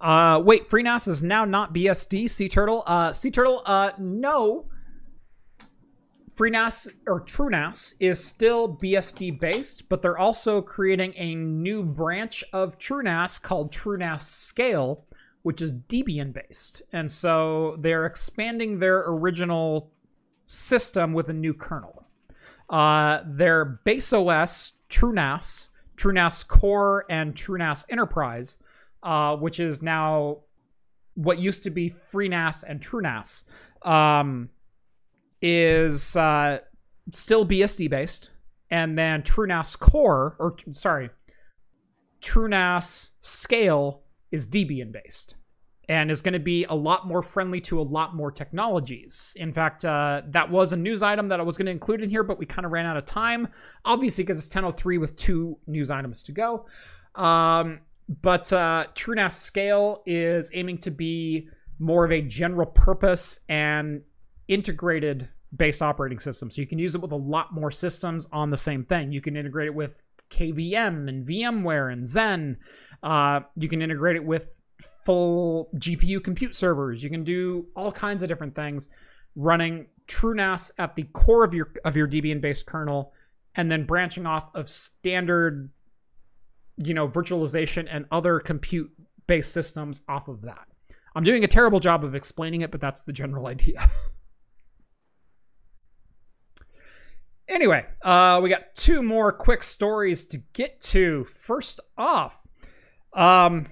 Uh, wait, FreeNAS is now not BSD. Sea Turtle. Uh, sea Turtle. Uh, no. FreeNAS or TrueNAS is still BSD based, but they're also creating a new branch of TrueNAS called TrueNAS Scale, which is Debian based, and so they're expanding their original system with a new kernel. Uh, their base OS, TrueNAS, TrueNAS Core, and TrueNAS Enterprise uh, which is now what used to be FreeNAS and TrueNAS, um, is uh, still BSD based, and then TrueNAS Core, or sorry, TrueNAS Scale is Debian based. And is going to be a lot more friendly to a lot more technologies. In fact, uh, that was a news item that I was going to include in here, but we kind of ran out of time, obviously because it's 10:03 with two news items to go. Um, but uh, TrueNAS Scale is aiming to be more of a general purpose and integrated based operating system. So you can use it with a lot more systems on the same thing. You can integrate it with KVM and VMware and Xen. Uh, you can integrate it with full GPU compute servers. You can do all kinds of different things running TrueNAS at the core of your of your Debian based kernel and then branching off of standard you know virtualization and other compute based systems off of that. I'm doing a terrible job of explaining it but that's the general idea. Anyway uh we got two more quick stories to get to. First off um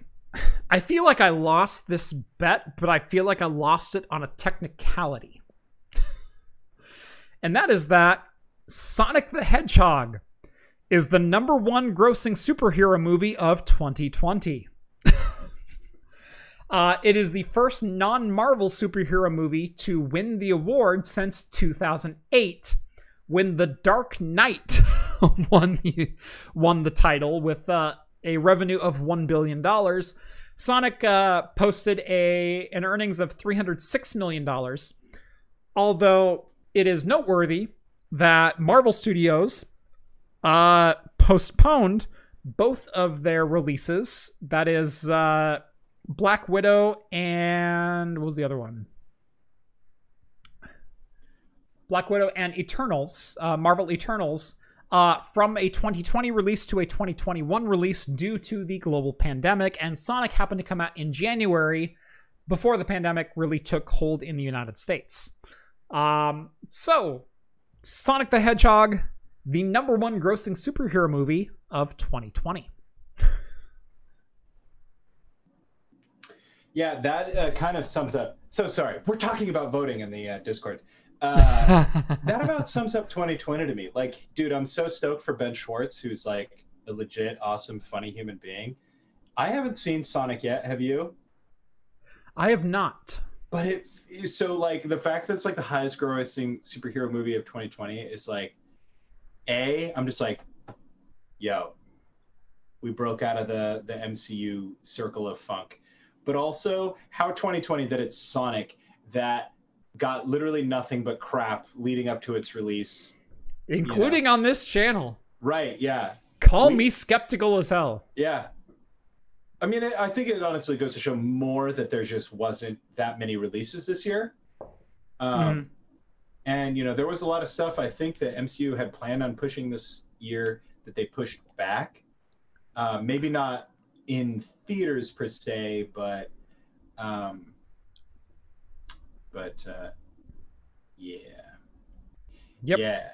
i feel like i lost this bet but i feel like i lost it on a technicality and that is that sonic the hedgehog is the number one grossing superhero movie of 2020. uh, it is the first non Marvel superhero movie to win the award since 2008, when The Dark Knight won, the, won the title with uh, a revenue of $1 billion. Sonic uh, posted a an earnings of $306 million, although it is noteworthy that Marvel Studios uh, postponed both of their releases. That is uh, Black Widow and what was the other one? Black Widow and Eternals, uh, Marvel Eternals, uh, from a 2020 release to a 2021 release due to the global pandemic. And Sonic happened to come out in January before the pandemic really took hold in the United States. Um, so, Sonic the Hedgehog the number one grossing superhero movie of 2020. Yeah, that uh, kind of sums up. So sorry, we're talking about voting in the uh, Discord. Uh, that about sums up 2020 to me. Like, dude, I'm so stoked for Ben Schwartz, who's like a legit, awesome, funny human being. I haven't seen Sonic yet. Have you? I have not. But it so like the fact that it's like the highest grossing superhero movie of 2020 is like, a. I'm just like, yo, we broke out of the the MCU circle of funk. but also how 2020 that it's Sonic that got literally nothing but crap leading up to its release. including on this channel. Right, yeah. Call We- me skeptical as hell. Yeah. I mean, I think it honestly goes to show more that there just wasn't that many releases this year. Um, Mhm. And, you know, there was a lot of stuff I think that MCU had planned on pushing this year that they pushed back. Uh, maybe not in theaters per se, but, um, but, uh, yeah. Yep. Yeah.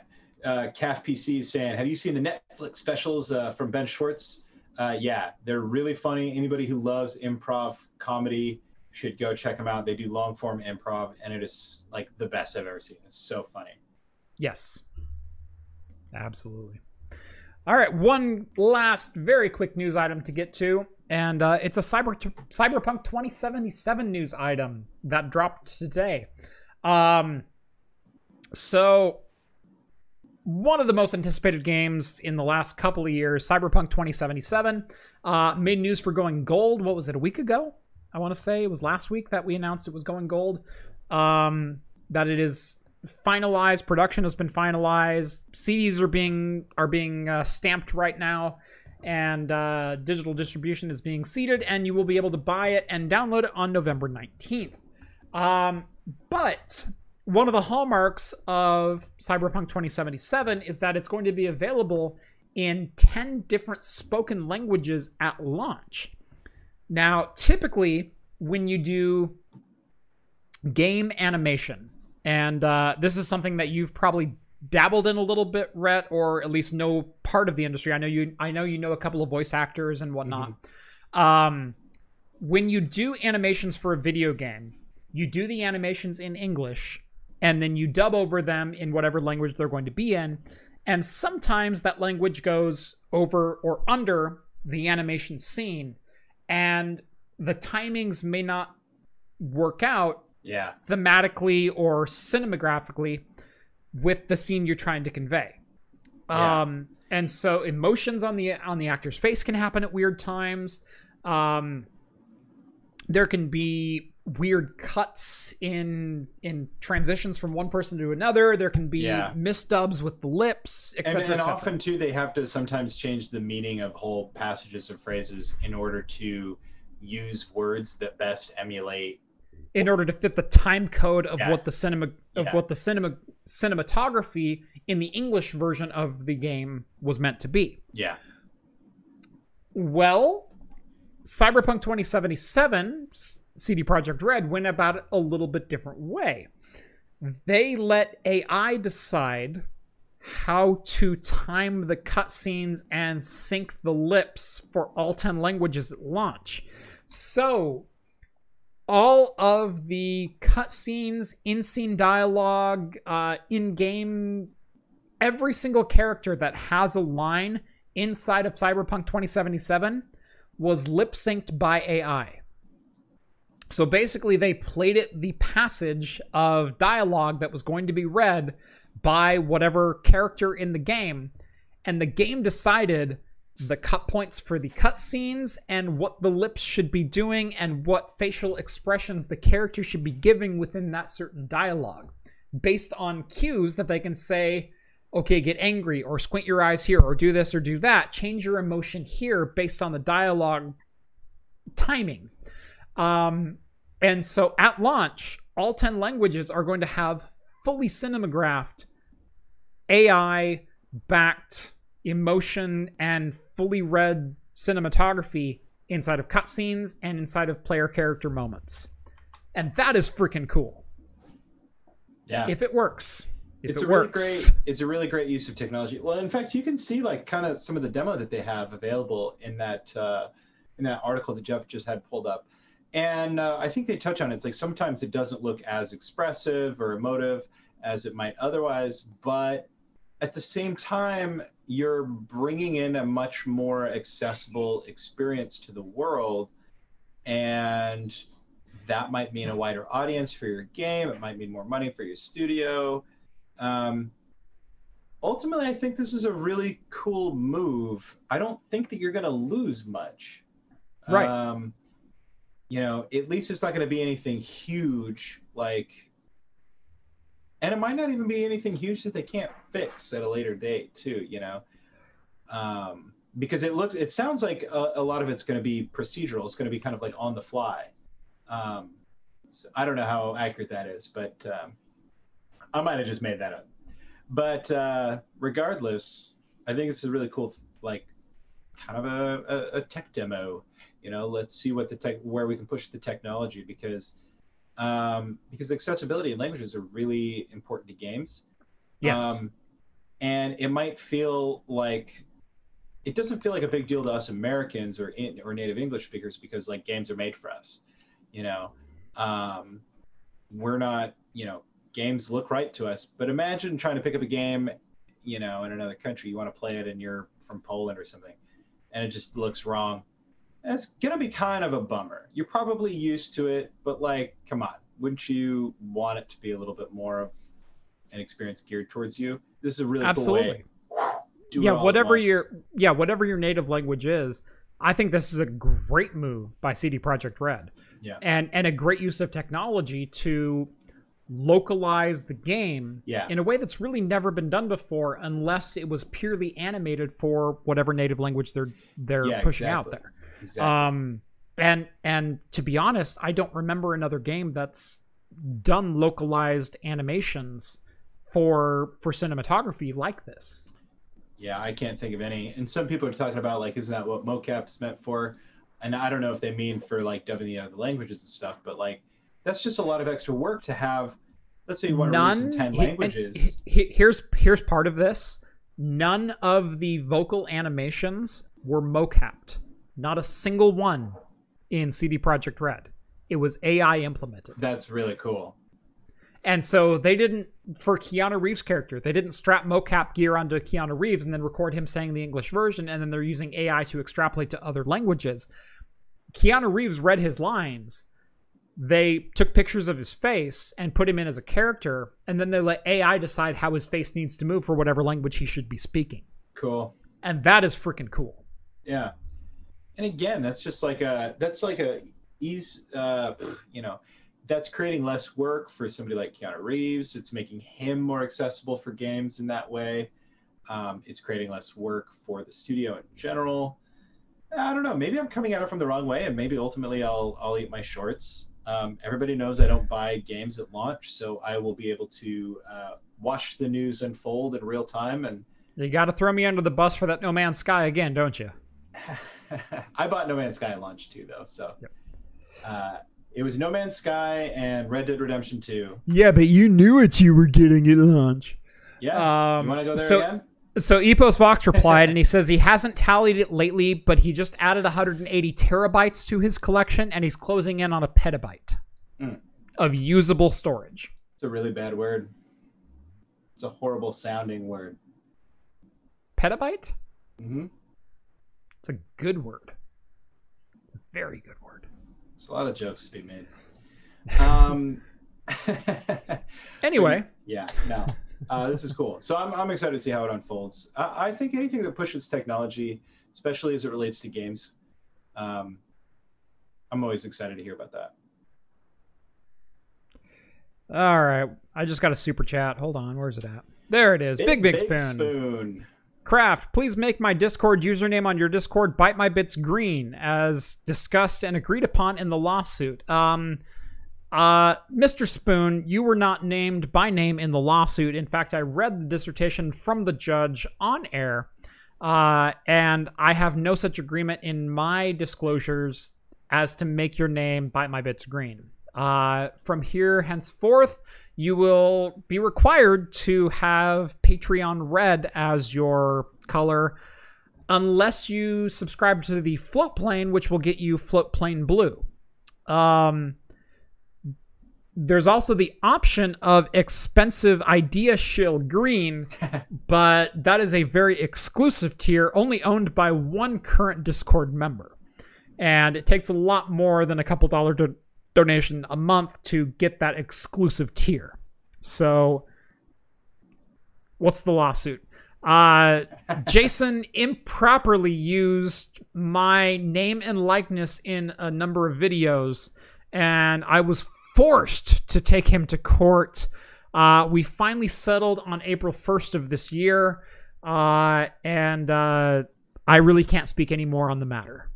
Uh, CAF PC is saying, have you seen the Netflix specials uh, from Ben Schwartz? Uh, yeah, they're really funny. Anybody who loves improv comedy should go check them out. They do long form improv, and it is like the best I've ever seen. It's so funny. Yes. Absolutely. All right, one last very quick news item to get to, and uh, it's a Cyber Cyberpunk 2077 news item that dropped today. Um, so one of the most anticipated games in the last couple of years, Cyberpunk 2077, uh, made news for going gold. What was it, a week ago? I want to say it was last week that we announced it was going gold. Um, that it is finalized. Production has been finalized. CDs are being are being uh, stamped right now, and uh, digital distribution is being seeded, and you will be able to buy it and download it on November 19th. Um, but one of the hallmarks of Cyberpunk 2077 is that it's going to be available in 10 different spoken languages at launch. Now, typically, when you do game animation, and uh, this is something that you've probably dabbled in a little bit, Rhett, or at least know part of the industry. I know you. I know you know a couple of voice actors and whatnot. Um, when you do animations for a video game, you do the animations in English, and then you dub over them in whatever language they're going to be in. And sometimes that language goes over or under the animation scene, and the timings may not work out Yeah. thematically or cinematographically with the scene you're trying to convey. Yeah. Um, and so emotions on the on the actor's face can happen at weird times. Um, there can be weird cuts in in transitions from one person to another. There can be Yeah. misdubs with the lips, And, etc. and etc. often too, they have to sometimes change the meaning of whole passages or phrases in order to use words that best emulate. in order to fit the time code of Yeah. what the cinema of Yeah. what the cinema cinematography in the English version of the game was meant to be. Yeah. Well, Cyberpunk 2077, CD Projekt Red went about it a little bit different way. They let AI decide how to time the cutscenes and sync the lips for all 10 languages at launch. So, all of the cutscenes, in scene dialogue, uh, in game, every single character that has a line inside of Cyberpunk 2077 was lip synced by AI. So basically, they played it the passage of dialogue that was going to be read by whatever character in the game, and the game decided the cut points for the cutscenes and what the lips should be doing and what facial expressions the character should be giving within that certain dialogue based on cues that they can say, okay, get angry or squint your eyes here or do this or do that. Change your emotion here based on the dialogue timing. Um, and so at launch, all 10 languages are going to have fully cinematographed, AI backed emotion and fully read cinematography inside of cutscenes and inside of player character moments. And that is freaking cool. Yeah. If it works. If it's it a really works. great it's a really great use of technology well in fact you can see like kind of some of the demo that they have available in that uh, in that article that jeff just had pulled up and uh, i think they touch on it it's like sometimes it doesn't look as expressive or emotive as it might otherwise but at the same time you're bringing in a much more accessible experience to the world and that might mean a wider audience for your game it might mean more money for your studio um, ultimately, I think this is a really cool move. I don't think that you're going to lose much. Right. Um, you know, at least it's not going to be anything huge like and it might not even be anything huge that they can't fix at a later date too you know? Um, because it looks it sounds like a, a lot of it's going to be procedural. It's going to be kind of like on the fly. Um, so i don't know how accurate that is but um, i might have just made that up. But uh, regardless i think this is really cool like kind of a, a, a tech demo. You know let's see what the tech where we can push the technology because um, because accessibility and languages are really important to games. Yes. Um, and it might feel like it doesn't feel like a big deal to us Americans or in, or native English speakers because like games are made for us. You know, um, we're not. You know, games look right to us. But imagine trying to pick up a game, you know, in another country. You want to play it, and you're from Poland or something, and it just looks wrong it's gonna be kind of a bummer. You're probably used to it, but like, come on, wouldn't you want it to be a little bit more of an experience geared towards you? This is a really absolutely. Cool way. yeah, whatever your yeah, whatever your native language is, I think this is a great move by CD Projekt Red. Yeah. And and a great use of technology to localize the game yeah. in a way that's really never been done before unless it was purely animated for whatever native language they're they're yeah, pushing exactly. out there. Exactly. Um, and and to be honest, I don't remember another game that's done localized animations for for cinematography like this. Yeah, I can't think of any. And some people are talking about like, isn't that what mocap's meant for? And I don't know if they mean for like dubbing the other languages and stuff, but like that's just a lot of extra work to have. Let's say you want to release in ten he- languages. he- here's here's part of this. None of the vocal animations were mocapped. Not a single one in CD Projekt Red. It was AI implemented. That's really cool. And so they didn't for Keanu Reeves' character, they didn't strap mocap gear onto Keanu Reeves and then record him saying the English version, and then they're using AI to extrapolate to other languages. Keanu Reeves read his lines. They took pictures of his face and put him in as a character, and then they let AI decide how his face needs to move for whatever language he should be speaking. Cool. And that is freaking cool. Yeah. And again, that's just like a that's like a ease uh you know, that's creating less work for somebody like Keanu Reeves. It's making him more accessible for games in that way. Um, it's creating less work for the studio in general. I don't know. Maybe I'm coming at it from the wrong way, and maybe ultimately I'll I'll eat my shorts. Um, everybody knows I don't buy games at launch, so I will be able to uh, watch the news unfold in real time. And You got to throw me under the bus for that No Man's Sky again, don't you? I bought No Man's Sky at launch too, though. So Yep. uh, it was No Man's Sky and Red Dead Redemption 2. Yeah, but you knew what you were getting at launch. Yeah. Um, you want to go there so- again? So Epos Vox replied, and he says he hasn't tallied it lately, but he just added 180 terabytes to his collection, and he's closing in on a petabyte Mm. of usable storage. It's a really bad word. It's a horrible sounding word. Petabyte? hmm It's a good word. It's a very good word. There's a lot of jokes to be made. Um, Anyway, yeah, no, uh, this is cool. So I'm, I'm excited to see how it unfolds. I, I think anything that pushes technology, especially as it relates to games, um, I'm always excited to hear about that. all right. I just got a super chat. Hold on, where's it at? There it is. Big Big, Spoon. Spoon. Craft, please make my Discord username on your Discord bite my bits green, as discussed and agreed upon in the lawsuit. Um, uh, Mr. Spoon, you were not named by name in the lawsuit. In fact, I read the dissertation from the judge on air, uh, and I have no such agreement in my disclosures as to make your name bite my bits green. Uh, from here henceforth, you will be required to have Patreon red as your color unless you subscribe to the Floatplane, which will get you Floatplane blue. Um, there's also the option of expensive idea shill green, but that is a very exclusive tier only owned by one current Discord member. And it takes a lot more than a couple dollar do- donation a month to get that exclusive tier. So, what's the lawsuit? Uh, Jason improperly used my name and likeness in a number of videos, and I was forced to take him to court. Uh, we finally settled on April 1st of this year, uh, and uh, I really can't speak any more on the matter.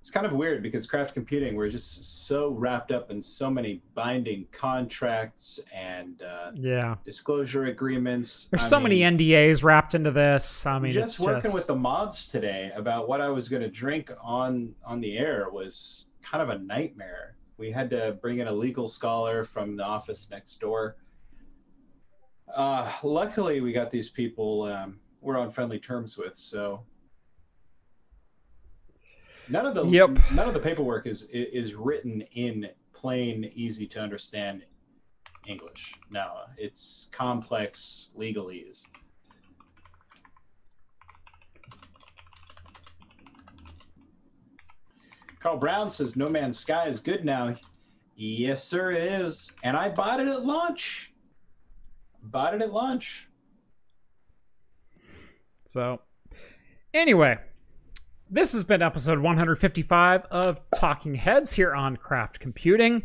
It's kind of weird because craft computing we're just so wrapped up in so many binding contracts and uh, Yeah. disclosure agreements There's I so mean, many NDAs wrapped into this. I mean, just it's working just with the mods today about what i was going to drink on on the air was kind of a nightmare we had to bring in a legal scholar from the office next door uh, luckily we got these people um, we're on friendly terms with so none of the Yep. none of the paperwork is is written in plain easy to understand english no it's complex legalese Carl Brown says No Man's Sky is good now. Yes, sir, it is. And I bought it at launch. Bought it at launch. So, anyway, this has been episode 155 of Talking Heads here on Craft Computing.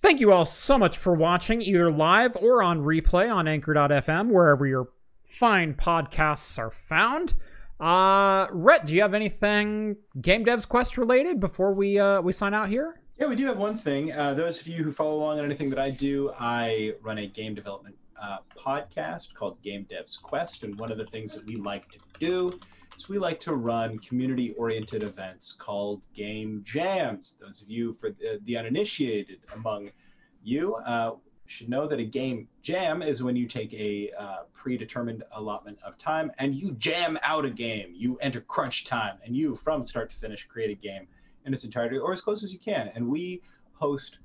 Thank you all so much for watching, either live or on replay on Anchor.fm, wherever your fine podcasts are found. Uh, Rhett, do you have anything Game Devs Quest related before we uh, we sign out here? Yeah, we do have one thing. Uh, those of you who follow along on anything that I do, I run a game development uh, podcast called Game Devs Quest. And one of the things that we like to do is we like to run community oriented events called Game Jams. Those of you, for the, the uninitiated among you, uh, should know that a game jam is when you take a uh, predetermined allotment of time and you jam out a game. You enter crunch time and you, from start to finish, create a game in its entirety or as close as you can. And we host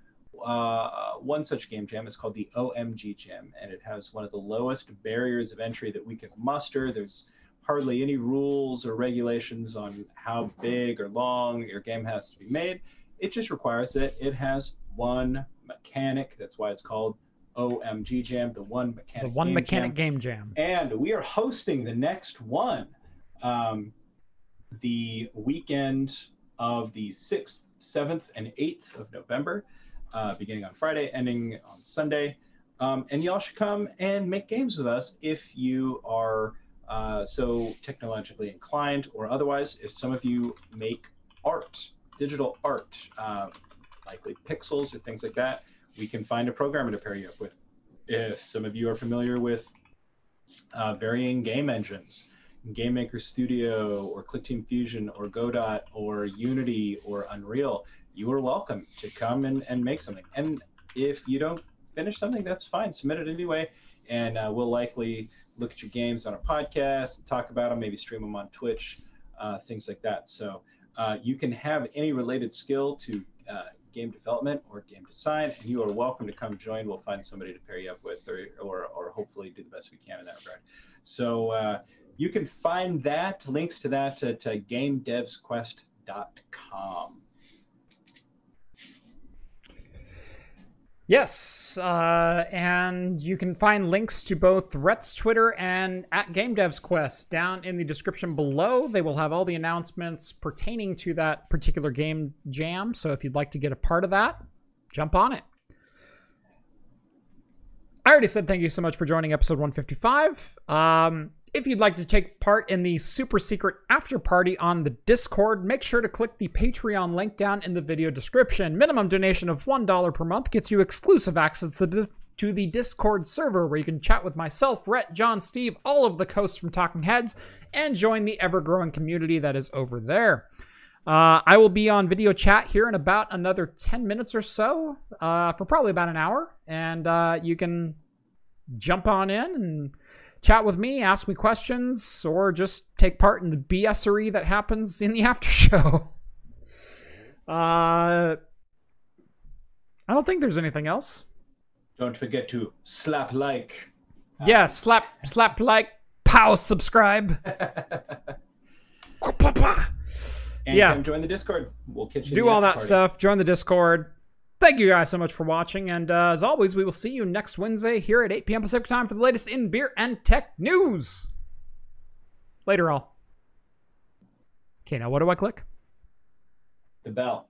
uh, one such game jam. It's called the OMG Jam, and it has one of the lowest barriers of entry that we can muster. There's hardly any rules or regulations on how big or long your game has to be made. It just requires that it has one mechanic. That's why it's called OMG Jam, the one mechanic. The one game mechanic jam. game jam. And we are hosting the next one um, the weekend of the 6th, 7th, and 8th of November, uh, beginning on Friday, ending on Sunday. Um, and y'all should come and make games with us if you are uh, so technologically inclined or otherwise. If some of you make art, digital art, uh, likely pixels or things like that, we can find a programmer to pair you up with. If some of you are familiar with uh, varying game engines, Game Maker Studio or ClickTeam Fusion or Godot or Unity or Unreal, you are welcome to come and, and make something. And if you don't finish something, that's fine. Submit it anyway, and uh, we'll likely look at your games on a podcast, talk about them, maybe stream them on Twitch, uh, things like that. So uh, you can have any related skill to uh, game development or game design, and you are welcome to come join. We'll find somebody to pair you up with, or, or, or hopefully do the best we can in that regard. So uh, you can find that, links to that at uh, gamedevsquest.com. Yes, uh, and you can find links to both Rhett's Twitter and at Game Devs Quest down in the description below. They will have all the announcements pertaining to that particular game jam. So if you'd like to get a part of that, jump on it. I already said thank you so much for joining episode 155. Um, if you'd like to take part in the super secret after party on the Discord, make sure to click the Patreon link down in the video description. Minimum donation of $1 per month gets you exclusive access to the, to the Discord server where you can chat with myself, Rhett, John, Steve, all of the hosts from Talking Heads, and join the ever growing community that is over there. Uh, I will be on video chat here in about another 10 minutes or so uh, for probably about an hour. And uh, you can jump on in and chat with me, ask me questions, or just take part in the BSery that happens in the after show. Uh, I don't think there's anything else. Don't forget to slap like. Yeah, slap, slap like, pow, subscribe. And Yeah. come join the Discord. We'll catch you. Do all that stuff. Join the Discord. Thank you guys so much for watching. And uh, as always, we will see you next Wednesday here at 8 p.m. Pacific time for the latest in beer and tech news. Later, all. Okay, now what do I click? The bell.